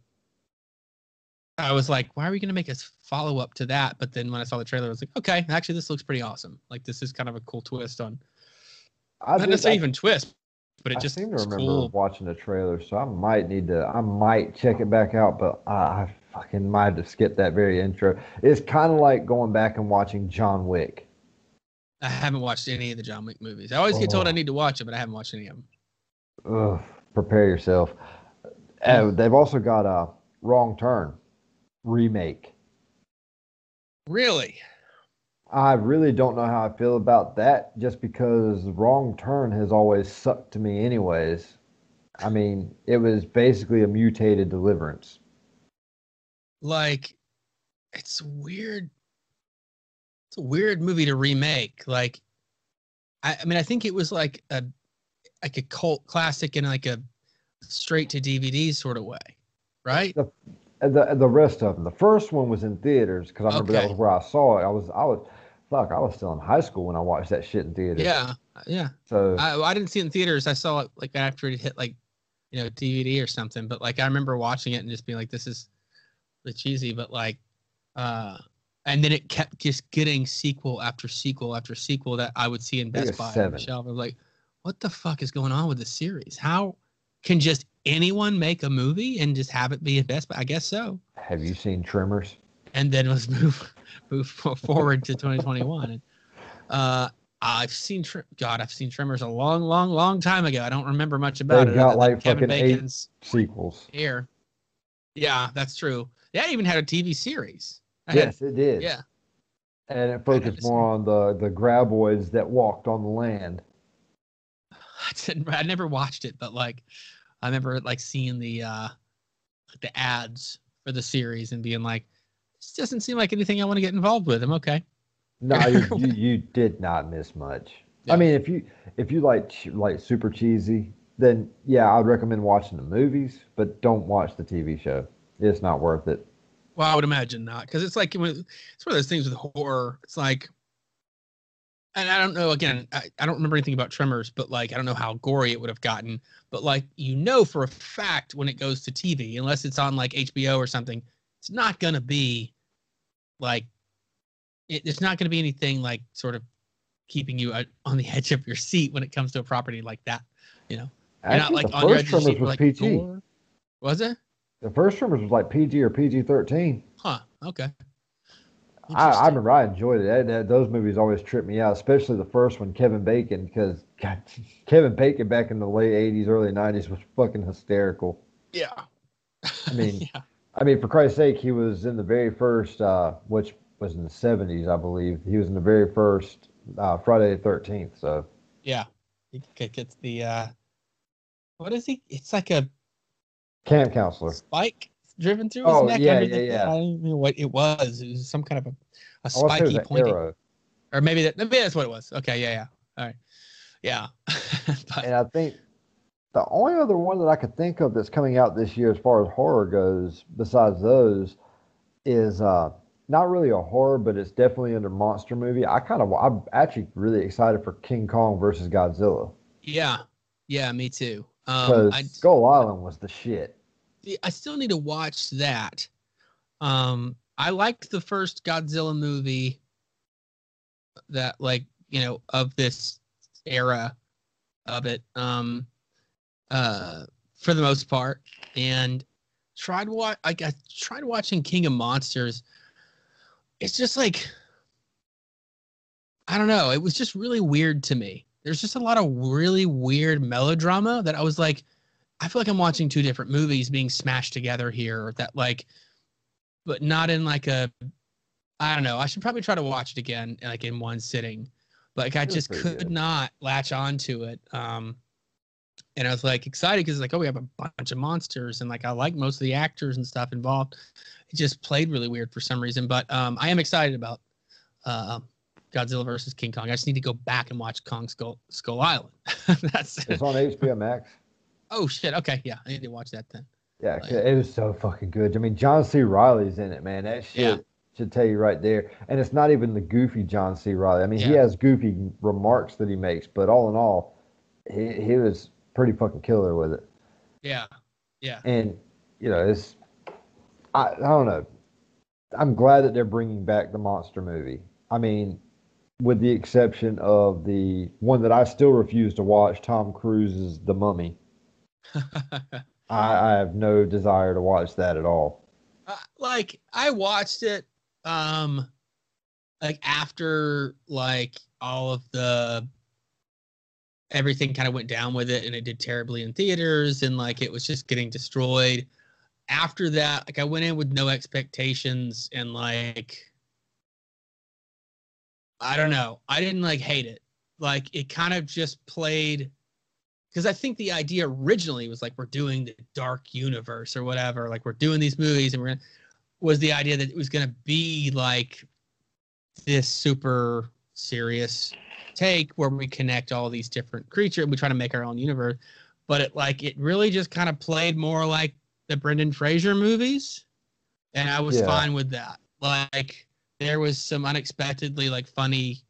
I was like, why are we going to make a follow up to that? But then when I saw the trailer, I was like, okay, actually, this looks pretty awesome. Like this is kind of a cool twist on I not necessarily I- even twist, but it I just seem to remember cool. watching the trailer, so I might need to. I might check it back out, but I, I fucking might have skipped that very intro. It's kind of like going back and watching John Wick. I haven't watched any of the John Wick movies. I always get told I Oh. need to watch it, but I haven't watched any of them. Ugh, prepare yourself. Uh, they've also got a Wrong Turn remake. Really? I really don't know how I feel about that just because Wrong Turn has always sucked to me, anyways. I mean, it was basically a mutated deliverance. Like, it's weird. It's a weird movie to remake. Like, I, I mean, I think it was like a like a cult classic in like a straight to DVD sort of way, right? The the, the rest of them. The first one was in theaters because I remember that was where I saw it. I was I was fuck. I was still in high school when I watched that shit in theaters. Yeah, yeah. So I, I didn't see it in theaters. I saw it like after it hit like, you know, DVD or something. But like I remember watching it and just being like, this is the cheesy, but like, uh, and then it kept just getting sequel after sequel after sequel that I would see in Best Buy on seven. the shelf. I'm like, what the fuck is going on with this series? How can just anyone make a movie and just have it be a Best Buy? I guess so. have you seen Tremors? And then let's [LAUGHS] move move forward to 2021. And, uh, I've seen Tr- God, I've seen Tremors a long, long, long time ago. I don't remember much about They've it. got, like, Kevin fucking eight- Bacon's Sequels. here. Yeah, that's true. That even had a TV series. [LAUGHS] I had- Yes, it did. yeah. And it focused more on the the graboids that walked on the land. [SIGHS] I didn't. I never watched it, but like, I remember like seeing the uh, the ads for the series and being like, this doesn't seem like anything I want to get involved with. I'm okay. No, you, [LAUGHS] you you did not miss much. Yeah. I mean, if you if you like like super cheesy, then yeah, I'd recommend watching the movies, but don't watch the TV show. It's not worth it. Well, I would imagine not, because it's like it's one of those things with horror. It's like, and I don't know. Again, I, I don't remember anything about Tremors, but like I don't know how gory it would have gotten. But like you know for a fact when it goes to TV, unless it's on like HBO or something, it's not gonna be like it, it's not gonna be anything like sort of keeping you uh, on the [LAUGHS] edge of your seat when it comes to a property like that. You know, You're not like on your edge of your seat was like PG. gore. Was it? The first Tremors was like PG or PG thirteen. Huh. Okay. I, I remember I enjoyed it. That, that- those movies always tripped me out, especially the first one, Kevin Bacon, because [LAUGHS] Kevin Bacon back in the late '80s, early '90s was fucking hysterical. Yeah. I mean, [LAUGHS] yeah. I mean, for Christ's sake, he was in the very first, uh, which was in the '70s, I believe. He was in the very first uh, Friday the Thirteenth. So Yeah. He gets the uh what is he? It's like a camp counselor. spike driven through Oh, his neck. yeah, yeah, yeah. I don't even know what it was. It was some kind of a, want to say it was spiky an pointed arrow. or maybe that maybe that's what it was. Okay, yeah, yeah. All right. Yeah. [LAUGHS] but, And I think the only other one that I could think of that's coming out this year, as far as horror goes, besides those, is uh, not really a horror, but it's definitely under monster movie. I kind of, I'm actually really excited for King Kong versus Godzilla yeah. Yeah, me too. Um because I Skull Island was the shit. I still need to watch that. Um, I liked the first Godzilla movie that, like, you know, of this era of it, um, uh, for the most part, and tried what like I tried watching King of Monsters. It's just like I don't know. It was just really weird to me. There's just a lot of really weird melodrama that I was like, I feel like I'm watching two different movies being smashed together here. That like, but not in like a, I don't know. I should probably try to watch it again, like in one sitting. But like, I just could good. not latch on to it. Um, and I was like excited because like, oh, we have a bunch of monsters, and like I like most of the actors and stuff involved. It just played really weird for some reason. But um, I am excited about uh, Godzilla versus King Kong. I just need to go back and watch Kong Skull Skull Island. [LAUGHS] That's It's on HBO Max. Oh shit. Okay, yeah, I need to watch that then. Yeah, Oh, 'cause it was so fucking good. I mean, John C. Reilly's in it, man. That shit Yeah. should tell you right there. And it's not even the goofy John C. Reilly. I mean, he has goofy remarks that he makes, but all in all, he, he was pretty fucking killer with it. Yeah, yeah, And you know, it's I, I don't know. I'm glad that they're bringing back the monster movie. I mean, with the exception of the one that I still refuse to watch, Tom Cruise's The Mummy. [LAUGHS] I, I have no desire to watch that at all. Uh, like I watched it, um, like after like all of the everything kind of went down with it, and it did terribly in theaters, and like it was just getting destroyed. After that, like I went in with no expectations, and like I don't know. I didn't like hate it. Like it kind of just played because I think the idea originally was like we're doing the dark universe or whatever. Like we're doing these movies and we're gonna was the idea that it was gonna be like this super serious take where we connect all these different creatures and we try to make our own universe. But it like it really just kind of played more like the Brendan Fraser movies. And I was Yeah. fine with that. Like there was some unexpectedly like funny,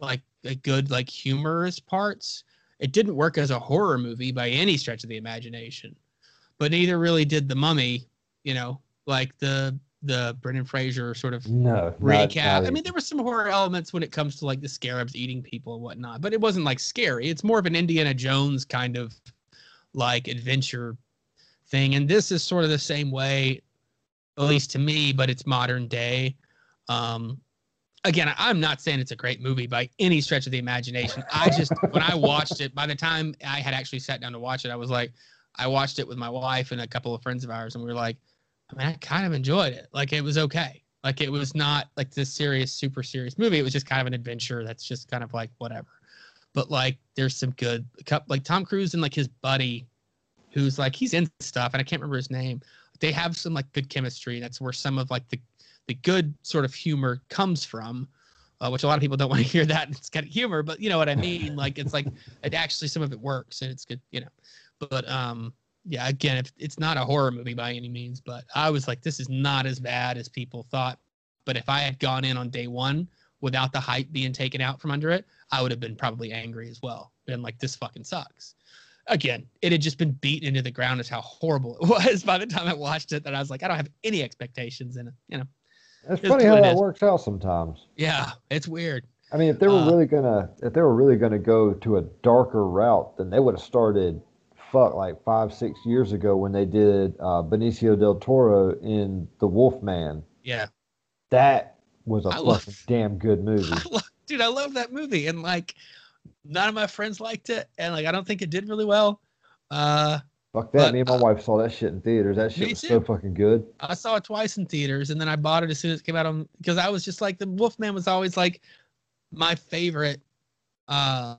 like, like good like humorous parts. It didn't work as a horror movie by any stretch of the imagination, but neither really did the Mummy. You know, like the the Brendan Fraser sort of No, recap. not I mean, there were some horror elements when it comes to like the scarabs eating people and whatnot, but it wasn't like scary. It's more of an Indiana Jones kind of like adventure thing. And this is sort of the same way, at least to me, but it's modern day. Um, again, I'm not saying it's a great movie by any stretch of the imagination. I just, when I watched it, by the time I had actually sat down to watch it, I was like, I watched it with my wife and a couple of friends of ours, and we were like, I mean, I kind of enjoyed it. Like, it was okay. Like, it was not like this serious, super serious movie. It was just kind of an adventure that's just kind of like whatever. But like, there's some good, like Tom Cruise and like his buddy, who's like he's in stuff, and I can't remember his name. They have some like good chemistry. That's where some of like the the good sort of humor comes from, uh, which a lot of people don't [LAUGHS] want to hear that. It's kind of humor, but you know what I mean. [LAUGHS] Like it's like it actually some of it works and it's good, you know. But um, yeah, again, if, it's not a horror movie by any means, but I was like, this is not as bad as people thought. But if I had gone in on day one without the hype being taken out from under it, I would have been probably angry as well. Been like, this fucking sucks. Again, it had just been beaten into the ground as how horrible it [LAUGHS] was by the time I watched it. That I was like, I don't have any expectations in it. You know, It's funny how that works out sometimes. yeah, it's weird. I mean, if they were Uh, really gonna, if they were really gonna go to a darker route, then they would have started, fuck, like five, six years ago when they did uh, Benicio del Toro in The Wolfman. Yeah, That was a I fucking love- damn good [LAUGHS] movie. I love, dude, I love that movie, and like, none of my friends liked it, and like, I don't think it did really well. Uh, Fuck that. But, Me and my uh, wife saw that shit in theaters. That shit was too. so fucking good. I saw it twice in theaters, and then I bought it as soon as it came out on because I was just like the Wolfman was always like my favorite, uh,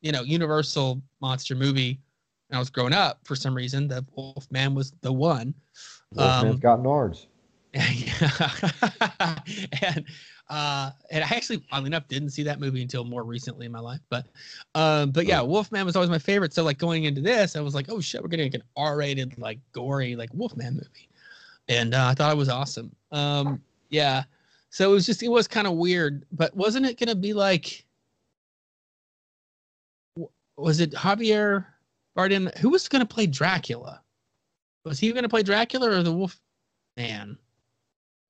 you know, Universal monster movie. And I was growing up for some reason. The Wolfman was the one. Wolfman's Um, got nards. [LAUGHS] and uh, and I actually, oddly enough, didn't see that movie until more recently in my life. But um, but yeah, Wolfman was always my favorite. So like going into this, I was like, oh shit, we're getting like an R-rated, like gory, like Wolfman movie, and uh, I thought it was awesome. Um, yeah, so it was just it was kind of weird, but wasn't it gonna be like? Was it Javier Bardem? Who was gonna play Dracula? Was he gonna play Dracula or the Wolf? Man,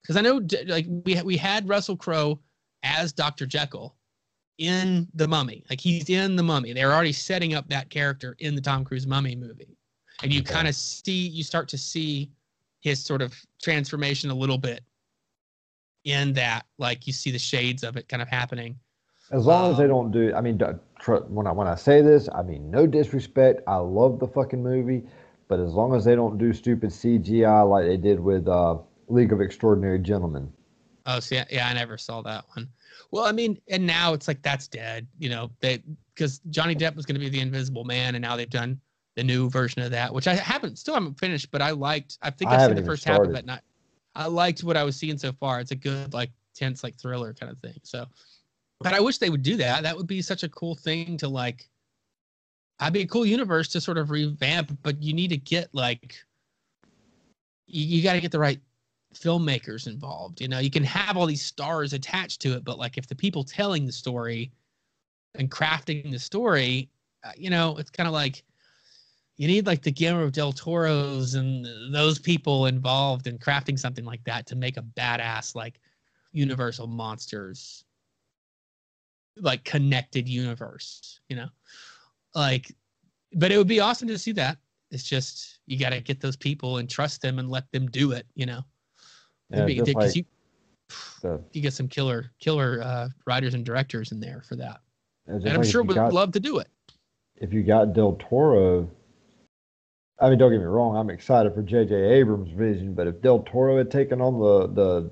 because I know like we we had Russell Crowe as Dr. Jekyll in the Mummy. Like he's in the Mummy. They're already setting up that character in the Tom Cruise Mummy movie, and you Okay. kind of see you start to see his sort of transformation a little bit in that. Like you see the shades of it kind of happening. As long as they um, don't do, I mean, when I when I say this, I mean no disrespect. I love the fucking movie, but as long as they don't do stupid CGI like they did with uh, League of Extraordinary Gentlemen. Oh, see, yeah, I never saw that one. Well, I mean, and now it's like that's dead, you know, they because Johnny Depp was going to be the Invisible Man, and now they've done the new version of that, which I haven't still haven't finished, but I liked. I think I I've seen the first half of it. Not, I liked what I was seeing so far. It's a good, like, tense, like thriller kind of thing. So, but I wish they would do that. That would be such a cool thing to like. I'd be a cool universe to sort of revamp, but you need to get like. You, you got to get the right filmmakers involved. You know, you can have all these stars attached to it, but like if the people telling the story and crafting the story, uh, you know, it's kind of like you need like the Guillermo del Toro's and those people involved in crafting something like that to make a badass like Universal monsters like connected universe, you know? Like but it would be awesome to see that. It's just you got to get those people and trust them and let them do it, you know. Yeah, Because like you the, you get some killer killer uh, writers and directors in there for that, and I'm like sure would got- love to do it. if you got Del Toro, I mean, don't get me wrong, I'm excited for J.J. Abrams' vision, but if Del Toro had taken on the the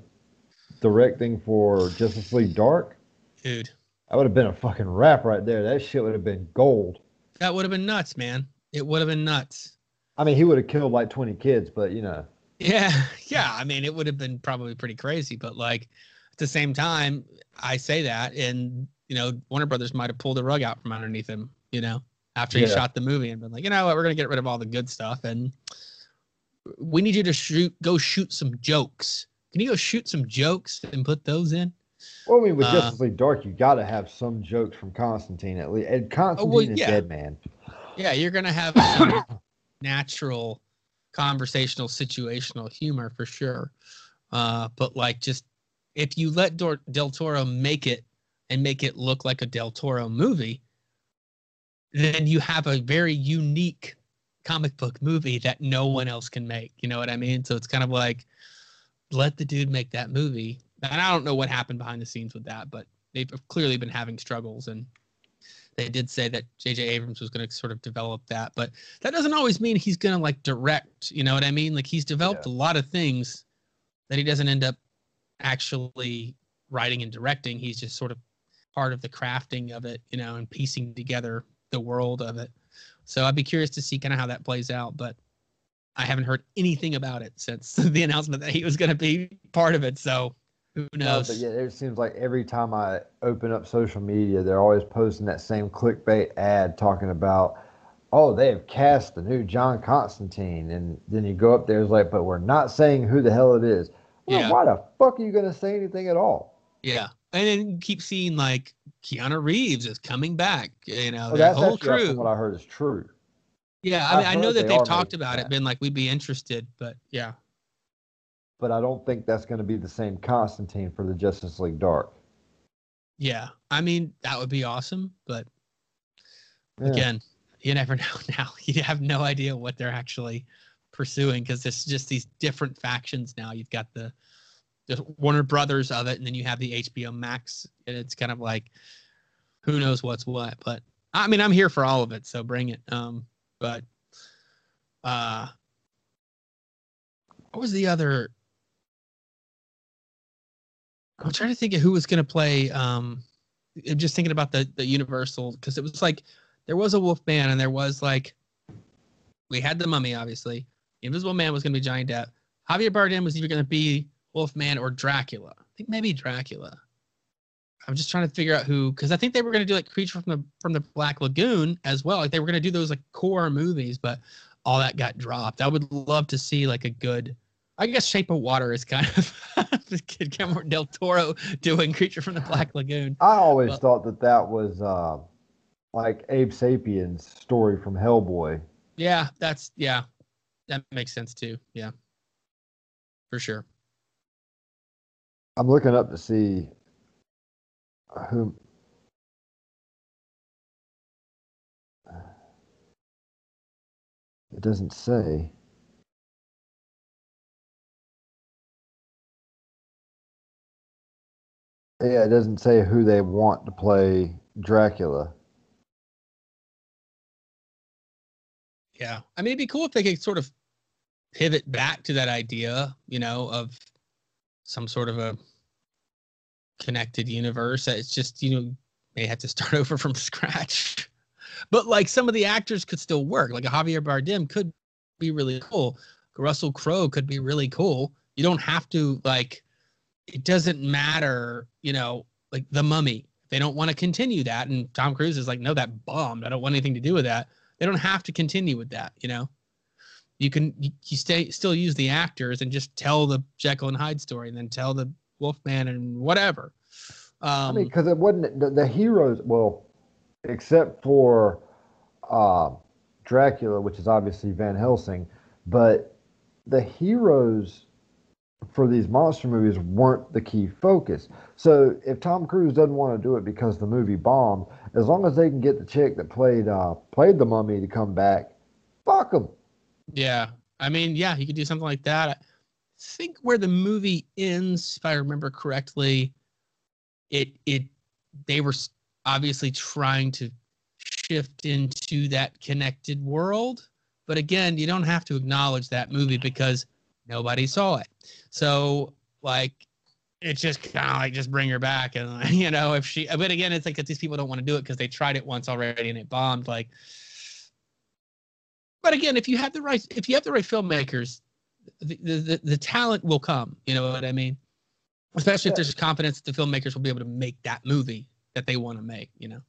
directing for Justice League Dark, dude. That would have been a fucking rap right there. That shit would have been gold. That would have been nuts, man. It would have been nuts. I mean, he would have killed like 20 kids, but you know. Yeah, [LAUGHS] yeah. I mean, it would have been probably pretty crazy, but like at the same time, I say that, and you know, Warner Brothers might have pulled the rug out from underneath him, you know, after he Yeah. shot the movie and been like, you know what, we're gonna get rid of all the good stuff, and we need you to shoot, go shoot some jokes. Can you go shoot some jokes and put those in? Well, I mean, with Uh, Justice League Dark, you got to have some jokes from Constantine at least. And Constantine is yeah. dead, man. Yeah, you're gonna have [COUGHS] natural conversational situational humor for sure. Uh, but like just if you let Dor- Del Toro make it and make it look like a Del Toro movie, then you have a very unique comic book movie that no one else can make. You know what I mean? So it's kind of like let the dude make that movie. And I don't know what happened behind the scenes with that, but they've clearly been having struggles and they did say that J.J. Abrams was going to sort of develop that, but that doesn't always mean he's going to like direct. You know what I mean? Like he's developed a lot of things that he doesn't end up actually writing and directing. He's just sort of part of the crafting of it, you know, and piecing together the world of it. So I'd be curious to see kind of how that plays out, but I haven't heard anything about it since [LAUGHS] the announcement that he was going to be part of it. So who No, knows? but yeah, it seems like every time I open up social media, they're always posting that same clickbait ad talking about, oh, they have cast the new John Constantine. And then you go up there, it's like, but we're not saying who the hell it is. Well, Yeah. why the fuck are you going to say anything at all? Yeah. And then you keep seeing like Keanu Reeves is coming back, you know, Oh, the whole crew. what I heard is true. Yeah, I mean, I know that they they've talked about it, been like we'd be interested, but yeah, But I don't think that's going to be the same Constantine for the Justice League Dark. yeah. I mean, that would be awesome, but Yeah. again, you never [LAUGHS] know. Now you have no idea what they're actually pursuing because it's just these different factions. Now you've got the the Warner Brothers of it, and then you have the HBO Max, and it's kind of like who knows what's what. But I mean, I'm here for all of it, so bring it. Um, but uh, what was the other? I'm trying to think of who was going to play. Um, just thinking about the the Universal because it was like there was a Wolfman and there was like we had the Mummy, obviously. Invisible Man was going to be Johnny Depp. Javier Bardem was either going to be Wolfman or Dracula. I think maybe Dracula. I'm just trying to figure out who because I think they were going to do like Creature from the from the Black Lagoon as well. Like they were going to do those like core movies, but all that got dropped. I would love to see like a good. I guess Shape of Water is kind of [LAUGHS] the kid Guillermo del Toro doing Creature from the Black [SIGHS] Lagoon. I always Well- thought that that was uh, like Abe Sapien's story from Hellboy. Yeah, that's yeah, that makes sense too. Yeah, for sure. I'm looking up to see who. [SIGHS] It doesn't say. Yeah, it doesn't say who they want to play Dracula. Yeah, I mean, it'd be cool if they could sort of pivot back to that idea, you know, of some sort of a connected universe. It's just you know they have to start [LAUGHS] over from scratch. But like some of the actors could still work. Like a Javier Bardem could be really cool. Russell Crowe could be really cool. You don't have to like. It doesn't matter, you know, like the Mummy. They don't want to continue that, and Tom Cruise is like, no, that bombed. I don't want anything to do with that. They don't have to continue with that, you know. You can you, stay still use the actors and just tell the Jekyll and Hyde story, and then tell the Wolfman and whatever. Um, I mean, because it wasn't the, the heroes. Well, except for uh, Dracula, which is obviously Van Helsing, but the heroes for these monster movies weren't the key focus. So if Tom Cruise doesn't want to do it because the movie bombed, as long as they can get the chick that played uh, played the mummy to come back, fuck them. Yeah. I mean, yeah, you could do something like that. I think where the movie ends, if I remember correctly, it it they were obviously trying to shift into that connected world. But again, you don't have to acknowledge that movie because nobody saw it. So like it's just kind of like just bring her back and [LAUGHS] you know if she but again it's like that these people don't want to do it because they tried it once already and it bombed like but again if you have the right if you have the right filmmakers the the, the talent will come you know what i mean? Especially if there's confidence that the filmmakers will be able to make that movie that they want to make you know?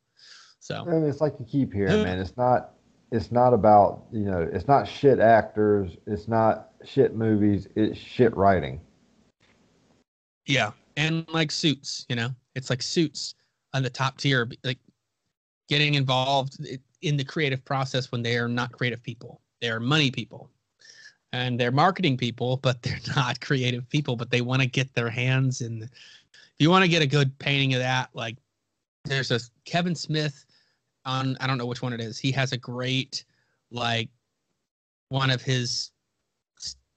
So. And it's like you keep hearing man it's not it's not about you know it's not shit actors it's not shit movies it's shit writing yeah, and like suits, you know, it's like suits on the top tier, like getting involved in the creative process when they are not creative people. They are money people, and they're marketing people, but [LAUGHS] they're not creative people. But they want to get their hands in. The, if you want to get a good painting of that, like there's a Kevin Smith on I don't know which one it is. He has a great like one of his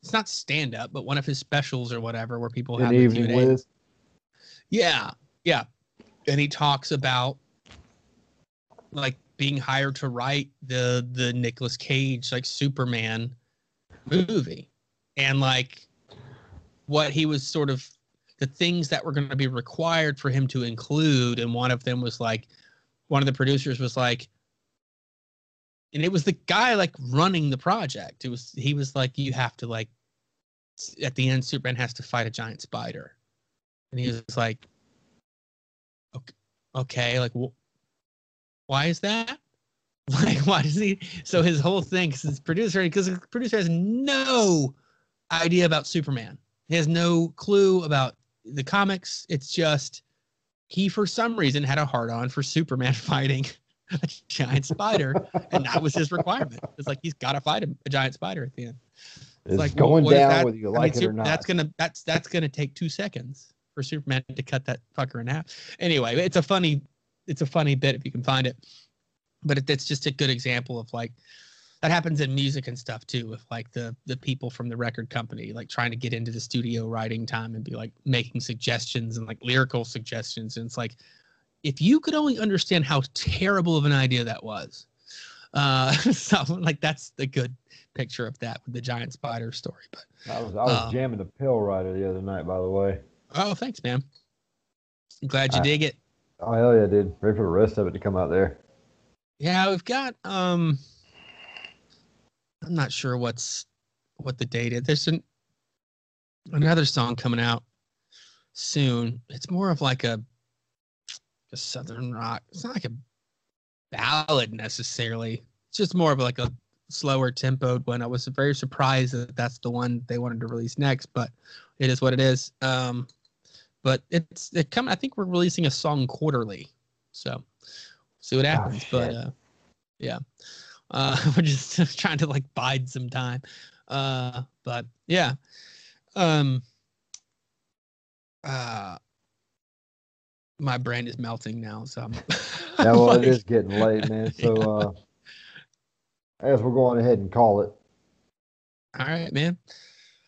it's not stand up, but one of his specials or whatever where people have evening with. Yeah, yeah, and he talks about like being hired to write the the Nicolas Cage like Superman movie, and like what he was sort of the things that were going to be required for him to include, and one of them was like one of the producers was like and it was the guy like running the project. It was he was like, you have to like at the end, Superman has to fight a giant spider, and he was like, okay, okay like wh- why is that? [LAUGHS] Like why does he? So his whole thing, because his producer, because the producer has no idea about Superman. He has no clue about the comics. It's just he, for some reason, had a hard on for Superman [LAUGHS] fighting [LAUGHS] a giant spider, and that was his requirement. It's like he's got to fight a, a giant spider at the end. It's like going down whether you like I mean, it or not. That's gonna that's that's gonna take two seconds for Superman to cut that fucker in half. Anyway, it's a funny it's a funny bit if you can find it, but it, it's just a good example of like that happens in music and stuff too with like the the people from the record company like trying to get into the studio writing time and be like making suggestions and like lyrical suggestions and it's like if you could only understand how terrible of an idea that was uh [LAUGHS] so like that's the good picture of that with the giant spider story. But I was I was uh, jamming the pill rider the other night, by the way. Oh, thanks, man. I'm glad you I, dig it. Oh hell yeah, dude! Ready for the rest of it to come out there. Yeah, we've got um. I'm not sure what's what the date is. There's an another song coming out soon. It's more of like a a southern rock. It's not like a ballad necessarily. It's just more of like a slower tempoed one. I was very surprised that that's the one they wanted to release next, but it is what it is. Um, but it's it come. I think we're releasing a song quarterly, so see what oh, happens. Oh, but uh, yeah, uh, [LAUGHS] we're just [LAUGHS] trying to like bide some time. Uh, but yeah, um, uh, my brain is melting now. So I'm [LAUGHS] yeah, well, like, it is getting late, man. So. [LAUGHS] Yeah. Uh, I guess we're going ahead and call it. All right, man.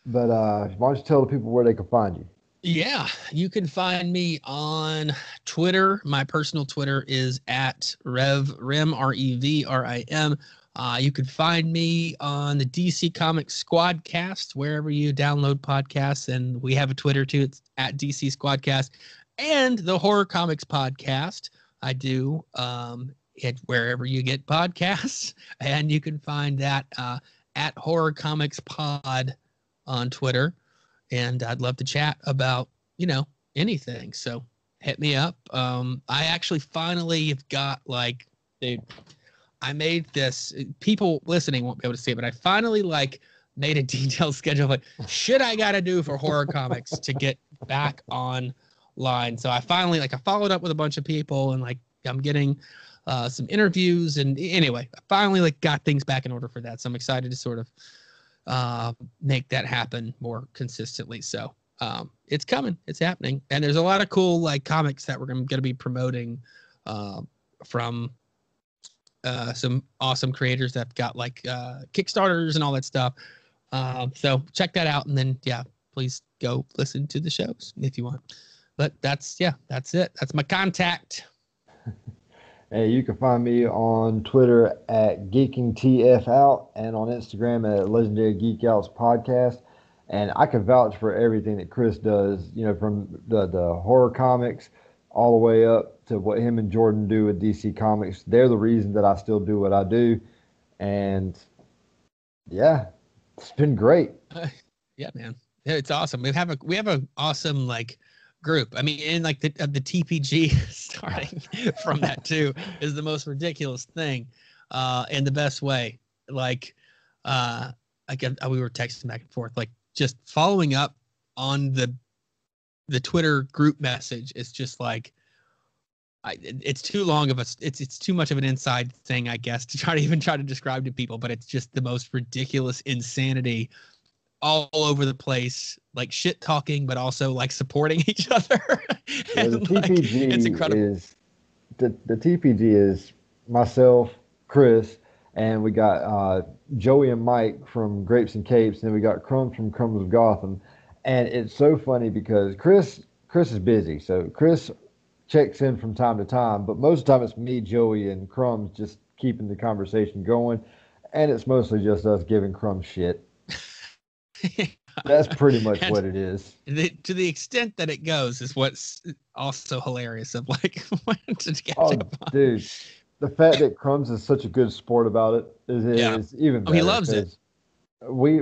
But uh, why don't you tell the people where they can find you? Yeah, you can find me on Twitter. My personal Twitter is at Rev Rim R E V R I M. Uh, you can find me on the DC Comics Squadcast wherever you download podcasts, and we have a Twitter too. It's at DC Squadcast and the Horror Comics Podcast. I do. Um, it wherever you get podcasts, [LAUGHS] and you can find that uh, at Horror Comics Pod on Twitter. And I'd love to chat about you know anything. So hit me up. Um, I actually finally have got like, dude, I made this. People listening won't be able to see it, but I finally like made a [LAUGHS] detailed schedule of like shit I got to do for horror comics to get back on line. So I finally like I followed up with a bunch of people and like I'm getting uh, some interviews, and anyway, I finally like got things back in order for that. So I'm excited to sort of uh, make that happen more consistently. So um, it's coming, it's happening, and there's a lot of cool like comics that we're going to be promoting uh, from uh, some awesome creators that've got like uh, Kickstarters and all that stuff. Um, so check that out, and then yeah, please go listen to the shows if you want. But that's yeah, that's it. That's my contact. [LAUGHS] Hey, you can find me on Twitter at GeekingTFOut and on Instagram at Legendary Geek Outs Podcast. And I can vouch for everything that Chris does, you know, from the, the horror comics all the way up to what him and Jordan do with DC Comics. They're the reason that I still do what I do. And yeah, it's been great. Uh, [LAUGHS] yeah, man. It's awesome. We have a we have an awesome like group. I mean, and like the uh, the TPG [LAUGHS] starting from that too is the most ridiculous thing, uh, in the best way. Like, uh, like uh, we were texting back and forth, like just following up on the the Twitter group message is just like I, it's too long of a it's it's too much of an inside thing i guess to try to even try to describe to people but it's just the most ridiculous insanity all over the place like shit talking but also like supporting [LAUGHS] each other. Yeah, the [LAUGHS] like, tpg it's incredible. is the, the tpg is myself chris and we got uh, joey and mike from grapes and capes and then we got crumbs from crumbs of gotham. And it's so funny because chris chris is busy so chris checks in from time to time, but most of the time it's me, Joey, and Crumbs just keeping the conversation going, and it's mostly just us giving Crumbs shit. [LAUGHS] That's pretty much and what it is. The, to the extent that it goes is what's also hilarious. Of like, [LAUGHS] to get oh, dude, the fact that Crumbs is such a good sport about it is, yeah. even. Better oh, he loves it. We,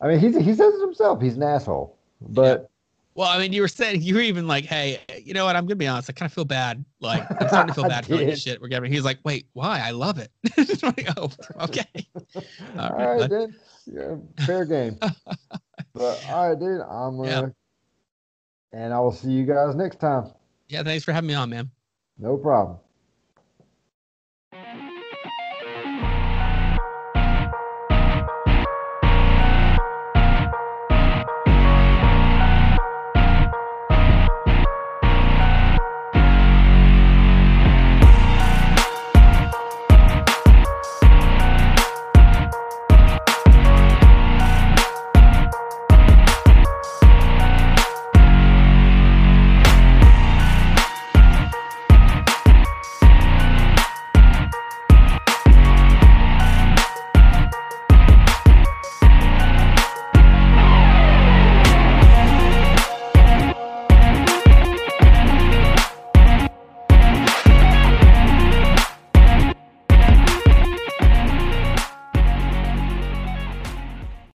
I mean, he he says it himself. He's an asshole, but well, I mean, you were saying you were even like, "Hey, you know what? I'm gonna be honest. I kind of feel bad. Like, [LAUGHS] I'm starting to feel bad for like, the shit we're getting." He's like, "Wait, why? I love it." [LAUGHS] like, oh, okay. [LAUGHS] All right, all right dude. Yeah, fair game. but all right, dude. I'm gonna, yeah. and I will see you guys next time. Yeah, thanks for having me on, man. No problem.